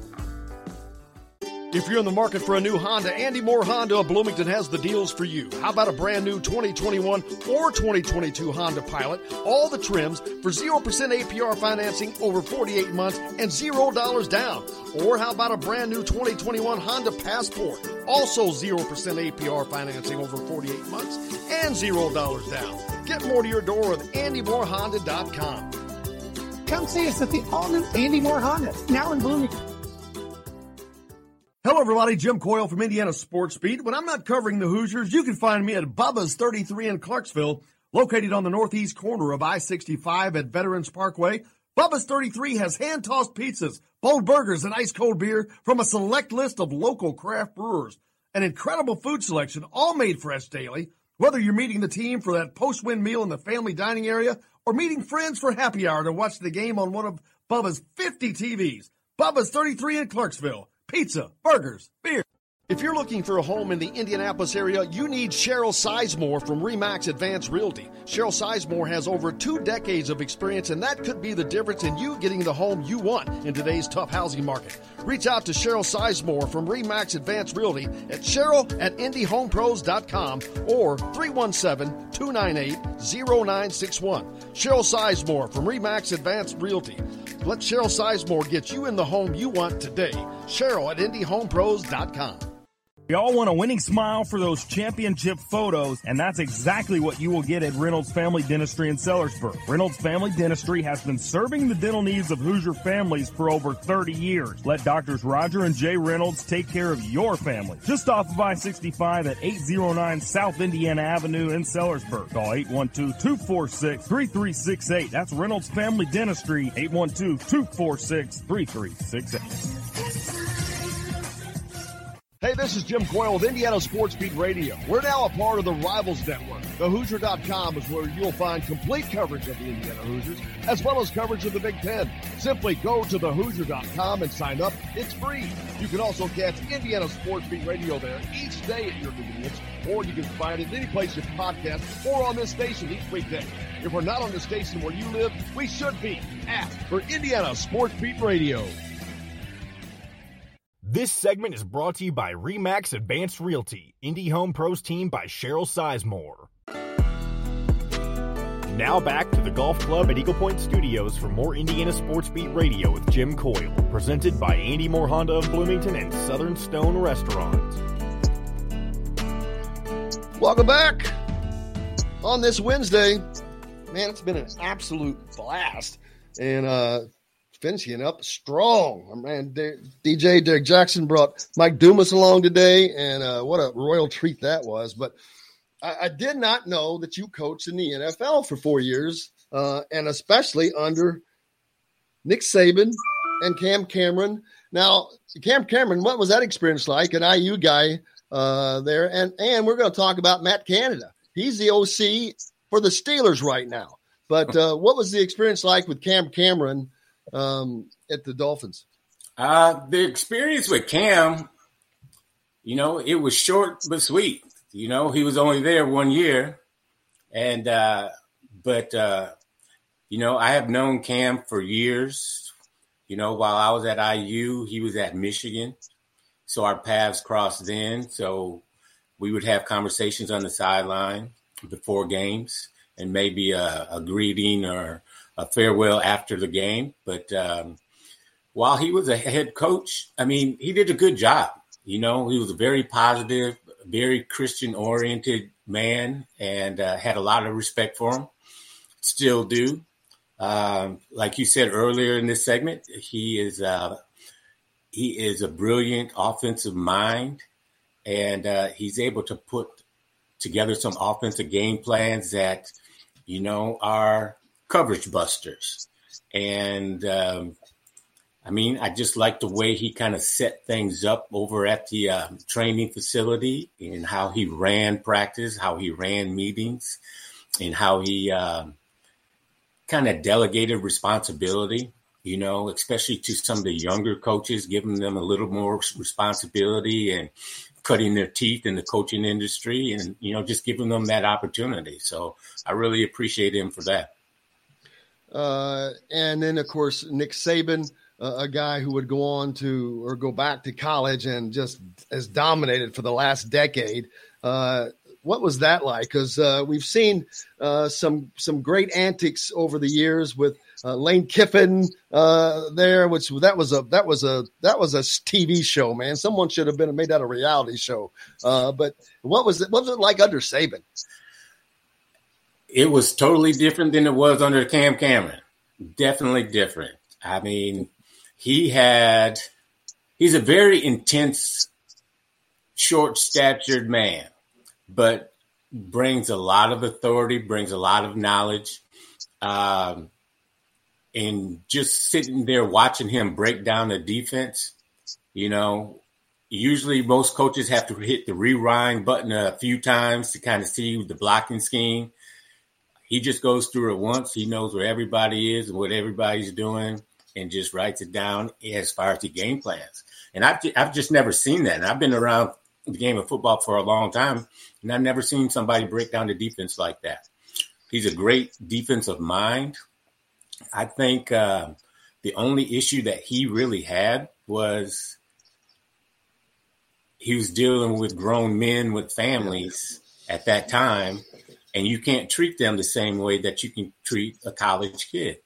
If you're in the market for a new Honda, Andy Moore Honda of Bloomington has the deals for you. How about a brand new 2021 or 2022 Honda Pilot? All the trims for 0% APR financing over 48 months and $0 down. Or how about a brand new 2021 Honda Passport? Also 0% APR financing over 48 months and $0 down. Get more to your door with AndyMooreHonda.com. Come see us at the all new Andy Moore Honda, now in Bloomington. Hello, everybody. Jim Coyle from Indiana Sports Beat. When I'm not covering the Hoosiers, you can find me at Bubba's 33 in Clarksville, located on the northeast corner of I-65 at Veterans Parkway. Bubba's 33 has hand-tossed pizzas, bold burgers, and ice-cold beer from a select list of local craft brewers. An incredible food selection, all made fresh daily. Whether you're meeting the team for that post-win meal in the family dining area or meeting friends for happy hour to watch the game on one of Bubba's 50 TVs. Bubba's 33 in Clarksville pizza, burgers, beer. If you're looking for a home in the Indianapolis area, you need Cheryl Sizemore from Remax Advanced Realty. Cheryl Sizemore has over two decades of experience, and that could be the difference in you getting the home you want in today's tough housing market. Reach out to Cheryl Sizemore from Remax Advanced Realty at Cheryl at IndyHomePros.com or 317 298 0961. Cheryl Sizemore from Remax Advanced Realty. Let Cheryl Sizemore get you in the home you want today. Cheryl at IndyHomePros.com. We all want a winning smile for those championship photos, and that's exactly what you will get at Reynolds Family Dentistry in Sellersburg. Reynolds Family Dentistry has been serving the dental needs of Hoosier families for over 30 years. Let doctors Roger and Jay Reynolds take care of your family. Just off of I-65 at 809 South Indiana Avenue in Sellersburg. Call 812-246-3368. That's Reynolds Family Dentistry, 812-246-3368. Hey, this is Jim Coyle with Indiana Sports Beat Radio. We're now a part of the Rivals Network. TheHoosier.com is where you'll find complete coverage of the Indiana Hoosiers, as well as coverage of the Big Ten. Simply go to TheHoosier.com and sign up. It's free. You can also catch Indiana Sports Beat Radio there each day at your convenience, or you can find it any place you podcast or on this station each weekday. If we're not on the station where you live, we should be. Ask for Indiana Sports Beat Radio. This segment is brought to you by Remax Advanced Realty, Indy Home Pros team by Cheryl Sizemore. Now back to the Golf Club at Eagle Point Studios for more Indiana Sports Beat Radio with Jim Coyle, presented by Andy Moore Honda of Bloomington and Southern Stone Restaurant. Welcome back on this Wednesday. Man, it's been an absolute blast. And uh, finishing up strong. Man, DJ Derek Jackson brought Mike Dumas along today, and uh, what a royal treat that was. But I, I, did not know that you coached in the NFL for four years, uh, and especially under Nick Saban and Cam Cameron. Now, Cam Cameron, what was that experience like? An IU guy uh, there, and and we're going to talk about Matt Canada. He's the OC for the Steelers right now. But uh, what was the experience like with Cam Cameron um, at the Dolphins? Uh, the experience with Cam, you know, it was short but sweet. You know, he was only there one year, and uh, but uh, you know, I have known Cam for years. You know, while I was at IU, he was at Michigan, so our paths crossed then. So we would have conversations on the sideline before games, and maybe a, a greeting or a farewell after the game. But um, while he was a head coach, I mean, he did a good job. You know, he was a very positive, very Christian oriented man and uh, had a lot of respect for him. Still do. Um, like you said earlier in this segment, he is uh, he is a brilliant offensive mind, and uh, he's able to put together some offensive game plans that you know are coverage busters. And um, I mean, I just like the way he kind of set things up over at the uh, training facility and how he ran practice, how he ran meetings, and how he uh, kind of delegated responsibility, you know, especially to some of the younger coaches, giving them a little more responsibility and cutting their teeth in the coaching industry and, you know, just giving them that opportunity. So I really appreciate him for that. Uh, and then, of course, Nick Saban uh, a guy who would go on to or go back to college and just has dominated for the last decade. Uh, what was that like? Because uh, we've seen uh, some some great antics over the years with uh, Lane Kiffin there, which that was a that was a that was a TV show, man. Someone should have been made that a reality show. but what was it? What was it like under Saban? It was totally different than it was under Cam Cameron. Definitely different. I mean, he had he's a very intense, short statured man, but brings a lot of authority, brings a lot of knowledge. Um, and just sitting there watching him break down the defense, you know, usually most coaches have to hit the rewind button a few times to kind of see the blocking scheme. He just goes through it once. He knows where everybody is and what everybody's doing and just writes it down as far as the game plans. And I've, I've just never seen that. And I've been around the game of football for a long time, and I've never seen somebody break down the defense like that. He's a great defensive mind. I think uh, the only issue that he really had was he was dealing with grown men with families at that time, and you can't treat them the same way that you can treat a college kid.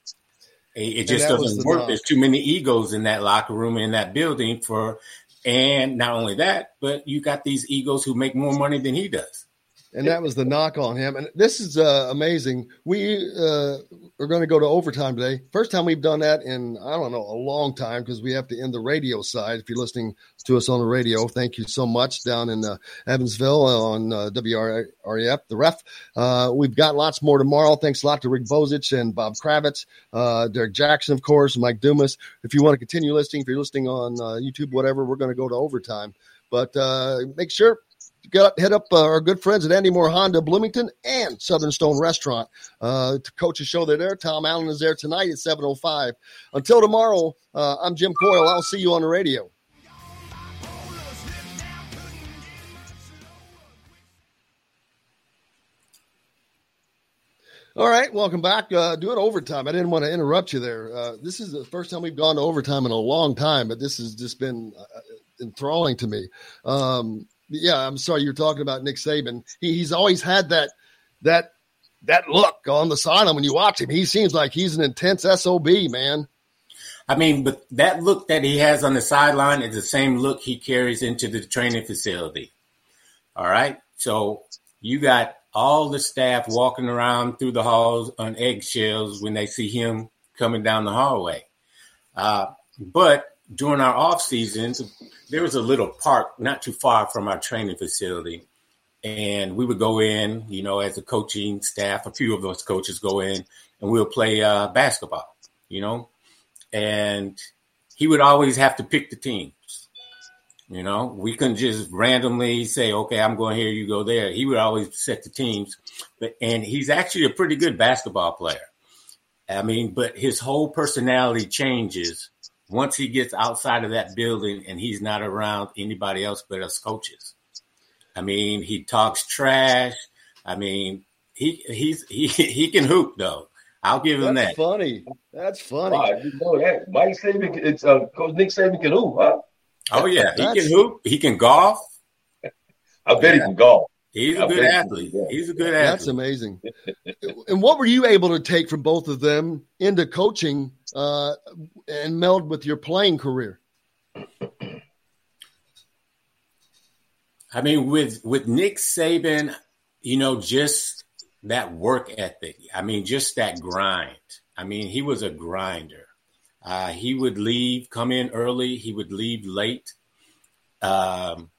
It, just doesn't work. There's too many egos in that locker room in that building for, and not only that, but you got these egos who make more money than he does and that was the knock on him. And this is uh, amazing. We uh, are going to go to overtime today. First time we've done that in I don't know a long time because we have to end the radio side. If you're listening to us on the radio, thank you so much down in uh, Evansville on uh, the ref. Uh, we've got lots more tomorrow. Thanks a lot to Rick Bozich and Bob Kravitz, uh, Derek Jackson, of course, Mike Dumas. If you want to continue listening, if you're listening on uh, YouTube, whatever, we're going to go to overtime. But make sure got hit up uh, our good friends at Andy Moore Honda Bloomington and Southern Stone Restaurant uh, to coach a show. They're there. Tom Allen is there tonight at 7.05. Until tomorrow, uh, I'm Jim Coyle. I'll see you on the radio. All right, welcome back. Uh, doing overtime. I didn't want to interrupt you there. Uh, this is the first time we've gone to overtime in a long time, but this has just been uh, enthralling to me. Um, yeah, I'm sorry you're talking about Nick Saban. He, he's always had that that that look on the sideline when you watch him. He seems like he's an intense sob man. I mean, but that look that he has on the sideline is the same look he carries into the training facility. All right, so you got all the staff walking around through the halls on eggshells when they see him coming down the hallway. Uh, but during our off seasons, there was a little park not too far from our training facility. And we would go in, you know, as a coaching staff, a few of us coaches go in and we'll play uh, basketball, you know. And he would always have to pick the teams. You know, we couldn't just randomly say, okay, I'm going here, you go there. He would always set the teams. But, and he's actually a pretty good basketball player. I mean, but his whole personality changes once he gets outside of that building and he's not around anybody else but us coaches. I mean, he talks trash. I mean, he he's he he can hoop though. I'll give him That's that. Funny. That's funny. Wow, you know that. Mike Saban, it's uh, Coach Nick Saban can hoop, huh? Oh yeah, he can hoop. He can golf. I bet he can golf. He's a good athlete. He's a good athlete. That's amazing. and what were you able to take from both of them into coaching uh, and meld with your playing career? I mean, with with Nick Saban, you know, just that work ethic. I mean, just that grind. I mean, he was a grinder. Uh, he would leave, come in early. He would leave late. Um,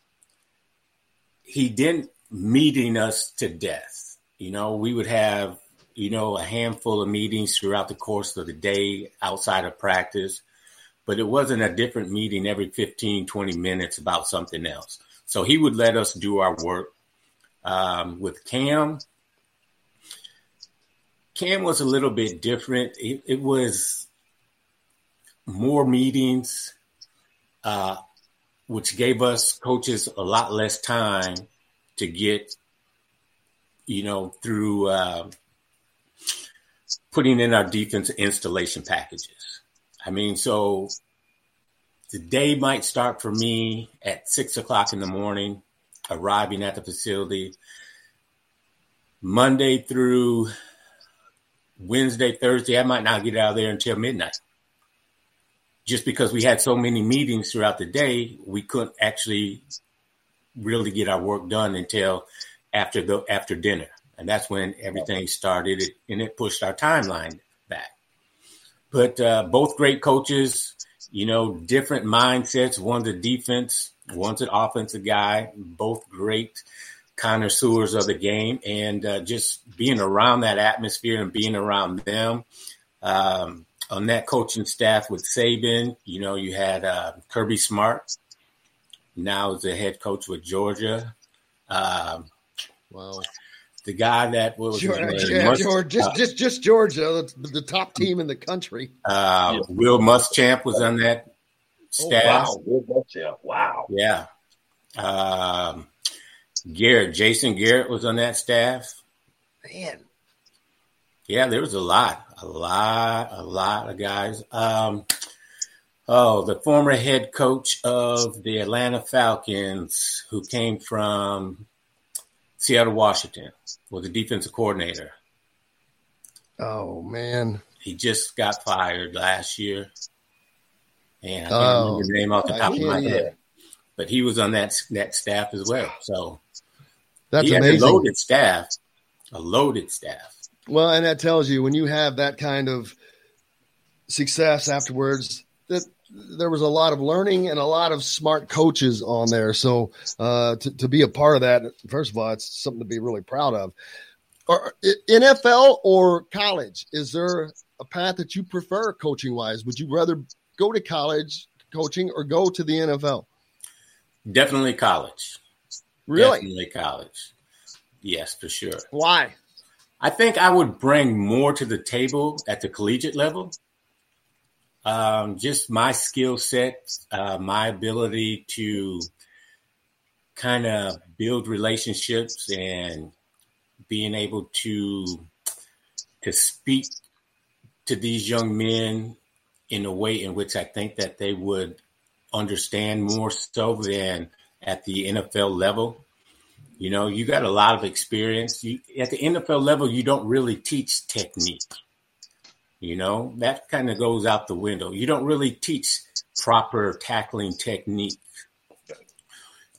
he didn't meeting us to death. You know, we would have, you know, a handful of meetings throughout the course of the day outside of practice, but it wasn't a different meeting every 15, 20 minutes about something else. So he would let us do our work. Um, with Cam, Cam was a little bit different. It, it was more meetings, uh, which gave us coaches a lot less time to get, you know, through uh, putting in our defense installation packages. I mean, so the day might start for me at six o'clock in the morning, arriving at the facility. Monday through Wednesday, Thursday, I might not get out of there until midnight. Just because we had so many meetings throughout the day, we couldn't actually really get our work done until after the after dinner, and that's when everything started, and it pushed our timeline back. But uh, both great coaches, you know, different mindsets. One's a defense, one's an offensive guy. Both great connoisseurs of the game, and uh, just being around that atmosphere and being around them. Um, on that coaching staff with Saban, you know, you had uh, Kirby Smart, now is the head coach with Georgia. Um, wow. The guy that was Georgia, yeah, Georgia, just, uh, just just Georgia, the, the, top team in the country. Uh, yeah. Will Muschamp was on that staff. Oh, wow, Will Muschamp, wow. Yeah. Um, Garrett, Jason Garrett was on that staff. Man. Yeah, there was a lot, a lot, a lot of guys. Um, Oh, the former head coach of the Atlanta Falcons, who came from Seattle, Washington, was the defensive coordinator. Oh man, he just got fired last year, and I can't oh, remember the name off the top of my head. But he was on that that staff as well. So that's he amazing. a loaded staff, a loaded staff. Well, and that tells you when you have that kind of success afterwards that there was a lot of learning and a lot of smart coaches on there. So uh, to, to be a part of that, first of all, it's something to be really proud of. Or, NFL or college? Is there a path that you prefer coaching wise? Would you rather go to college coaching or go to the NFL? Definitely college. Really? Definitely college. Yes, for sure. Why? I think I would bring more to the table at the collegiate level um, just my skill set, uh, my ability to kind of build relationships and being able to to speak to these young men in a way in which I think that they would understand more so than at the NFL level. You know, you got a lot of experience. You, at the NFL level, you don't really teach technique. You know, that kind of goes out the window. You don't really teach proper tackling technique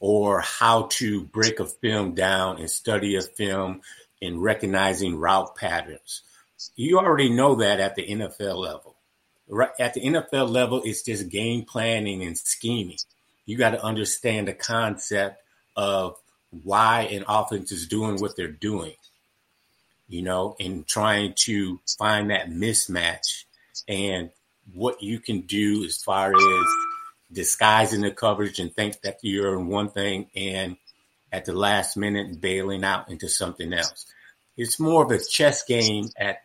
or how to break a film down and study a film and recognizing route patterns. You already know that at the NFL level. Right at the NFL level, it's just game planning and scheming. You got to understand the concept of why an offense is doing what they're doing you know, and trying to find that mismatch and what you can do as far as disguising the coverage and think that you're in one thing and at the last minute bailing out into something else. It's more of a chess game at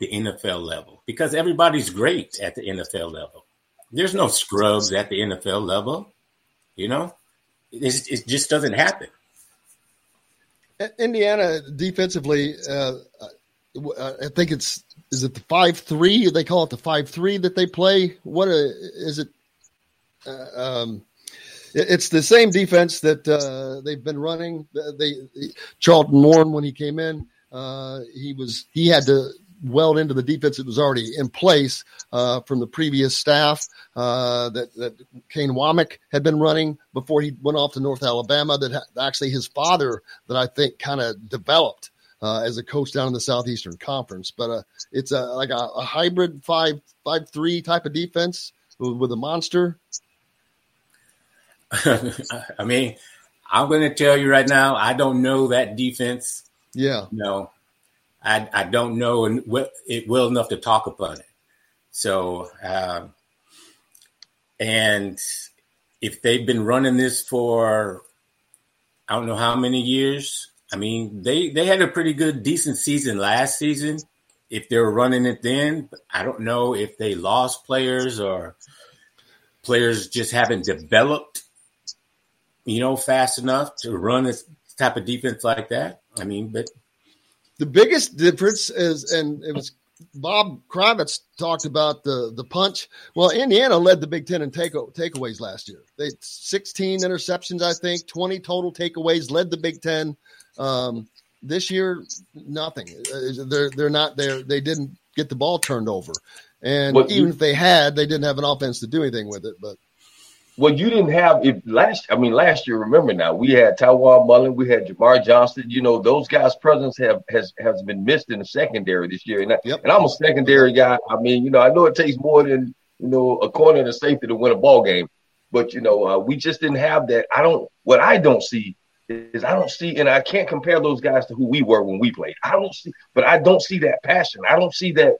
the NFL level because everybody's great at the NFL level. There's no scrubs at the NFL level, you know. It's, it just doesn't happen. Indiana defensively, uh, uh, I think it's is it the five three? They call it the five three that they play. What a, is it? Uh, um, it's the same defense that uh, they've been running. They, Charlton Warren when he came in, uh, he was he had to weld into the defense that was already in place uh, from the previous staff uh, that that Kane Wommack had been running before he went off to North Alabama. That ha- actually his father that I think kind of developed uh, as a coach down in the Southeastern Conference. But uh, it's a like a, a, hybrid five five three type of defense with, with a monster. I mean, I'm going to tell you right now, I don't know that defense. Yeah. No, I, I don't know it well enough to talk about it. So, um, and if they've been running this for, I don't know how many years, I mean, they they had a pretty good, decent season last season. If they were running it then, I don't know if they lost players or players just haven't developed, you know, fast enough to run this type of defense like that. I mean, but the biggest difference is, and it was Bob Kravitz talked about the the punch. Well, Indiana led the Big Ten in take takeaways last year. They 16 interceptions, I think, 20 total takeaways, led the Big Ten. Um, this year, nothing. Uh, they're they're not there. They didn't get the ball turned over, and even you, if they had, they didn't have an offense to do anything with it. But well, you didn't have if last. I mean, last year. Remember now, we had Tiawan Mullen, we had Jamar Johnson. You know, those guys' presence have has has been missed in the secondary this year. And, I, yep. and I'm a secondary guy. I mean, you know, I know it takes more than you know a corner and a safety to win a ball game, but you know, uh, we just didn't have that. I don't. What I don't see is I don't see, and I can't compare those guys to who we were when we played. I don't see, but I don't see that passion. I don't see that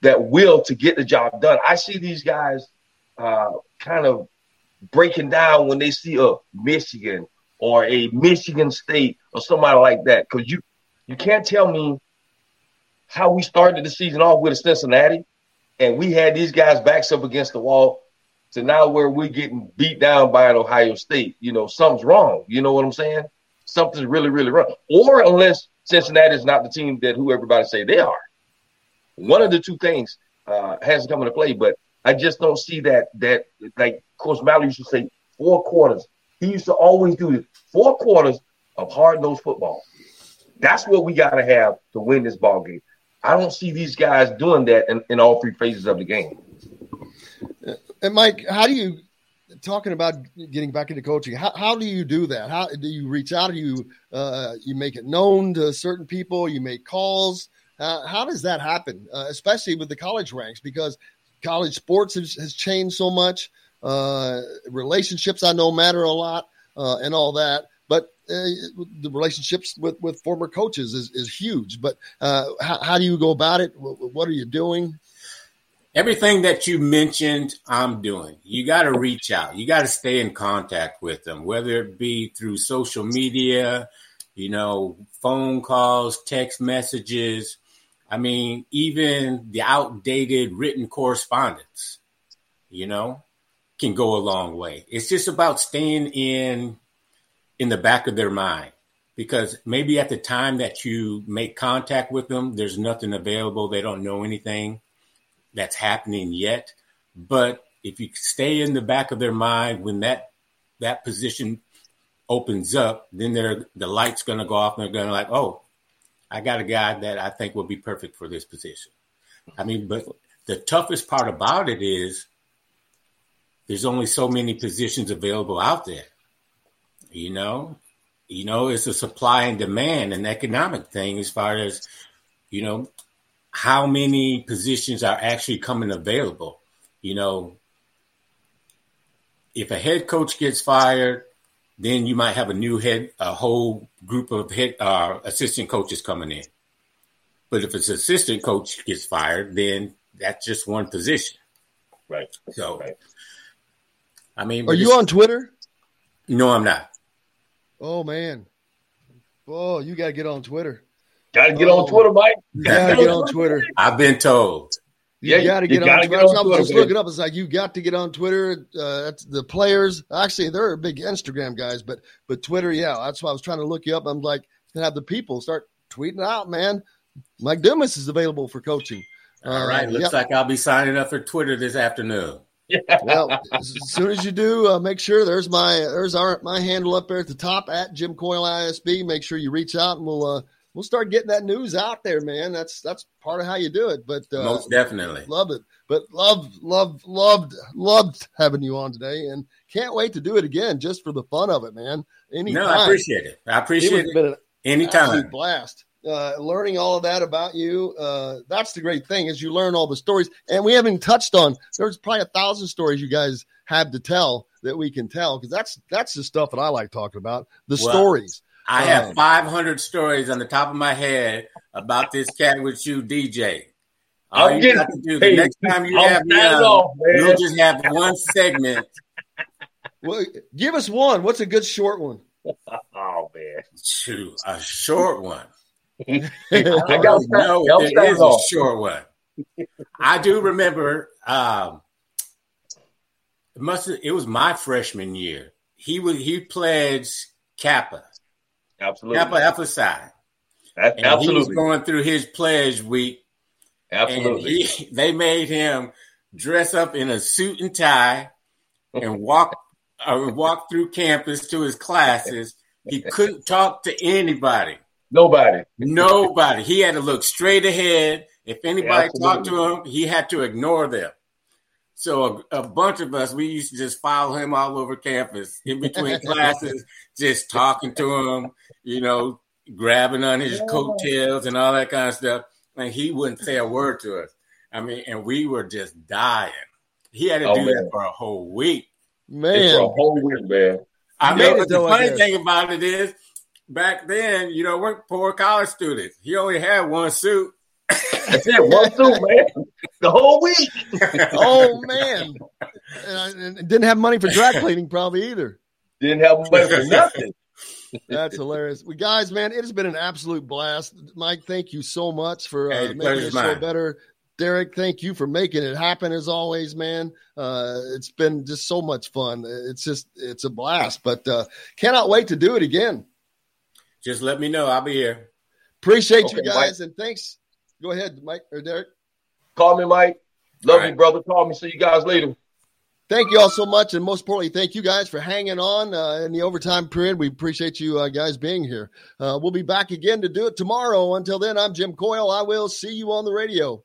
that will to get the job done. I see these guys uh, kind of breaking down when they see a Michigan or a Michigan State or somebody like that. Because you you can't tell me how we started the season off with a Cincinnati, and we had these guys backs up against the wall to now where we're getting beat down by an Ohio State. You know, something's wrong. You know what I'm saying? Something's really, really wrong. Or unless Cincinnati is not the team that who everybody say they are. One of the two things uh, hasn't come into play, but I just don't see that that like Coach Mallory used to say four quarters. He used to always do four quarters of hard nosed football. That's what we got to have to win this ball game. I don't see these guys doing that in, in all three phases of the game. And Mike, how do you talking about getting back into coaching? How, how do you do that? How do you reach out? Do you uh, you make it known to certain people? You make calls. Uh, how does that happen, uh, especially with the college ranks? Because college sports has, has changed so much. Uh, relationships I know matter a lot, uh, and all that. But uh, the relationships with, with former coaches is, is huge. But how, how do you go about it? What are you doing? everything that you mentioned, I'm doing. You got to reach out. You got to stay in contact with them, whether it be through social media, you know, phone calls, text messages. I mean, even the outdated written correspondence, you know, can go a long way. It's just about staying in in the back of their mind because maybe at the time that you make contact with them, there's nothing available. They don't know anything that's happening yet. But if you stay in the back of their mind when that that position opens up, then they're the light's going to go off and they're going to like, oh, I got a guy that I think will be perfect for this position. I mean, but the toughest part about it is there's only so many positions available out there. You know, you know, it's a supply and demand and economic thing as far as, you know, how many positions are actually coming available. You know, if a head coach gets fired, then you might have a new head, a whole group of head uh, assistant coaches coming in. But if it's assistant coach gets fired, then that's just one position. Right. So, right. I mean, are you on Twitter? No, I'm not. Oh man, oh, you got to get on Twitter. Got to get oh, on Twitter, Mike. Got to get on Twitter. I've been told. You yeah, got to get, on, Twitter. I was just looking up. It's like you got to get on Twitter. Uh, that's the players. Actually, they're big Instagram guys, but but Twitter, yeah, that's why I was trying to look you up. I'm like, have the people start tweeting out, man. Mike Dumas is available for coaching. All uh, right, looks yep. like I'll be signing up for Twitter this afternoon. Well, as soon as you do, uh, make sure there's my there's our my handle up there at the top at Jim Coyle ISB. Make sure you reach out and we'll uh, we'll start getting that news out there, man. That's that's part of how you do it. But uh, most definitely love it. But loved, loved, loved, loved having you on today, and can't wait to do it again just for the fun of it, man. Anytime. No, I appreciate it. I appreciate it. it. Anytime. Blast. Uh, learning all of that about you. Uh, that's the great thing is you learn all the stories, and we haven't touched on. There's probably a thousand stories you guys have to tell that we can tell because that's that's the stuff that I like talking about. The well, stories. I have um, 500 stories on the top of my head about this cat with you, DJ. All I'm you got to do the next time you have me on, you'll just have one segment. Well, give us one. What's a good short one? Oh man, Shoot, a short one. I don't know if there is a sure one. I do remember. Um, it must. Have, it was my freshman year. He was. He pledged Kappa. Absolutely. Kappa Alpha Psi. And Absolutely. He was going through his pledge week. Absolutely. He, they made him dress up in a suit and tie and walk uh, walk through campus to his classes. He couldn't talk to anybody. Nobody. Nobody. He had to look straight ahead. If anybody Absolutely. talked to him, he had to ignore them. So a, a, bunch of us, we used to just follow him all over campus in between classes, just talking to him, you know, grabbing on his coattails and all that kind of stuff. And he wouldn't say a word to us. I mean, and we were just dying. He had to oh, do man. that for a whole week. Man, it's for a whole week, man. I mean, the funny thing about it is, back then, you know, we're poor college students. He only had one suit. That's it, one suit, man. The whole week. oh man, and, I, and didn't have money for dry cleaning, probably either. Didn't have money for nothing. That's hilarious. We guys, man, it has been an absolute blast. Mike, thank you so much for uh, hey, making the show better. Derek, thank you for making it happen as always, man. Uh, it's been just so much fun. It's just it's a blast, but uh, cannot wait to do it again. Just let me know. I'll be here. Appreciate okay, you guys, Mike. and thanks. Go ahead, Mike or Derek. Call me, Mike. Love right. you, brother. Call me. See you guys later. Thank you all so much, and most importantly, thank you guys for hanging on uh, in the overtime period. We appreciate you uh, guys being here. Uh, we'll be back again to do it tomorrow. Until then, I'm Jim Coyle. I will see you on the radio.